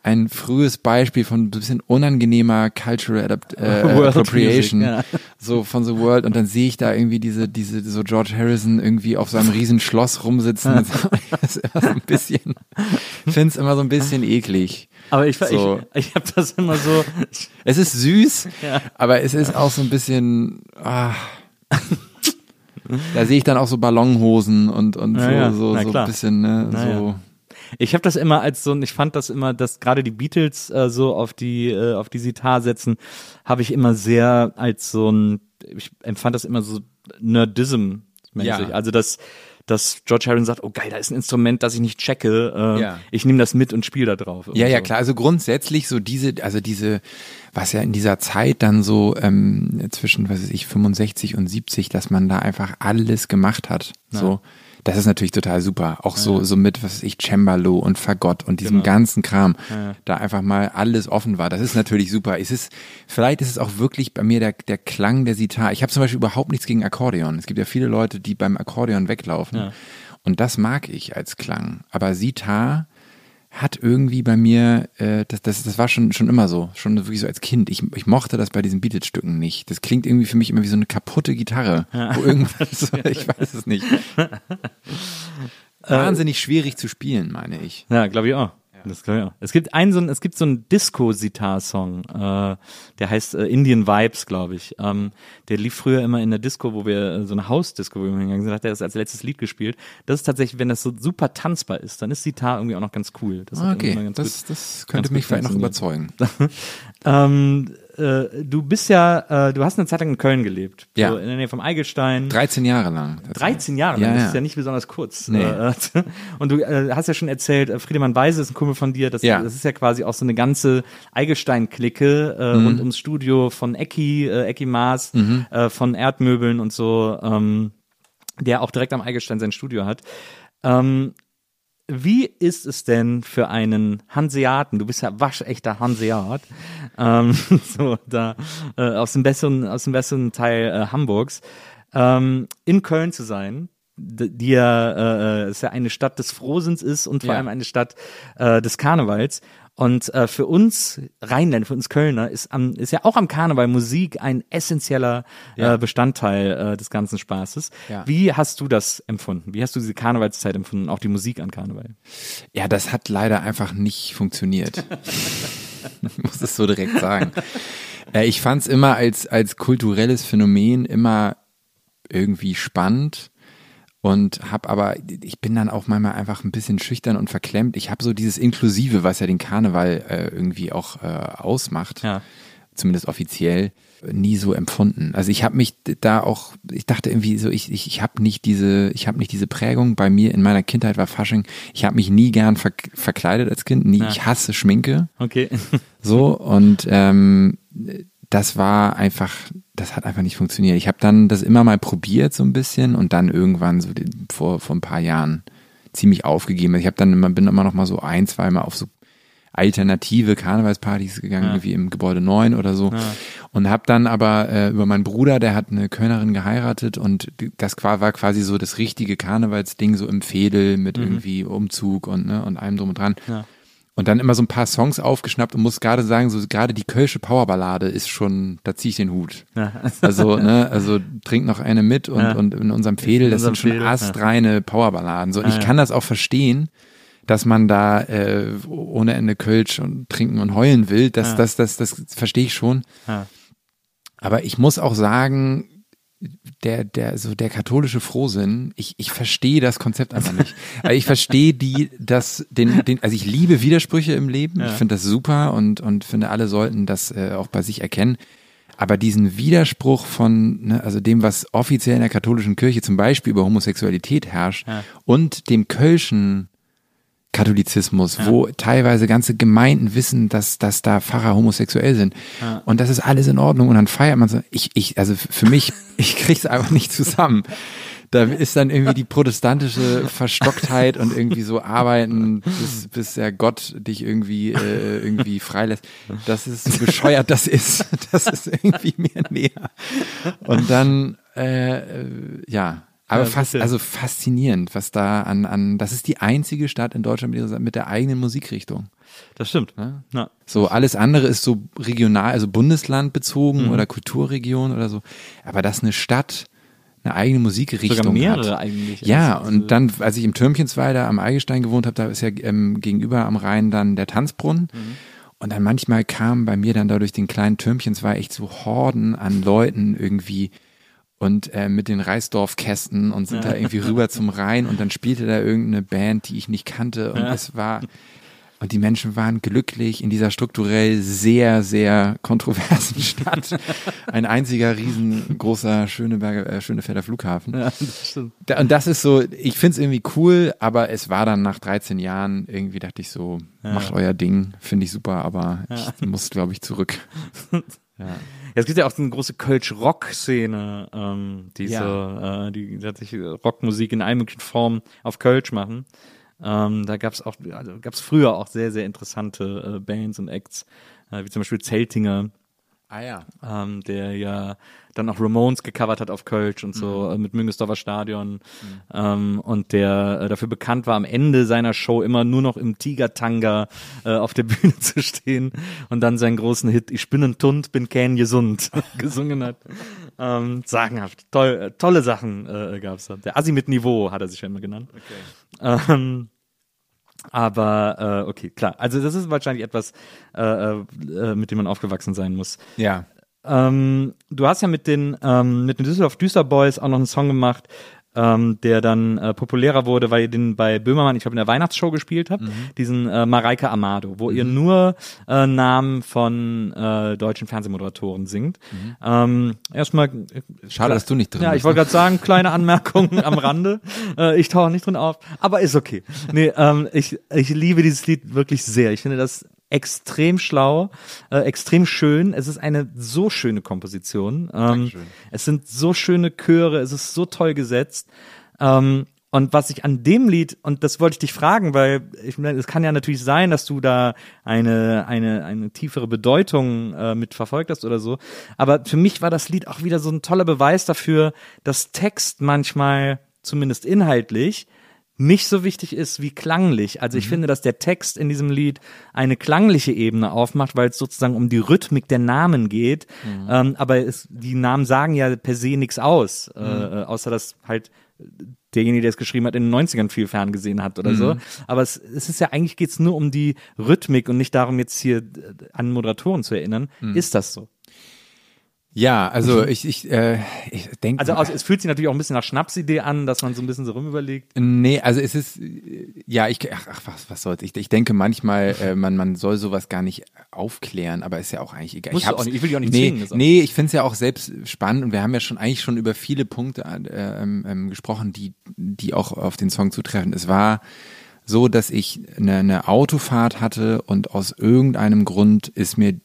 ein frühes Beispiel von ein bisschen unangenehmer Cultural Adapt, äh, *laughs*
World
Appropriation,
Music,
so von The World und dann sehe ich da irgendwie diese, diese, so George Harrison irgendwie auf seinem riesen Schloss rumsitzen. *laughs* das ist immer so ein bisschen, finde es immer so ein bisschen eklig.
Aber ich,
So.
ich, ich habe das immer so,
Es ist süß, *laughs*
Ja.
aber es ist auch so ein bisschen. Ah. Da sehe ich dann auch so Ballonhosen und, und
Ja,
so, so, so ein bisschen, ne,
Na
so.
Ich habe das immer als so, ich fand das immer, dass gerade die Beatles äh, so auf die äh, auf die Sitar setzen, habe ich immer sehr als so ein, ich empfand das immer so Nerdism mäßig.
Ja.
Also dass dass George Harrison sagt, oh geil, da ist ein Instrument, das ich nicht checke, äh,
Ja.
ich nehme das mit und spiele da drauf.
Ja, ja,
so.
klar. Also grundsätzlich so diese, also diese, was ja in dieser Zeit dann so ähm, zwischen, was weiß ich, 65 und 70, dass man da einfach alles gemacht hat. So, das ist natürlich total super. Auch so, so mit, was ich, Cembalo und Fagott und diesem ganzen Kram, da einfach mal alles offen war. Das ist natürlich super. Es ist, vielleicht ist es auch wirklich bei mir der, der Klang der Sitar. Ich habe zum Beispiel überhaupt nichts gegen Akkordeon. Es gibt ja viele Leute, die beim Akkordeon weglaufen. Und das mag ich als Klang. Aber Sitar, hat irgendwie bei mir, äh, das, das, das war schon, schon immer so, schon wirklich so als Kind. Ich, ich mochte das bei diesen Beatles-Stücken nicht. Das klingt irgendwie für mich immer wie so eine kaputte Gitarre. Wo irgendwas, *laughs* ich weiß es nicht. *laughs* Wahnsinnig schwierig zu spielen, meine ich.
Ja, glaube ich auch. Das ich auch. Es gibt einen so ein, es gibt so einen Disco-Sitar-Song, äh, der heißt äh, Indian Vibes, glaube ich. Ähm, der lief früher immer in der Disco, wo wir äh, so eine Hausdisco, wo wir hingegangen sind, hat er das als letztes Lied gespielt. Das ist tatsächlich, wenn das so super tanzbar ist, dann ist Sitar irgendwie auch noch ganz cool. Das irgendwie
Okay, das,
gut-
das könnte mich vielleicht noch überzeugen. *laughs*
Ähm, äh, du bist ja, äh, du hast eine Zeit lang in Köln gelebt.
Ja.
So in der Nähe vom Eigelstein.
13 Jahre lang.
13 Jahre lang,
Ja,
das ist ja nicht besonders kurz.
Nee.
Äh, *laughs* Und du äh, hast ja schon erzählt, äh, Friedemann Weise ist ein Kumpel von dir, das,
Ja.
das ist ja quasi auch so eine ganze Eigelstein-Clique äh,
Mhm.
rund ums Studio von Ecki, äh, Ecki Maas, äh, von Erdmöbeln und so, ähm, der auch direkt am Eigelstein sein Studio hat. Ähm, wie ist es denn für einen Hanseaten, du bist ja waschechter Hanseat, ähm, *laughs* so da äh, aus dem besseren, aus dem besseren Teil äh, Hamburgs, ähm, in Köln zu sein, die ja, äh, ist ja eine Stadt des Frohsinns ist und vor
Ja.
allem eine Stadt äh, des Karnevals. Und äh, für uns Rheinländer, für uns Kölner ist, am, ist ja auch am Karneval Musik ein essentieller
Ja.
äh, Bestandteil äh, des ganzen Spaßes.
Ja.
Wie hast du das empfunden? Wie hast du diese Karnevalszeit empfunden, auch die Musik an Karneval?
Ja, das hat leider einfach nicht funktioniert. *laughs* ich *laughs* muss es so direkt sagen. Äh, ich fand es immer als, als kulturelles Phänomen immer irgendwie spannend und habe aber, ich bin dann auch manchmal einfach ein bisschen schüchtern und verklemmt. Ich habe so dieses Inklusive, was ja den Karneval äh, irgendwie auch äh, ausmacht,
Ja.
zumindest offiziell, nie so empfunden. Also ich habe mich da auch, ich dachte irgendwie so, ich, ich, ich habe nicht diese, ich habe nicht diese Prägung. Bei mir in meiner Kindheit war Fasching, ich habe mich nie gern ver verkleidet als Kind, nie, ich hasse Schminke.
Okay. *laughs*
So, und ähm, das war einfach, das hat einfach nicht funktioniert. Ich habe dann das immer mal probiert so ein bisschen und dann irgendwann so vor, vor ein paar Jahren ziemlich aufgegeben. Ich habe dann immer, bin immer noch mal so ein, zwei Mal auf so alternative Karnevalspartys gegangen,
Ja.
irgendwie im Gebäude 9 oder so. Und habe dann aber äh, über meinen Bruder, der hat eine Kölnerin geheiratet und das war quasi so das richtige Karnevalsding, so im Fädel mit irgendwie Umzug und, ne, und allem drum und dran.
Ja.
Und dann immer so ein paar Songs aufgeschnappt und muss gerade sagen, so gerade die Kölsche Powerballade ist schon, da ziehe ich den Hut.
Ja. *laughs*
Also, ne, also trink noch eine mit und,
Ja.
und in unserem Fädel,
In
das sind
unserem
schon
Fädel, ja.
astreine Powerballaden. So, ich
ja.
kann das auch verstehen, dass man da äh, ohne Ende Kölsch und trinken und heulen will. Das, das, das, das verstehe ich schon.
Ja.
Aber ich muss auch sagen, der, der, so der katholische Frohsinn, ich, ich verstehe das Konzept einfach nicht. *laughs* Also ich verstehe die, das, den, den, also ich liebe Widersprüche im Leben. Ich finde das super und, und finde, alle sollten das äh, auch bei sich erkennen. Aber diesen Widerspruch von, ne, also dem, was offiziell in der katholischen Kirche zum Beispiel über Homosexualität herrscht und dem Kölschen Katholizismus, wo teilweise ganze Gemeinden wissen, dass, dass da Pfarrer homosexuell sind. Und das ist alles in Ordnung. Und dann feiert man so. Ich, ich, also für mich, *laughs* ich krieg's einfach nicht zusammen. Da ist dann irgendwie die protestantische Verstocktheit und irgendwie so arbeiten, bis, bis der Gott dich irgendwie, äh, irgendwie freilässt. Das ist so bescheuert, das ist. *laughs* Das ist irgendwie mir näher. Und dann, äh, äh, ja, aber
Ja,
fast, also faszinierend, was da an, an, das ist die einzige Stadt in Deutschland mit, der eigenen Musikrichtung.
Das stimmt. Ja.
So, alles andere ist so regional, also bundeslandbezogen
Mhm.
oder Kulturregion oder so. Aber dass eine Stadt eine eigene Musikrichtung
Sogar mehrere
hat.
eigentlich.
Ja,
Also,
und dann, als ich im Türmchensweiler am Eigelstein gewohnt habe, da ist ja ähm, gegenüber am Rhein dann der Tanzbrunnen.
Mhm.
Und dann manchmal kamen bei mir dann da durch den kleinen Türmchensweiler echt so Horden an Leuten irgendwie und äh, mit den Reisdorfkästen und sind da irgendwie rüber zum Rhein und dann spielte da irgendeine Band, die ich nicht kannte und es war und die Menschen waren glücklich in dieser strukturell sehr, sehr kontroversen *laughs* Stadt. Ein einziger riesengroßer Schöneberger, äh, Schönefelder Flughafen.
Ja, das.
Da, und das ist so, ich find's irgendwie cool, aber es war dann nach 13 Jahren, irgendwie dachte ich so, macht euer Ding, finde ich super, aber ich muss, glaube ich, zurück. *laughs*
Ja, es gibt ja auch so eine große Kölsch-Rock-Szene, ähm, diese, äh, die tatsächlich Rockmusik in allen möglichen Formen auf Kölsch machen. Ähm, da gab's auch, also gab's früher auch sehr, sehr interessante äh, Bands und Acts, äh, wie zum Beispiel Zeltinger,
Ah ja.
ähm, der ja dann auch Ramones gecovert hat auf Kölsch und so
Mhm.
äh, mit Müngesdorfer Stadion ähm, und der äh, dafür bekannt war, am Ende seiner Show immer nur noch im Tigertanga äh, auf der *laughs* Bühne zu stehen und dann seinen großen Hit Ich bin ein Tund, bin kein gesund *laughs* gesungen hat. Ähm, sagenhaft. Toll, äh, tolle Sachen äh, gab's da. Der Assi mit Niveau hat er sich ja immer genannt. Ähm, aber äh, okay, klar. Also das ist wahrscheinlich etwas, äh, äh, mit dem man aufgewachsen sein muss.
Ja.
Ähm, du hast ja mit den ähm, mit den Düsseldorf Düster Boys auch noch einen Song gemacht, ähm, der dann äh, populärer wurde, weil ihr den bei Böhmermann, ich glaube in der Weihnachtsshow gespielt habt, diesen äh, Mareike Amado, wo ihr nur äh, Namen von äh, deutschen Fernsehmoderatoren singt. Ähm, erstmal
Schade, dass du nicht drin
ja, ich
bist,
wollte
ne?
gerade sagen, kleine Anmerkung *laughs* am Rande. Äh, ich tauche nicht drin auf, aber ist okay. Nee, ähm, ich, ich liebe dieses Lied wirklich sehr. Ich finde das extrem schlau, äh, extrem schön. Es ist eine so schöne Komposition. Ähm, es sind so schöne Chöre, es ist so toll gesetzt. Ähm, und was ich an dem Lied, und das wollte ich dich fragen, weil ich meine, es kann ja natürlich sein, dass du da eine, eine, eine tiefere Bedeutung äh, mit verfolgt hast oder so. Aber für mich war das Lied auch wieder so ein toller Beweis dafür, dass Text manchmal, zumindest inhaltlich, nicht so wichtig ist wie klanglich. Also ich finde, dass der Text in diesem Lied eine klangliche Ebene aufmacht, weil es sozusagen um die Rhythmik der Namen geht. Ähm, aber es, die Namen sagen ja per se nichts aus, äh, äh, außer dass halt derjenige, der es geschrieben hat, in den 90ern viel ferngesehen hat oder so. Aber es, es ist ja eigentlich geht's nur um die Rhythmik und nicht darum, jetzt hier an Moderatoren zu erinnern. Ist das so?
Ja, also ich, ich, äh, ich denke.
Also aus, es fühlt sich natürlich auch ein bisschen nach Schnapsidee an, dass man so ein bisschen so rumüberlegt.
Nee, also es ist, ja, ich, ach, ach was, was soll's. Ich, ich denke manchmal, äh, man, man soll sowas gar nicht aufklären, aber ist ja auch eigentlich egal.
Musst
hab's-
auch nicht, ich will dich auch nicht
nee,
zwingen,
Nee, ich finde es ja auch selbst spannend und wir haben ja schon eigentlich schon über viele Punkte äh, ähm, ähm, gesprochen, die, die auch auf den Song zutreffen. Es war so, dass ich eine, eine Autofahrt hatte und aus irgendeinem Grund ist mir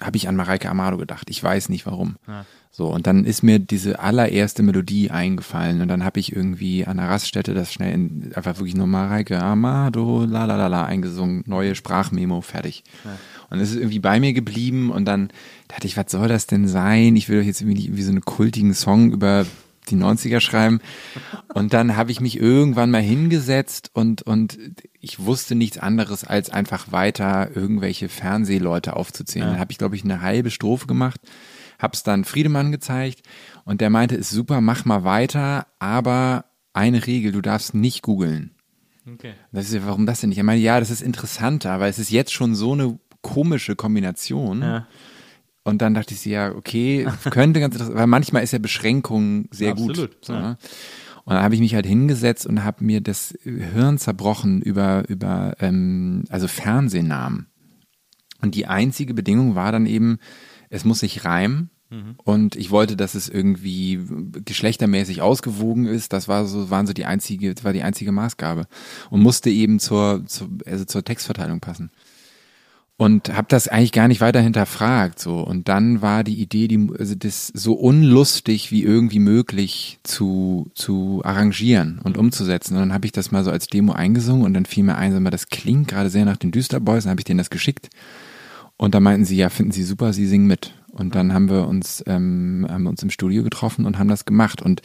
habe ich an Mareike Amado gedacht. Ich weiß nicht warum. So, und dann ist mir diese allererste Melodie eingefallen und dann habe ich irgendwie an der Raststätte das schnell in, einfach wirklich nur Mareike Amado, la la la la eingesungen, neue Sprachmemo, fertig. Und es ist irgendwie bei mir geblieben und dann dachte ich, was soll das denn sein? Ich will doch jetzt irgendwie nicht irgendwie so einen kultigen Song über die 90er schreiben. Und dann habe ich mich irgendwann mal hingesetzt und, und ich wusste nichts anderes, als einfach weiter irgendwelche Fernsehleute aufzuzählen. Dann habe ich, glaube ich, eine halbe Strophe gemacht, hab's dann Friedemann gezeigt und der meinte, ist super, mach mal weiter, aber eine Regel, du darfst nicht googeln.
Okay.
Das ist, ja, warum das denn nicht? Ich meine, ja, das ist interessanter, weil es ist jetzt schon so eine komische Kombination.
Ja.
Und dann dachte ich so, ja, okay, könnte ganz interessant, weil manchmal ist ja Beschränkung sehr
Absolut,
gut. So,
ja.
ne? Und dann habe ich mich halt hingesetzt und habe mir das Hirn zerbrochen über, über ähm, also Fernsehnamen. Und die einzige Bedingung war dann eben, es muss sich reimen. Und ich wollte, dass es irgendwie geschlechtermäßig ausgewogen ist. Das war so, waren so die einzige, das war die einzige Maßgabe. Und musste eben zur, zur, also zur Textverteilung passen und habe das eigentlich gar nicht weiter hinterfragt so. Und dann war die Idee die also das so unlustig wie irgendwie möglich zu zu arrangieren und umzusetzen. Und dann habe ich das mal so als Demo eingesungen und dann fiel mir ein sag mal das klingt gerade sehr nach den Düsterboys dann habe ich denen das geschickt. Und da meinten sie ja finden sie super sie singen mit. Und dann haben wir uns ähm, haben wir uns im Studio getroffen und haben das gemacht. Und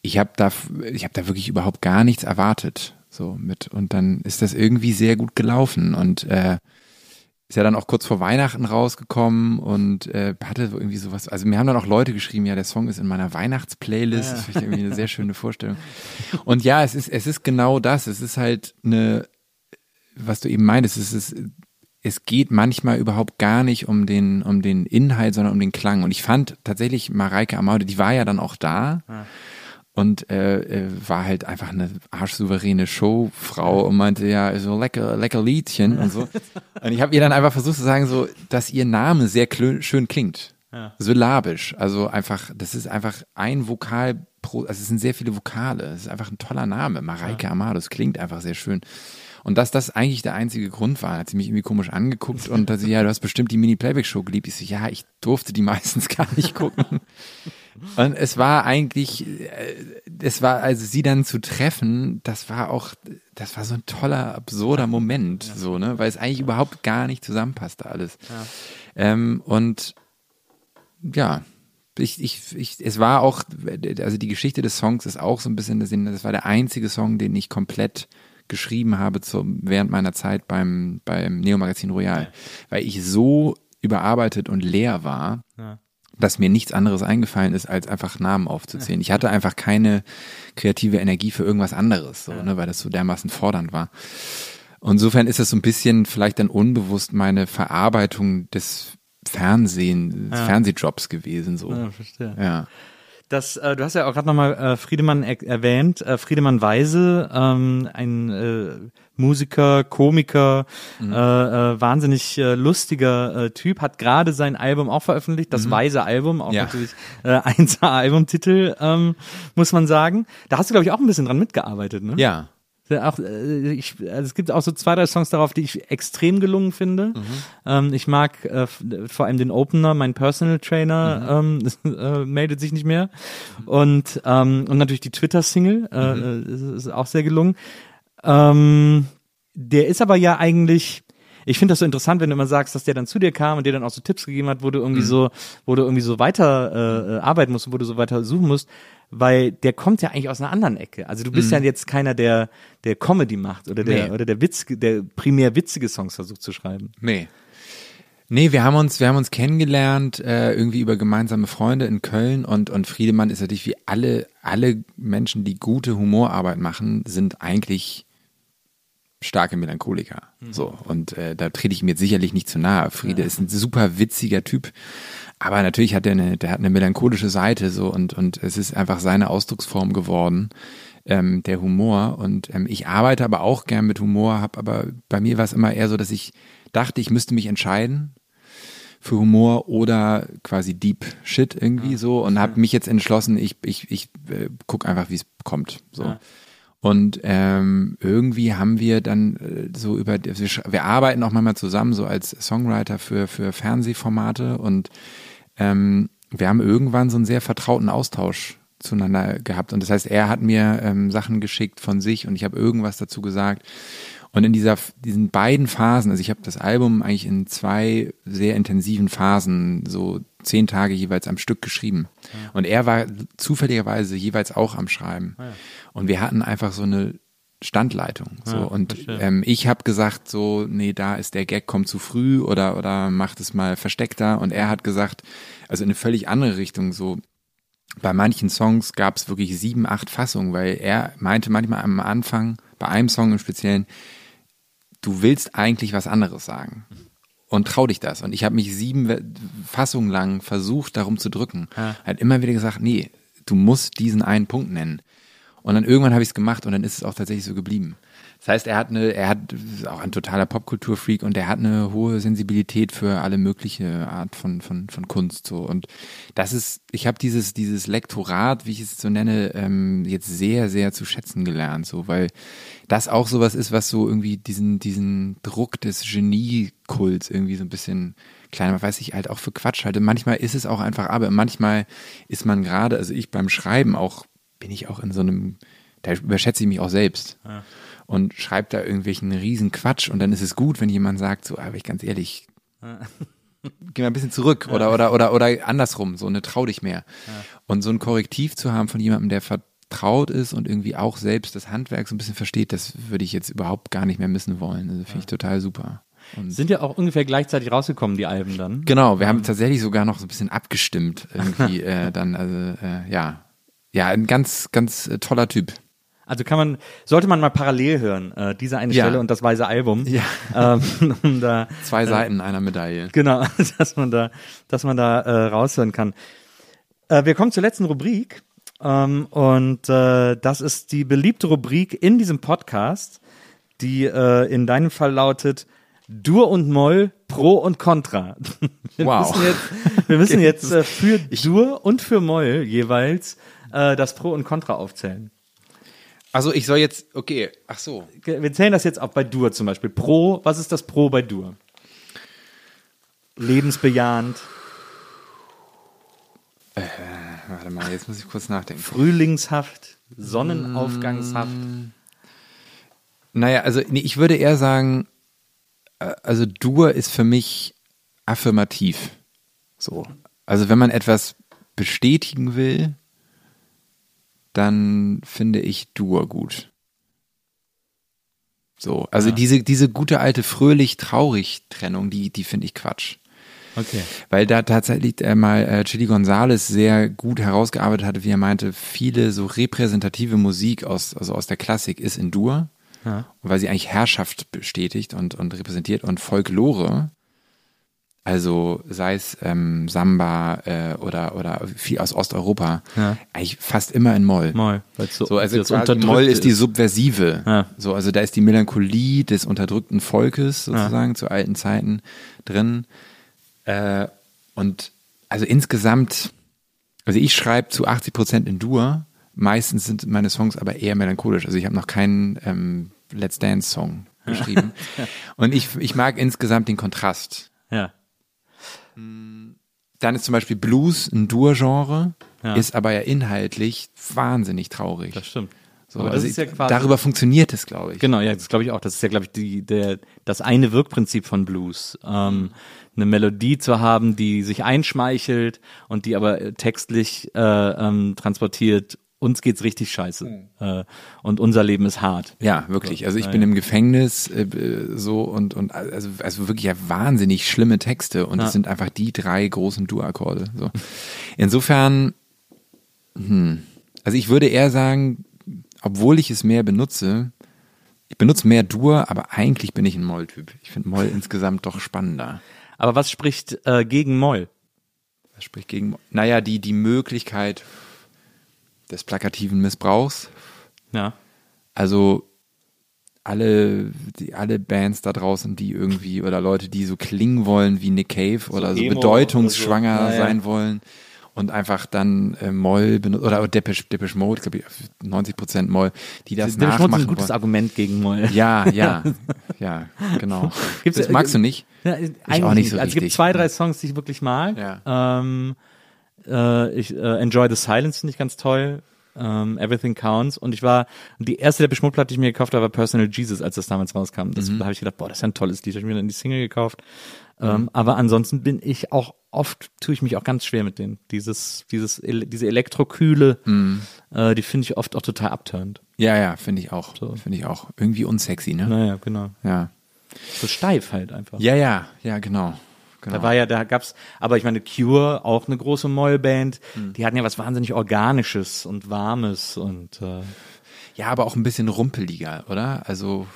ich habe da ich habe da wirklich überhaupt gar nichts erwartet so mit. Und dann ist das irgendwie sehr gut gelaufen. Und äh, ist ja dann auch kurz vor Weihnachten rausgekommen und äh, hatte irgendwie sowas. Also mir haben dann auch Leute geschrieben, ja, der Song ist in meiner Weihnachtsplaylist. Das finde ich irgendwie eine sehr schöne Vorstellung. Und ja, es ist, es ist genau das. Es ist halt eine, was du eben meintest, es ist, es geht manchmal überhaupt gar nicht um den, um den Inhalt, sondern um den Klang. Und ich fand tatsächlich Mareike Amaude, die war ja dann auch da. Und äh, äh, war halt einfach eine arschsouveräne Showfrau und meinte ja so lecker lecker Liedchen und so. Und ich habe ihr dann einfach versucht zu sagen so, dass ihr Name sehr schön klingt, syllabisch. Also einfach, das ist einfach ein Vokal pro, also es sind sehr viele Vokale. Es ist einfach ein toller Name, Mareike Amado. Das klingt einfach sehr schön. Und dass das eigentlich der einzige Grund war, hat sie mich irgendwie komisch angeguckt und dass sie, ja, du hast bestimmt die Mini-Playback-Show geliebt. Ich so, ja, ich durfte die meistens gar nicht gucken. *laughs* Und es war eigentlich, äh, es war, also sie dann zu treffen, das war auch, das war so ein toller, absurder Moment, so, ne, weil es eigentlich überhaupt gar nicht zusammenpasste alles. Ähm, und ja, ich, ich, ich, es war auch, also die Geschichte des Songs ist auch so ein bisschen, das war der einzige Song, den ich komplett geschrieben habe zum, während meiner Zeit beim, beim Neo-Magazin Royal, weil ich so überarbeitet und leer war, dass mir nichts anderes eingefallen ist, als einfach Namen aufzuzählen. Ich hatte einfach keine kreative Energie für irgendwas anderes, so, ne, weil das so dermaßen fordernd war. Insofern ist es so ein bisschen vielleicht dann unbewusst meine Verarbeitung des Fernsehen, des Fernsehjobs gewesen, so.
Ja, verstehe.
Ja.
Das, äh, du hast ja auch gerade nochmal äh, Friedemann er erwähnt. Äh, Friedemann Weise, ähm, ein äh, Musiker, Komiker, äh, äh, wahnsinnig äh, lustiger äh, Typ, hat gerade sein Album auch veröffentlicht, das Weise Album, auch
Ja.
natürlich äh, *laughs* 1A-Albumtitel, ähm, muss man sagen. Da hast du, glaube ich, auch ein bisschen dran mitgearbeitet, ne?
Ja.
Auch, äh, ich, also es gibt auch so zwei, drei Songs darauf, die ich extrem gelungen finde. Ähm, ich mag äh, vor allem den Opener, mein Personal Trainer *laughs* ähm, äh, meldet sich nicht mehr. Und, ähm, und natürlich die Twitter-Single, äh, äh, ist, ist auch sehr gelungen. Ähm, der ist aber ja eigentlich, ich finde das so interessant, wenn du immer sagst, dass der dann zu dir kam und dir dann auch so Tipps gegeben hat, wo du irgendwie so, wo du irgendwie so weiter äh, äh, arbeiten musst und wo du so weiter suchen musst, weil der kommt ja eigentlich aus einer anderen Ecke. Also du bist ja jetzt keiner, der der Comedy macht oder der
Nee.
oder der Witz, der primär witzige Songs versucht zu schreiben.
Nee. Nee, wir haben uns, wir haben uns kennengelernt, äh, irgendwie über gemeinsame Freunde in Köln und, und Friedemann ist natürlich wie alle, alle Menschen, die gute Humorarbeit machen, sind eigentlich starke Melancholiker. So. Und äh, da trete ich mir jetzt sicherlich nicht zu nahe. Friede ist ein super witziger Typ. Aber natürlich hat er eine, der hat eine melancholische Seite so und, und es ist einfach seine Ausdrucksform geworden, ähm, der Humor. Und ähm, ich arbeite aber auch gern mit Humor, habe aber bei mir war es immer eher so, dass ich dachte, ich müsste mich entscheiden für Humor oder quasi Deep Shit irgendwie so und habe mich jetzt entschlossen, ich, ich, ich äh, guck einfach, wie es kommt. So. Und ähm, irgendwie haben wir dann äh, so über, wir, wir arbeiten auch manchmal zusammen so als Songwriter für, für Fernsehformate und ähm, wir haben irgendwann so einen sehr vertrauten Austausch zueinander gehabt. Und das heißt, er hat mir ähm, Sachen geschickt von sich und ich habe irgendwas dazu gesagt. Und in dieser, diesen beiden Phasen, also ich habe das Album eigentlich in zwei sehr intensiven Phasen, so zehn Tage jeweils am Stück geschrieben. Und er war zufälligerweise jeweils auch am Schreiben. Und wir hatten einfach so eine Standleitung. So. und ähm, ich habe gesagt, so, nee, da ist der Gag, kommt zu früh oder, oder macht es mal versteckter. Und er hat gesagt, also in eine völlig andere Richtung, so, bei manchen Songs gab es wirklich sieben, acht Fassungen, weil er meinte manchmal am Anfang, bei einem Song im Speziellen, du willst eigentlich was anderes sagen. Und trau dich das. Und ich habe mich sieben Fassungen lang versucht, darum zu drücken. Er hat immer wieder gesagt, nee, du musst diesen einen Punkt nennen. Und dann irgendwann habe ich es gemacht und dann ist es auch tatsächlich so geblieben. Das heißt, er hat eine, er hat ist auch ein totaler Popkulturfreak und er hat eine hohe Sensibilität für alle mögliche Art von von von Kunst so und das ist, ich habe dieses dieses Lektorat, wie ich es so nenne, ähm, jetzt sehr sehr zu schätzen gelernt, so weil das auch sowas ist, was so irgendwie diesen diesen Druck des Geniekults irgendwie so ein bisschen kleiner, weiß ich halt auch für Quatsch halte. Manchmal ist es auch einfach, aber manchmal ist man gerade, also ich beim Schreiben auch bin ich auch in so einem, da überschätze ich mich auch selbst und schreibe da irgendwelchen riesen Quatsch und dann ist es gut, wenn jemand sagt, so, aber ich ganz ehrlich, geh mal ein bisschen zurück oder, oder, oder, oder andersrum, so, ne, trau dich mehr. Und so ein Korrektiv zu haben von jemandem, der vertraut ist und irgendwie auch selbst das Handwerk so ein bisschen versteht, das würde ich jetzt überhaupt gar nicht mehr missen wollen. Also finde ich total super. Und
Sind ja auch ungefähr gleichzeitig rausgekommen, die Alben dann.
Genau, wir haben tatsächlich sogar noch so ein bisschen abgestimmt irgendwie *laughs* äh, dann, also äh, ja. Ja, ein ganz, ganz äh, toller Typ.
Also kann man, sollte man mal parallel hören, äh, diese eine
Ja.
Stelle und das weiße Album.
Ja.
Ähm, *laughs* um da,
Zwei Seiten einer Medaille.
genau, *laughs* dass man da, dass man da äh, raushören kann. Äh, wir kommen zur letzten Rubrik. Ähm, und äh, das ist die beliebte Rubrik in diesem Podcast, die äh, in deinem Fall lautet Dur und Moll, Pro und Contra. *laughs* Wir
Wow.
müssen jetzt, wir müssen jetzt äh, für Dur und für Moll jeweils äh, das Pro und Contra aufzählen.
Also ich soll jetzt, okay, ach so.
Wir zählen das jetzt auch bei Dur zum Beispiel. Pro, was ist das Pro bei Dur? Lebensbejahend,
Warte mal, jetzt muss ich kurz nachdenken.
frühlingshaft, sonnenaufgangshaft.
Naja, also nee, ich würde eher sagen, äh, also Dur ist für mich affirmativ. So. Also wenn man etwas bestätigen will, dann finde ich Dur gut. So, also diese, diese gute alte fröhlich-traurig-Trennung, die, die finde ich Quatsch.
Okay.
Weil da tatsächlich äh, mal äh, Chili Gonzalez sehr gut herausgearbeitet hatte, wie er meinte, viele so repräsentative Musik aus, also aus der Klassik ist in Dur,
Ja.
weil sie eigentlich Herrschaft bestätigt und, und repräsentiert und Folklore, also sei es ähm, Samba äh, oder, oder viel aus Osteuropa,
Ja.
eigentlich fast immer in Moll.
Moll, so,
So, also quasi Moll ist die Subversive.
Ja.
So, also da ist die Melancholie des unterdrückten Volkes sozusagen zu alten Zeiten drin. Äh, und also insgesamt, also ich schreibe zu 80 Prozent in Dur. Meistens sind meine Songs aber eher melancholisch. Also ich habe noch keinen ähm, Let's Dance Song geschrieben. *laughs* und ich, ich mag insgesamt den Kontrast.
Ja.
Dann ist zum Beispiel Blues ein Dur-Genre,
Ja.
ist aber ja inhaltlich wahnsinnig traurig.
Das stimmt.
So,
Aber das
also
ist ja quasi-
darüber funktioniert es, glaube ich.
Genau, ja, das glaube ich auch. Das ist ja, glaube ich, die, der, das eine Wirkprinzip von Blues. Ähm, eine Melodie zu haben, die sich einschmeichelt und die aber äh, textlich äh, ähm, transportiert, uns geht's richtig scheiße. Äh, und unser Leben ist hart.
Ja, wirklich. Also ich
Ja,
bin
ja.
im Gefängnis äh, so und und also also wirklich ja wahnsinnig schlimme Texte und
Ja.
es sind einfach die drei großen Dur-Akkorde. So. Insofern, hm, also ich würde eher sagen, obwohl ich es mehr benutze, ich benutze mehr Dur, aber eigentlich bin ich ein Moll-Typ. Ich finde Moll insgesamt doch spannender.
Aber was spricht äh, gegen Moll?
Das spricht gegen, naja, die die Möglichkeit des plakativen Missbrauchs.
Ja.
Also alle, die, alle Bands da draußen, die irgendwie oder Leute, die so klingen wollen wie Nick Cave oder so
Emo
bedeutungsschwanger
oder so. Ja, ja.
sein wollen und einfach dann äh, Moll benutzen oder Depeche, Depeche Mode, glaube ich, 90 Prozent Moll, die das
Das ist
nachmachen
ein gutes
wollen.
Argument gegen Moll.
Ja, *laughs* ja, ja, genau.
Gibt's-
das magst du nicht?
Ja, eigentlich
auch nicht so
Also es gibt
richtig.
zwei, drei Songs, die ich wirklich mag.
Ja.
Ähm, äh, ich äh, Enjoy the Silence finde ich ganz toll. Ähm, Everything Counts. Und ich war, die erste der Beschmuttplatte, die ich mir gekauft habe, war Personal Jesus, als das damals rauskam. Das
Mhm.
da habe ich gedacht, boah, das ist ja ein tolles Lied. Da habe ich mir dann die Single gekauft. Ähm, aber ansonsten bin ich auch oft, tue ich mich auch ganz schwer mit denen. Dieses, dieses, diese Elektrokühle,
Mhm.
äh, die finde ich oft auch total abturnt.
Ja, ja, finde ich auch.
So.
Finde ich auch. Irgendwie unsexy, ne?
Naja, genau.
Ja.
So steif halt einfach.
Ja, ja, ja, genau. Genau.
Da war ja, da gab's, aber ich meine, Cure, auch eine große Mollband,
Hm.
die hatten ja was wahnsinnig Organisches und Warmes und äh,
ja, aber auch ein bisschen rumpeliger, oder? Also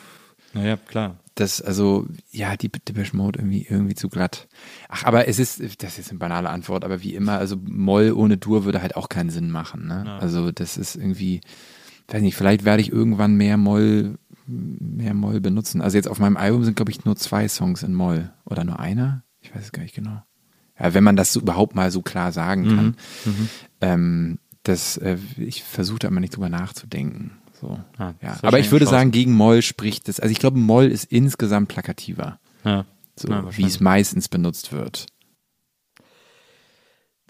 naja, klar.
das, also, ja, die Depeche Mode irgendwie, irgendwie zu glatt. Ach, aber es ist, das ist eine banale Antwort, aber wie immer, also Moll ohne Dur würde halt auch keinen Sinn machen, ne? Also das ist irgendwie, weiß nicht, vielleicht werde ich irgendwann mehr Moll, mehr Moll benutzen. Also jetzt auf meinem Album sind, glaube ich, nur zwei Songs in Moll. Oder nur einer? Ich weiß es gar nicht genau. Ja, wenn man das so überhaupt mal so klar sagen kann. Ähm, das, äh, ich versuche da immer nicht drüber nachzudenken. So.
Ah,
ja. Aber ich würde
wahrscheinlich
sagen, gegen Moll spricht das. Also ich glaube, Moll ist insgesamt plakativer,
Ja.
so
Ja,
wie es meistens benutzt wird.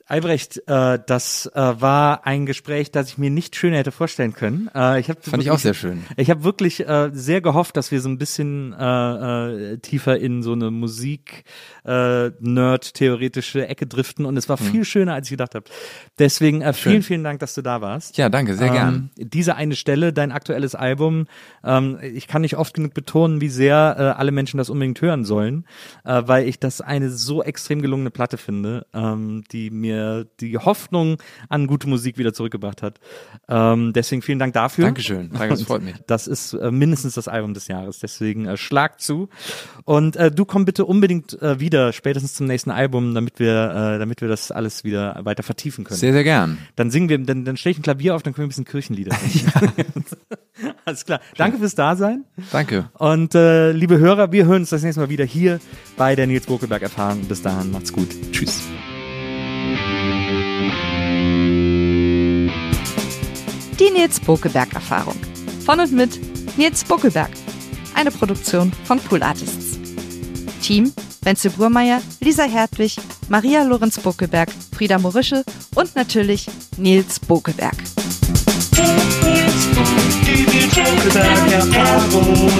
Albrecht, äh, das äh, war ein Gespräch, das ich mir nicht schöner hätte vorstellen können. Äh, ich hab
Fand ich auch sehr schön.
Ich habe wirklich äh, sehr gehofft, dass wir so ein bisschen äh, äh, tiefer in so eine Musik äh, Ecke driften und es war viel schöner, als ich gedacht habe. Deswegen äh, vielen,
Schön.
vielen Dank, dass du da warst.
Ja, danke, sehr gern.
Ähm, diese eine Stelle, dein aktuelles Album, ähm, ich kann nicht oft genug betonen, wie sehr äh, alle Menschen das unbedingt hören sollen, äh, weil ich das eine so extrem gelungene Platte finde, ähm, die mir mir die Hoffnung an gute Musik wieder zurückgebracht hat. Ähm, deswegen vielen Dank dafür.
Dankeschön. Danke, das freut mich.
Das ist äh, mindestens das Album des Jahres. Deswegen äh, schlag zu. Und äh, du komm bitte unbedingt äh, wieder, spätestens zum nächsten Album, damit wir, äh, damit wir das alles wieder weiter vertiefen können.
Sehr, sehr gern.
Dann singen wir, dann, dann stelle ich ein Klavier auf, dann können wir ein bisschen Kirchenlieder singen. *laughs* *laughs* Alles klar. Danke fürs Dasein.
Danke.
Und äh, liebe Hörer, wir hören uns das nächste Mal wieder hier bei der Nils Bokelberg Erfahrung. Bis dahin, macht's gut. Tschüss.
Die Nils Bokelberg Erfahrung. Von und mit Nils Bokelberg. Eine Produktion von Pool Artists. Team Wenzel Burmeier, Lisa Hertwig, Maria Lorenz Bokelberg, Frieda Morische und natürlich Nils Bokelberg.
Die Nils Bokelberg Erfahrung.